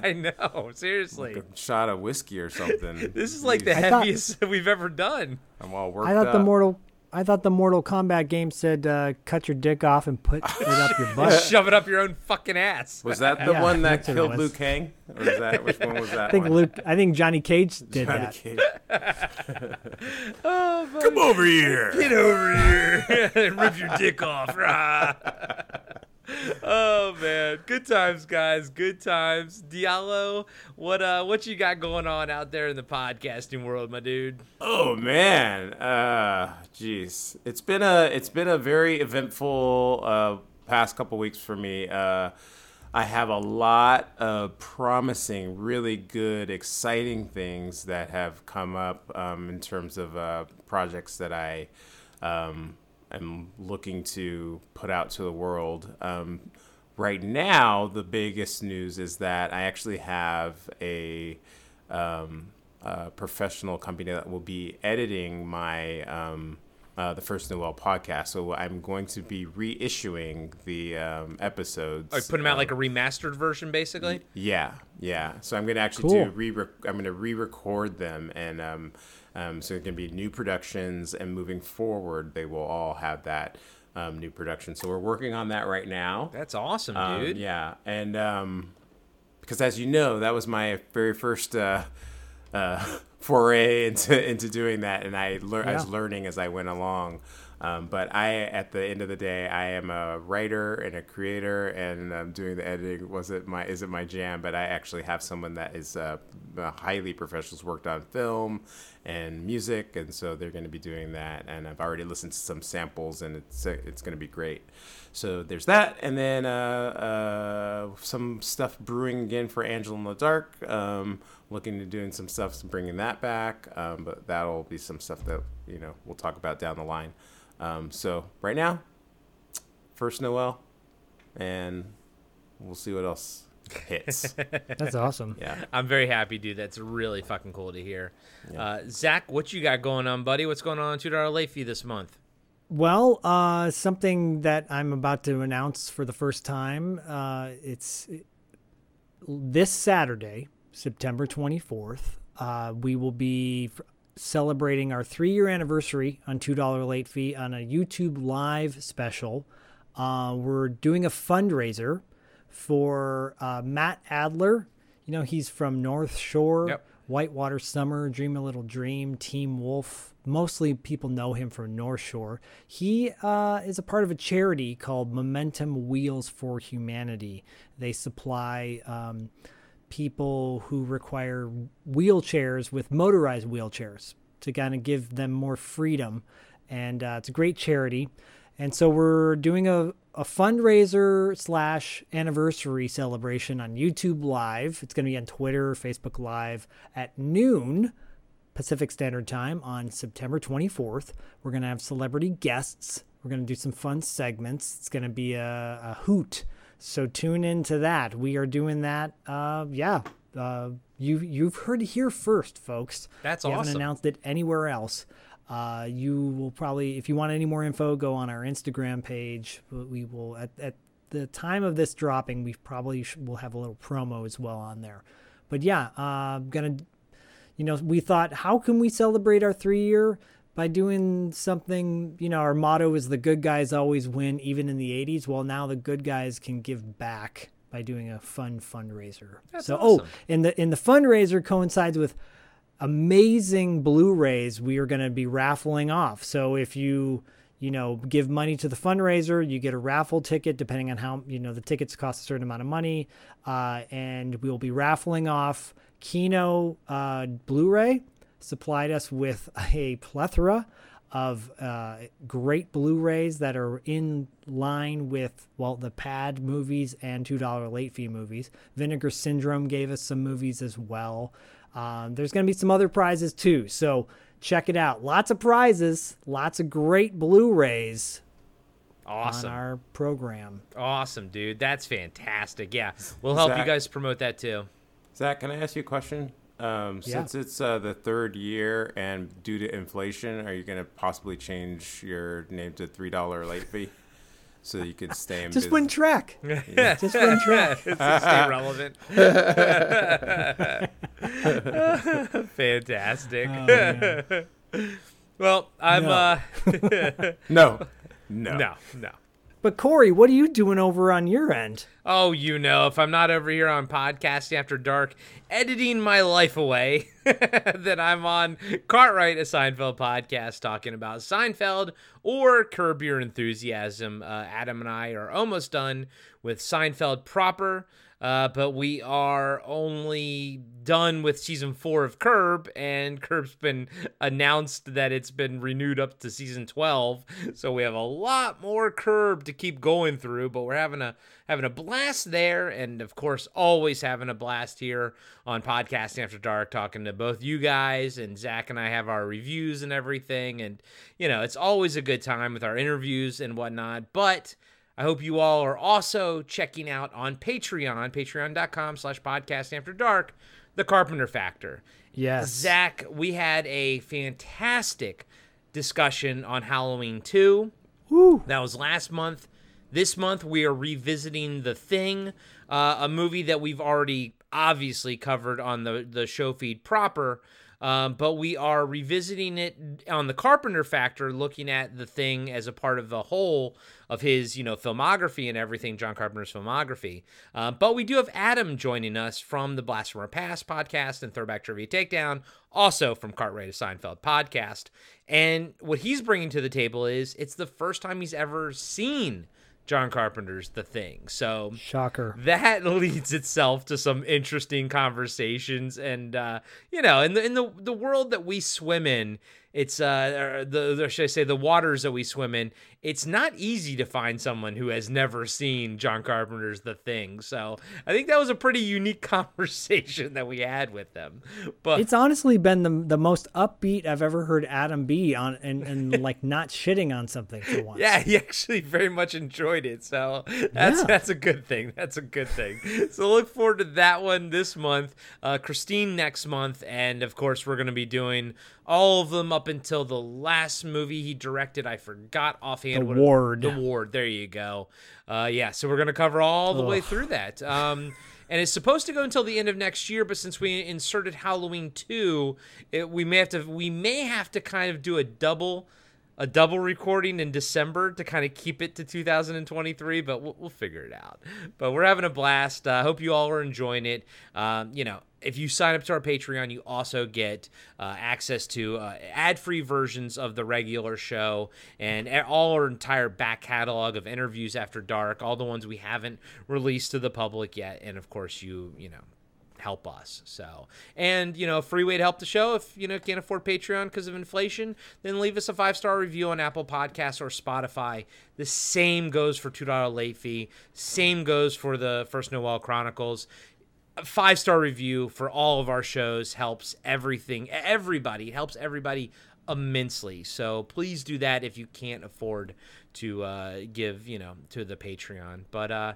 I know seriously a shot of whiskey or something. this is like the Jeez, thought- heaviest we've ever done. I'm all worked I thought the. Mortal I thought the Mortal Kombat game said uh, cut your dick off and put it up your butt. Shove it up your own fucking ass. Was that the Yeah, one that that's what it killed was. Liu Kang? Or was that which one was that? I think one? Luke. I think Johnny Cage did Johnny that. Cage. Come over here. Get over here and rip your dick off. Oh man, good times, guys. Good times. Diallo, what uh, what you got going on out there in the podcasting world, my dude? Oh man, uh, jeez, it's been a it's been a very eventful uh, past couple weeks for me. Uh, I have a lot of promising, really good, exciting things that have come up um, in terms of uh, projects that I um, am looking to put out to the world. Um, right now, the biggest news is that I actually have a um, uh, professional company that will be editing my um, uh, the First Noel podcast. So I'm going to be reissuing the um, episodes. Oh, you put them out um, like a remastered version, basically. yeah, yeah. So I'm gonna actually Cool. do re. I'm gonna re-record them, and um, um, so it can be new productions. And moving forward, they will all have that um, new production. So we're working on that right now. That's awesome, Um, dude. yeah, and um, because as you know, that was my very first uh, uh, foray into into doing that, and I lear- I was learning as I went along. Um, but I, at the end of the day, I am a writer and a creator, and um, doing the editing was it my is it my jam? But I actually have someone that is uh, highly professional, has worked on film and music, and so they're going to be doing that. And I've already listened to some samples, and it's it's going to be great. So there's that, and then uh, uh, some stuff brewing again for Angel in the Dark. Um, looking to doing some stuff, bringing that back, um, but that'll be some stuff that you know we'll talk about down the line. Um, so right now, first Noel, and we'll see what else hits. That's awesome. yeah. I'm very happy, dude. That's really fucking cool to hear. Uh, Zach, what you got going on, buddy? What's going on in two dollar late fee this month? Well, uh, something that I'm about to announce for the first time. Uh, it's this Saturday, September 24th. Uh, we will be f- celebrating our three year anniversary on $2 late fee on a YouTube live special. Uh, we're doing a fundraiser for uh, Matt Adler. You know, he's from North Shore, Yep. Whitewater Summer, Dream a Little Dream, Teen Wolf. Mostly people know him from North Shore. He uh, is a part of a charity called Momentum Wheels for Humanity. They supply um, people who require wheelchairs with motorized wheelchairs to kind of give them more freedom. And uh, it's a great charity. And so we're doing a, a fundraiser slash anniversary celebration on YouTube Live. It's going to be on Twitter, Facebook Live at noon Pacific Standard Time on September 24th. We're going to have celebrity guests. We're going to do some fun segments. It's going to be a, a hoot. So tune into that. We are doing that. Uh, yeah. Uh, you you've heard here first, folks. That's awesome. we awesome. haven't announced it anywhere else. Uh, you will probably, if you want any more info, go on our Instagram page. But we will at, at the time of this dropping, we probably sh- will have a little promo as well on there. But yeah, uh, gonna, you know, we thought, how can we celebrate our three year by doing something? You know, our motto is the good guys always win, even in the '80s. Well, now the good guys can give back by doing a fun fundraiser. That's so, awesome. oh, and the and the fundraiser coincides with amazing Blu-rays we are going to be raffling off. So if you you know give money to the fundraiser, you get a raffle ticket depending on how you know the tickets cost a certain amount of money, uh, and we will be raffling off Kino uh, Blu-ray. Supplied us with a plethora of uh, great Blu-rays that are in line with well the Pad movies and two dollar late fee movies. Vinegar Syndrome gave us some movies as well. Um, there's going to be some other prizes too, so check it out. Lots of prizes, lots of great Blu-rays Awesome. on our program. Awesome, dude. That's fantastic. Yeah. We'll help you guys promote that too. Zach, can I ask you a question? Um, Yeah. Since it's uh, the third year and due to inflation, are you going to possibly change your name to three dollar late fee so you could stay in Just business? win track. Yeah. Just win track. Stay relevant. Fantastic. Oh, well, I'm No. uh No, no, no, no. But Corey, what are you doing over on your end? Oh, you know, if I'm not over here on Podcasting After Dark editing my life away, then I'm on Cartwright, a Seinfeld podcast talking about Seinfeld or Curb Your Enthusiasm. Uh, Adam and I are almost done with Seinfeld proper. Uh, but we are only done with season four of Curb, and Curb's been announced that it's been renewed up to season twelve. So we have a lot more Curb to keep going through, but we're having a having a blast there, and of course, always having a blast here on Podcasting After Dark, talking to both you guys and Zach and I have our reviews and everything, and you know, it's always a good time with our interviews and whatnot, but. I hope you all are also checking out on Patreon, patreon.com slash podcast after dark, the Carpenter Factor. Yes. Zach, we had a fantastic discussion on Halloween 2. Woo. That was last month. This month, we are revisiting The Thing, uh, a movie that we've already obviously covered on the, the show feed proper. Um, but we are revisiting it on the Carpenter Factor, looking at the thing as a part of the whole of his, you know, filmography and everything, John Carpenter's filmography. Uh, but we do have Adam joining us from the Blast from Our Past podcast and Throwback Trivia Takedown, also from Cartwright to Seinfeld podcast. And what he's bringing to the table is it's the first time he's ever seen John Carpenter's The Thing. So Shocker. that leads itself to some interesting conversations and uh you know in the in the the world that we swim in it's uh or the, the should I say the waters that we swim in it's not easy to find someone who has never seen John Carpenter's The Thing so I think that was a pretty unique conversation that we had with them but It's honestly been the the most upbeat I've ever heard Adam be on and, and like not shitting on something for once. Yeah, he actually very much enjoyed it. So that's Yeah. that's a good thing. That's a good thing. So look forward to that one this month. Uh, Christine next month, and of course we're gonna be doing all of them up until the last movie he directed. I forgot offhand. The what Ward. The Ward. There you go. Uh, yeah. So we're gonna cover all the way through that. Um, and it's supposed to go until the end of next year. But since we inserted Halloween two, it, we may have to we may have to kind of do a double a double recording in December to kind of keep it to 2023, but we'll, we'll figure it out. But we're having a blast. I uh, hope you all are enjoying it. Um, you know, if you sign up to our Patreon, you also get uh, access to uh, ad-free versions of the regular show and all our entire back catalog of interviews after dark, all the ones we haven't released to the public yet, and of course, you you know help us. So, and you know, free way to help the show if you know can't afford Patreon because of inflation, then leave us a five star review on Apple Podcasts or Spotify. The same goes for two dollar late fee. Same goes for the First Noel Chronicles. A five star review for all of our shows helps everything. Everybody it helps everybody immensely. So please do that if you can't afford to uh, give you know to the Patreon. But uh,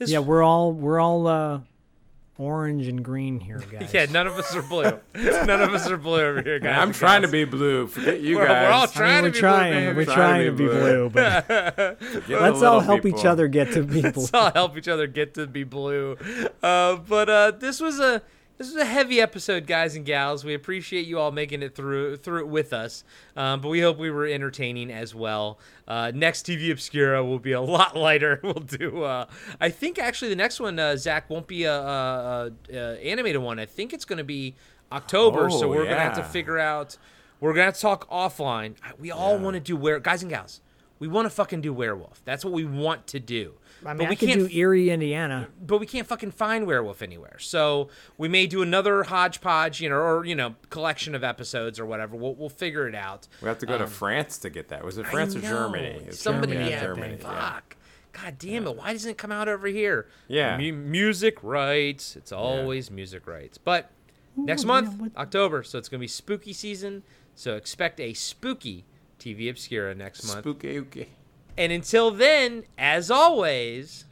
yeah, we're all we're all uh, orange and green here, guys. yeah, none of us are blue. none of us are blue over here, guys. I'm trying to be blue. Forget you we're, guys. We're all trying I mean, to be trying, blue. We're trying, trying to be blue, blue but let's all help people. each other get to be blue. let's all help each other get to be blue. Uh, but uh, this was a this is a heavy episode, guys and gals. We appreciate you all making it through through it with us, um, but we hope we were entertaining as well. Uh, next TV Obscura will be a lot lighter. We'll do. Uh, I think actually the next one, uh, Zach, won't be a, a, a, animated one. I think it's going to be October. Oh, so we're yeah. gonna have to figure out. We're gonna to talk offline. We all yeah. want to do where guys and gals. We want to fucking do werewolf. That's what we want to do. I mean, but I we could can't do Erie, Indiana. but we can't fucking find werewolf anywhere. So we may do another hodgepodge, you know, or you know, collection of episodes or whatever. We'll we'll figure it out. We have to go Um, to France to get that. Was it France I or. Germany? It's Somebody, Germany, yeah, Germany. fuck. yeah. God damn it! Why doesn't it come out over here? Yeah. Mu- music rights. It's always music rights. But next month, October, so it's gonna be spooky season. So expect a spooky TV Obscura next month. Spooky, okay. And until then, as always.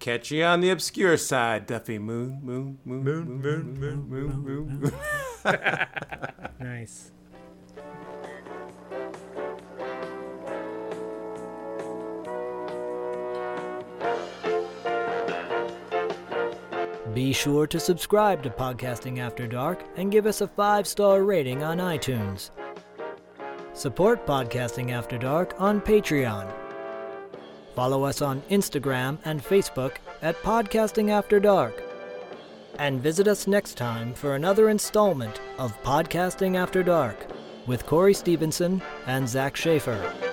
Catch you on the obscure side, Duffy. Moon, moon, moon, moon, moon, moon, moon, moon. moon. Nice. Be sure to subscribe to Podcasting After Dark and give us a five star rating on iTunes. Support Podcasting After Dark on Patreon. Follow us on Instagram and Facebook at Podcasting After Dark. And visit us next time for another installment of Podcasting After Dark with Corey Stevenson and Zach Schaefer.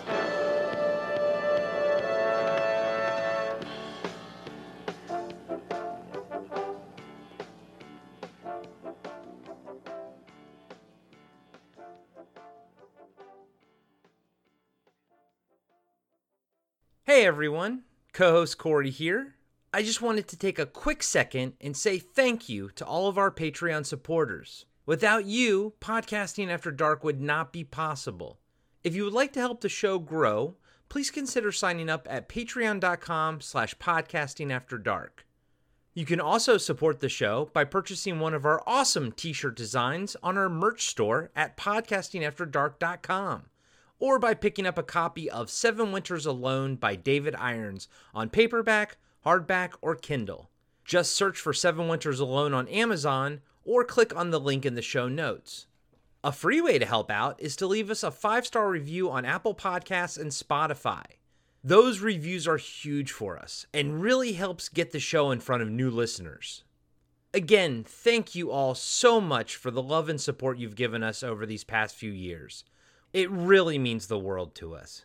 Hey everyone, co host Corey here. I just wanted to take a quick second and say thank you to all of our Patreon supporters. Without you, Podcasting After Dark would not be possible. If you would like to help the show grow, please consider signing up at patreon.com slash podcasting after dark. You can also support the show by purchasing one of our awesome t-shirt designs on our merch store at podcastingafterdark.com or by picking up a copy of Seven Winters Alone by David Irons on paperback, hardback, or Kindle. Just search for Seven Winters Alone on Amazon or click on the link in the show notes. A free way to help out is to leave us a five star review on Apple Podcasts and Spotify. Those reviews are huge for us and really helps get the show in front of new listeners. Again, thank you all so much for the love and support you've given us over these past few years. It really means the world to us.